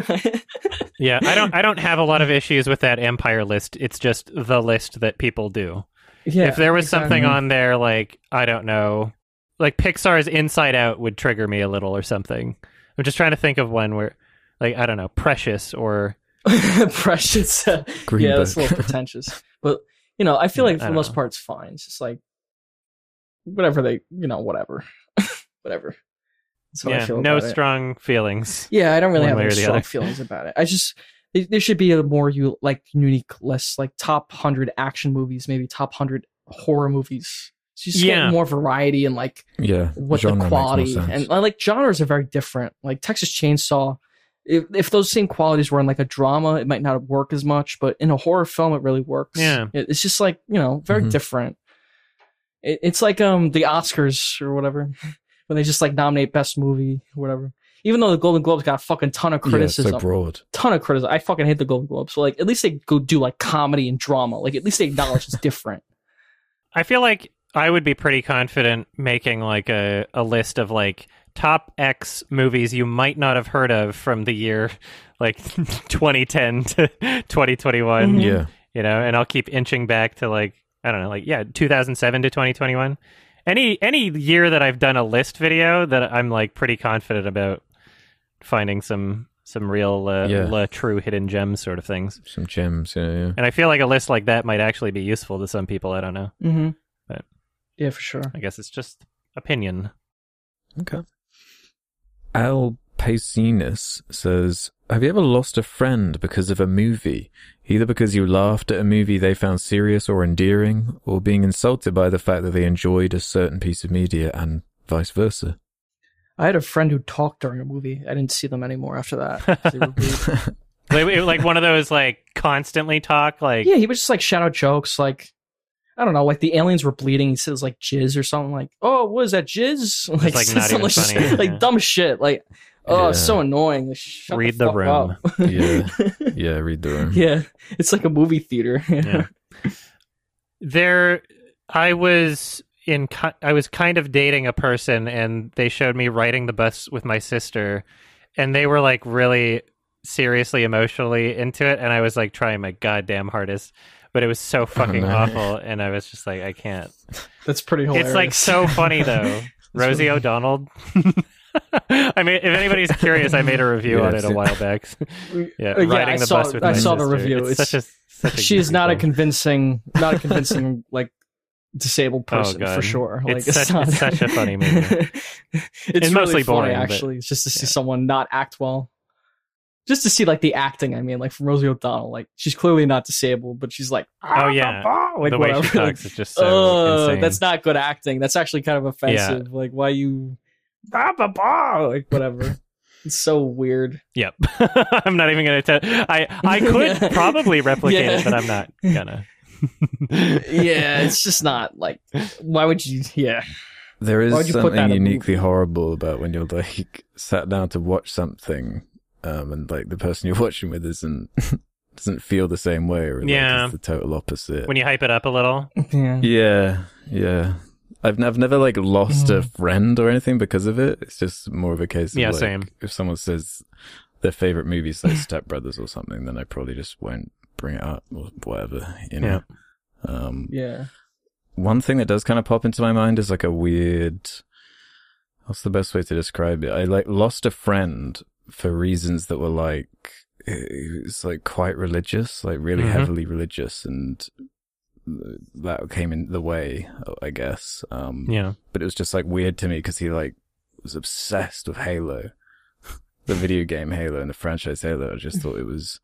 Yeah, I don't I don't have a lot of issues with that Empire list. It's just the list that people do. Yeah, if there was exactly. something on there like I don't know, like Pixar's Inside Out would trigger me a little or something. I'm just trying to think of one where like I don't know, Precious or precious. uh, Green yeah, that's a little pretentious. But you know, I feel Yeah, like for the most know. part it's fine. It's just like whatever they, you know, whatever, whatever. That's what I yeah, feel no about it. strong feelings. Yeah, I don't really one have way any the strong other. feelings about it. I just there there should be a more you like unique list, like top hundred action movies, maybe top hundred horror movies. So you just Yeah. get more variety and like yeah, what genre the quality sense. and like genres are very different. Like Texas Chainsaw, if if those same qualities were in like a drama, it might not work as much, but in a horror film, it really works. Yeah. It- it's just like you know very Mhm. different. It, it's like um the Oscars or whatever when they just like nominate best movie or whatever. Even though the Golden Globes got a fucking ton of yeah, criticism, so broad. ton of criticism. I fucking hate the Golden Globes. So like at least they go do like comedy and drama. Like at least they acknowledge it's different. I feel like I would be pretty confident making like a, a list of like top X movies you might not have heard of from the year like 2010 to 2021. Mhm. Yeah, you know, and I'll keep inching back to like I don't know, like yeah, 2007 to 2021. Any any year that I've done a list video that I'm like pretty confident about finding some some real uh, Yeah. la true hidden gems sort of things. some gems. Yeah, yeah. And I feel like a list like that might actually be useful to some people. I don't know. Mm-hmm. Yeah, for sure. I guess it's just opinion. Okay. Al Pacinus says, Have you ever lost a friend because of a movie? Either because you laughed at a movie they found serious or endearing, or being insulted by the fact that they enjoyed a certain piece of media and vice versa. I had a friend who talked during a movie. I didn't see them anymore after that. They were like, like one of those like constantly talk like yeah, he would just like shout out jokes like I don't know, like the aliens were bleeding. He says like jizz or something like, "Oh, what is that jizz?" Like, like, not even like, funny, like yeah. dumb shit. Like, oh, it's Yeah. so annoying. Like, shut Read the, the fuck room. up. Yeah. yeah, read the room. yeah, it's like a movie theater. Yeah. there i was in i was kind of dating a person and they showed me riding the bus with my sister and they were like really seriously emotionally into it and i was like trying my goddamn hardest but it was so fucking no. awful and i was just like i can't That's pretty hilarious. it's like so funny though rosie o'donnell I mean, if anybody's curious, I made a review Yeah, on it a while back. yeah, Uh, yeah, riding I the saw- bus with my sister. I my saw the review. It's, It's- such a such a she is not a convincing, not a convincing like disabled Oh, person for God. sure. It's Like such- not- it's such a funny movie. it's It's really mostly funny, boring, but- actually. It's just to see yeah. someone not act well. Just to see like the acting. I mean, like from Rosie O'Donnell, like she's clearly not disabled, but she's like, Oh, yeah. "Ah, like the way whatever. she talks is just so oh, insane. that's not good acting. That's actually kind of offensive. Like, why you, bah, bah, bah, like whatever. it's so weird. Yep. I'm not even gonna tell. I I could Yeah. probably replicate Yeah. it, but I'm not gonna. Yeah, it's just not like. Why would you? Yeah, There is Why'd you put that something uniquely horrible about when you're like sat down to watch something, um, and like the person you're watching with isn't doesn't feel the same way, or like, Yeah. it's the total opposite. when you hype it up a little. yeah. yeah, yeah. I've I've never like lost a Mm. friend or anything because of it. It's just more of a case of Yeah, like, same. if someone says their favorite movie's like Step Brothers or something, then I probably just won't bring it up or whatever. You know. Um, Yeah. one thing that does kind of pop into my mind is like a weird what's the best way to describe it i like lost a friend for reasons that were like it was like quite religious like really Mhm. heavily religious and that came in the way i guess um Yeah. but it was just like weird to me because he like was obsessed with halo the video game halo and the franchise halo i just thought it was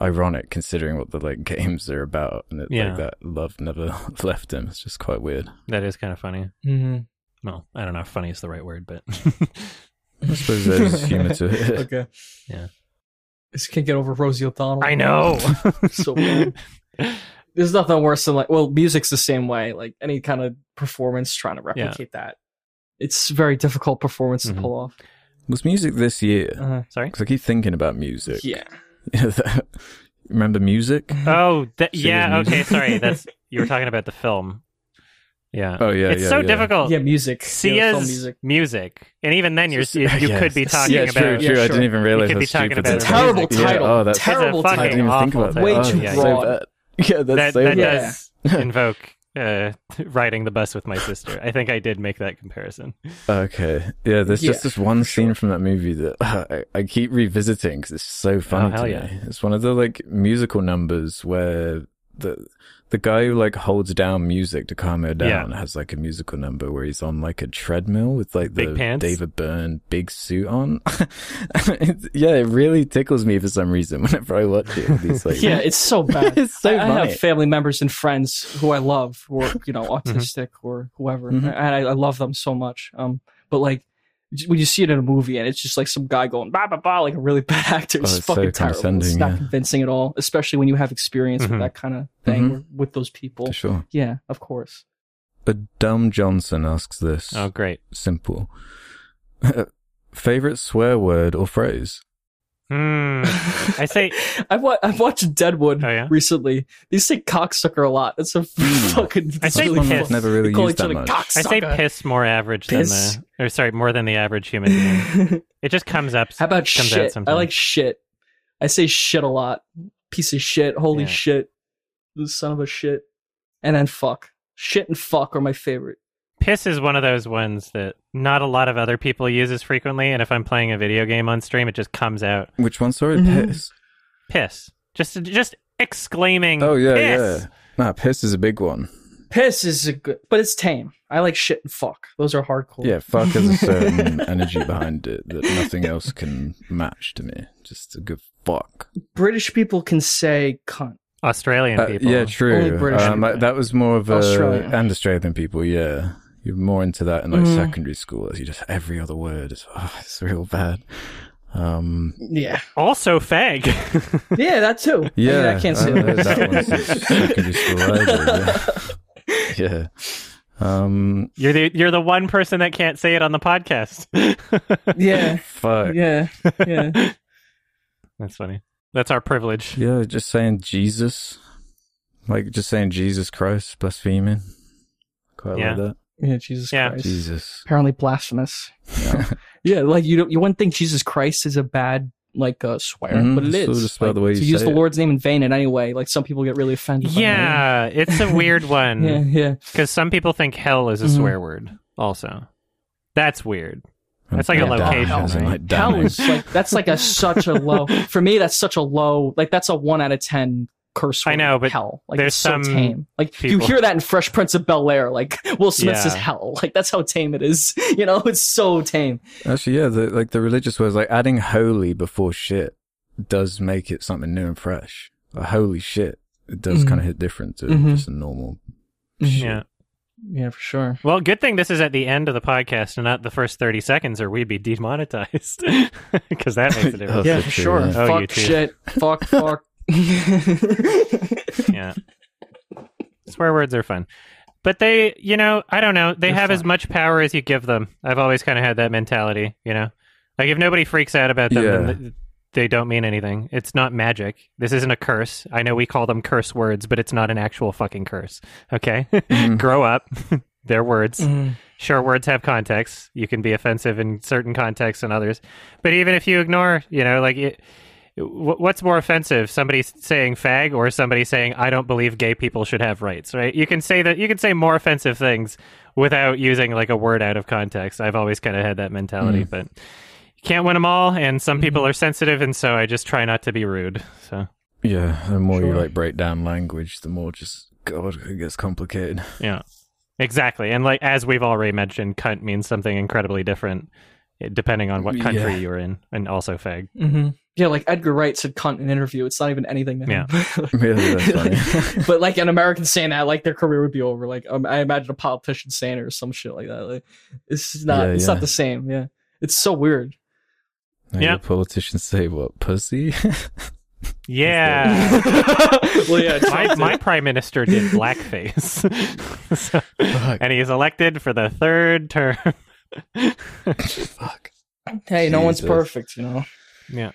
ironic considering what the like games are about and it, Yeah. like that love never left him it's just quite weird That is kind of funny. Mm-hmm. Well, I don't know if funny is the right word, but i suppose there's humor to it okay. Yeah. Just can't get over Rosie O'Donnell. I know. so bad. There's nothing worse than like, well, music's the same way. Like any kind of performance trying to replicate that. It's very difficult performance Mhm. to pull off. was music this year Uh, Sorry. because i keep thinking about music yeah. remember music mm-hmm. Oh, that, yeah. music. Okay, sorry. That's you were talking about the film. Yeah. oh yeah it's yeah, so yeah. difficult. Yeah, music. Yeah, Sia's film music. music. and even then, you're you, you Yes. could be talking yeah, about. true, Yeah, true. I didn't even realize could how be talking stupid about that it. is. Terrible Yeah, title. Oh, that's Terrible It's a I title. didn't even think about that. Oh, Way Oh, too yeah, broad. so bad. Yeah, that's that so that bad. does invoke uh, riding the bus with my sister. I think I did make that comparison. Okay. Yeah, there's Yeah, just this one for scene from that movie that I, I keep revisiting because it's so funny Oh, to yeah. me. It's one of the like musical numbers where the the guy who like holds down music to calm her down has like a musical number where he's on like a treadmill with like the pants? David Byrne big suit on. It's- yeah, it really tickles me for some reason whenever I watch it. with These, like, Yeah, it's so bad. it's so I, I have family members and friends who I love who are, you know, Mm-hmm. autistic or whoever. Mhm. And I, I love them so much. Um, but like when you see it in a movie and it's just like some guy going bah bah bah like a really bad actor, it's Oh, it's so fucking terrible. It's not yeah. convincing at all, especially when you have experience Mhm. with that kind of thing Mhm. with- with those people. for sure. Yeah, of course. But Dumb Johnson asks this. Oh, great. Simple. Favorite swear word or phrase? Hmm. I say I've, wa- I've watched Deadwood Oh, yeah? recently. They say cocksucker a lot. It's a fucking. I it's say really piss. I've never really They call used each that other much. I say piss more average Piss. than the, or sorry, more than the average human being. It just comes up. How about comes out shit? I like shit. I say shit a lot. Piece of shit. Holy Yeah. shit. The son of a shit. And then fuck. Shit and fuck are my favorite. Piss is one of those ones that not a lot of other people use as frequently, and if I'm playing a video game on stream, it just comes out. Which one? Sorry, Mhm. piss. Piss. Just just exclaiming. Oh yeah, piss. yeah. Nah, piss is a big one. Piss is a good, but it's tame. I like shit and fuck. Those are hardcore. Yeah, fuck has a certain energy behind it that nothing else can match to me. Just a good fuck. British people can say cunt. Australian Uh, people. yeah, true. Only British Um, people. that was more of a Australia. and Australian people. Yeah, you're more into that in like Mhm. secondary school. As you just every other word is oh, it's real bad. Um, Yeah, Also, fag. yeah, that too. I mean, yeah, I can't say haven't that. that one secondary school either. Yeah. yeah. Um, you're the you're the one person that can't say it on the podcast. yeah, fuck. yeah, yeah. That's funny. That's our privilege. Yeah, just saying Jesus, like just saying Jesus Christ, blaspheming. Quite Yeah. like that. Yeah, Jesus Yeah. Christ. Jesus. Apparently blasphemous. Yeah, yeah like you don't you wouldn't think Jesus Christ is a bad like uh, swear, Mhm, but it so is. just by Like, the way to you use say the it. Lord's name in vain in any way, like some people get really offended. by. Yeah, it's a weird one yeah. yeah. because some people think hell is a Mhm. swear word. Also, that's weird. That's like a location, right? Hell is like that's like a such a low for me. That's such a low like that's a one out of ten curse. I know, but hell like there's it's so some tame. Like you hear that in Fresh Prince of Bel Air. Like Will Smith says Yeah. hell. Like that's how tame it is. You know, it's so tame. Actually, yeah, the, like the religious words, like adding holy before shit does make it something new and fresh. Like, holy shit. It does Mhm. kind of hit different to Mhm. just a normal Mhm. shit. Yeah. Yeah, for sure. Well, good thing this is at the end of the podcast and not the first 30 seconds, or we'd be demonetized. Because that makes a difference. Yeah, for for sure, sure. yeah. Oh, fuck you shit. Fuck fuck. yeah. Swear words are fun. But they, you know, I don't know. They They're have as much power as you give them. I've always kind of had that mentality, you know? Like, if nobody freaks out about them, Yeah. th- they don't mean anything. It's not magic. This isn't a curse. I know we call them curse words, but it's not an actual fucking curse. Okay? Mhm. Grow up. They're words. Mm. Sure, words have context. You can be offensive in certain contexts and others. But even if you ignore, you know, like, it, what's more offensive? Somebody saying fag or somebody saying, I don't believe gay people should have rights, right? You can say that, you can say more offensive things without using like a word out of context. I've always kind of had that mentality, Mm. but you can't win them all. And some people Mhm. are sensitive. And so I just try not to be rude. So, Yeah, the more you like break down language, the more just, God, it gets complicated. yeah, exactly. And like, as we've already mentioned, cunt means something incredibly different eh, depending on what country Yeah. you're in. And also fag. hmm Yeah, like Edgar Wright said cunt in an interview. It's not even anything to him. Really, that's funny. but like an American saying that, like their career would be over. Like um, I imagine a politician saying it or some shit like that. Like it's just not. Yeah, it's yeah. not the same. Yeah, it's so weird. Now, Yeah. politicians say what? Pussy? Yeah. well, yeah, my, my prime minister did blackface. So- and he is elected for the third term. Fuck. Hey, no one's perfect, you know. yeah.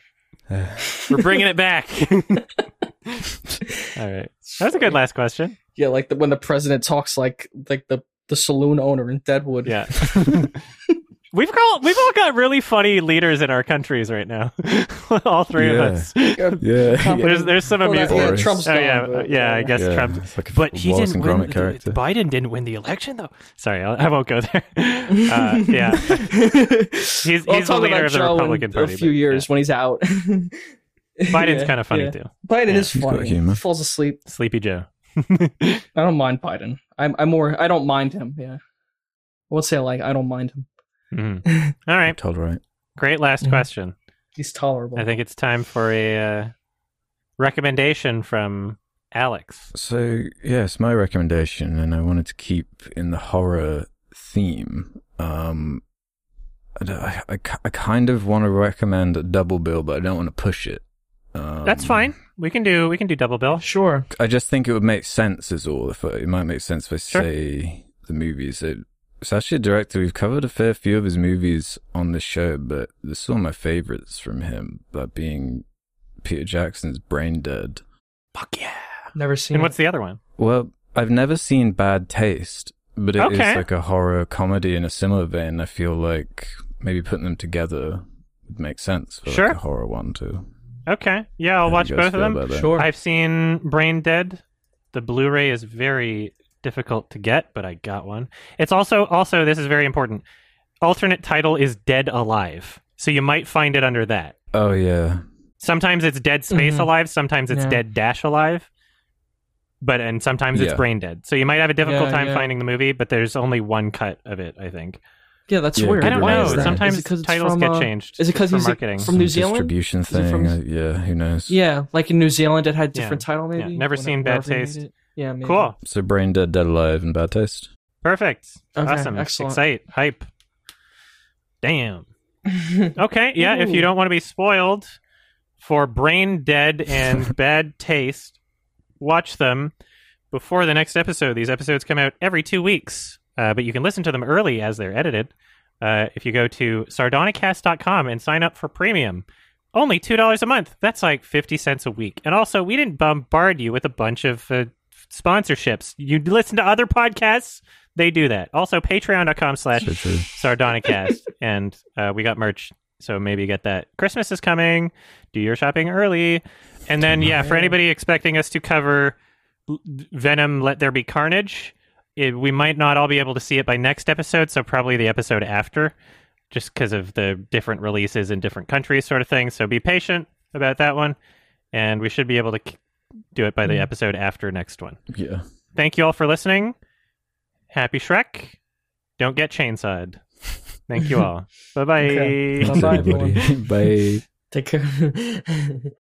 We're bringing it back. All right. That's a good last question. Yeah, like the, when the president talks like like the the saloon owner in Deadwood. Yeah. We've got we've all got really funny leaders in our countries right now. all three of us. Yeah. There's there's some Well, that- amusing. yeah, Boris. Trump's Oh yeah, but, yeah. I guess yeah, Trump. like a But he Wallace didn't win. Gromit character. Biden didn't win the election though. Sorry, I, I won't go there. Uh, yeah. he's he's the leader of the Republican Party, A few but, years when he's out. Biden's Yeah, kind of funny yeah. too. Biden Yeah. is funny. He falls asleep. Sleepy Joe. I don't mind Biden. I'm I'm more. I don't mind him. Yeah. I won't say like. I don't mind him. Mhm. All right. Told right. Great last Mhm. question. He's tolerable. I think it's time for a uh, recommendation from Alex. So yes, my recommendation, and I wanted to keep in the horror theme. Um, I, I, I kind of want to recommend a double bill, but I don't want to push it. Um, That's fine. We can do we can do double bill. Sure. I just think it would make sense, is all. If I, it might make sense if I Sure. say the movies. It, it's actually a director. We've covered a fair few of his movies on this show, but there's one of my favorites from him. That being Peter Jackson's Brain Dead. Fuck yeah. Never seen. And what's the other one? Well, I've never seen Bad Taste, but it is Okay. like a horror comedy in a similar vein. I feel like maybe putting them together would make sense for Sure. like a horror one too. Okay. Yeah, I'll How watch both of them. Sure. I've seen Brain Dead. The Blu-ray is very difficult to get, but I got one. It's also also this is very important. Alternate title is Dead Alive. So you might find it under that. Oh yeah, Sometimes it's Dead Space Mhm. Alive, sometimes it's Yeah. Dead Dash Alive. but and sometimes it's brain dead. So you might have a difficult Yeah, time yeah. finding the movie, but there's only one cut of it. I think. Yeah, that's Yeah, weird. I don't Why know. Sometimes Is it 'cause it's titles from, get uh, changed. is it because he's, marketing? from New Zealand? distribution thing. from- uh, yeah, who knows? Yeah, like in New Zealand, it had Yeah. different title. Yeah, Maybe never Whenever- seen Bad wherever they Taste. It. Yeah, maybe. Cool. So Brain Dead, Dead Alive, and Bad Taste. Perfect. Okay, awesome. excellent. Excite. Hype. Damn. Okay. Yeah. If you don't want to be spoiled for Brain Dead and Bad Taste, watch them before the next episode. These episodes come out every two weeks, uh, but you can listen to them early as they're edited. Uh, if you go to sardonicast.com and sign up for premium, only $2 a month. That's like 50 cents a week. And also, we didn't bombard you with a bunch of uh, sponsorships. You listen to other podcasts, they do that. Also, patreon.com slash So true. sardonicast. and uh, we got merch, so maybe get that. Christmas is coming. Do your shopping early. And then, yeah, for anybody expecting us to cover Venom Let There Be Carnage, it, we might not all be able to see it by next episode, so probably the episode after, just because of the different releases in different countries, sort of thing. So be patient about that one, and we should be able to k- do it by the hmm. episode after next one. Yeah. Thank you all for listening. Happy Shrek. Don't get chainsawed. Thank you all. Bye bye. Okay. Bye-bye. Bye. Take care.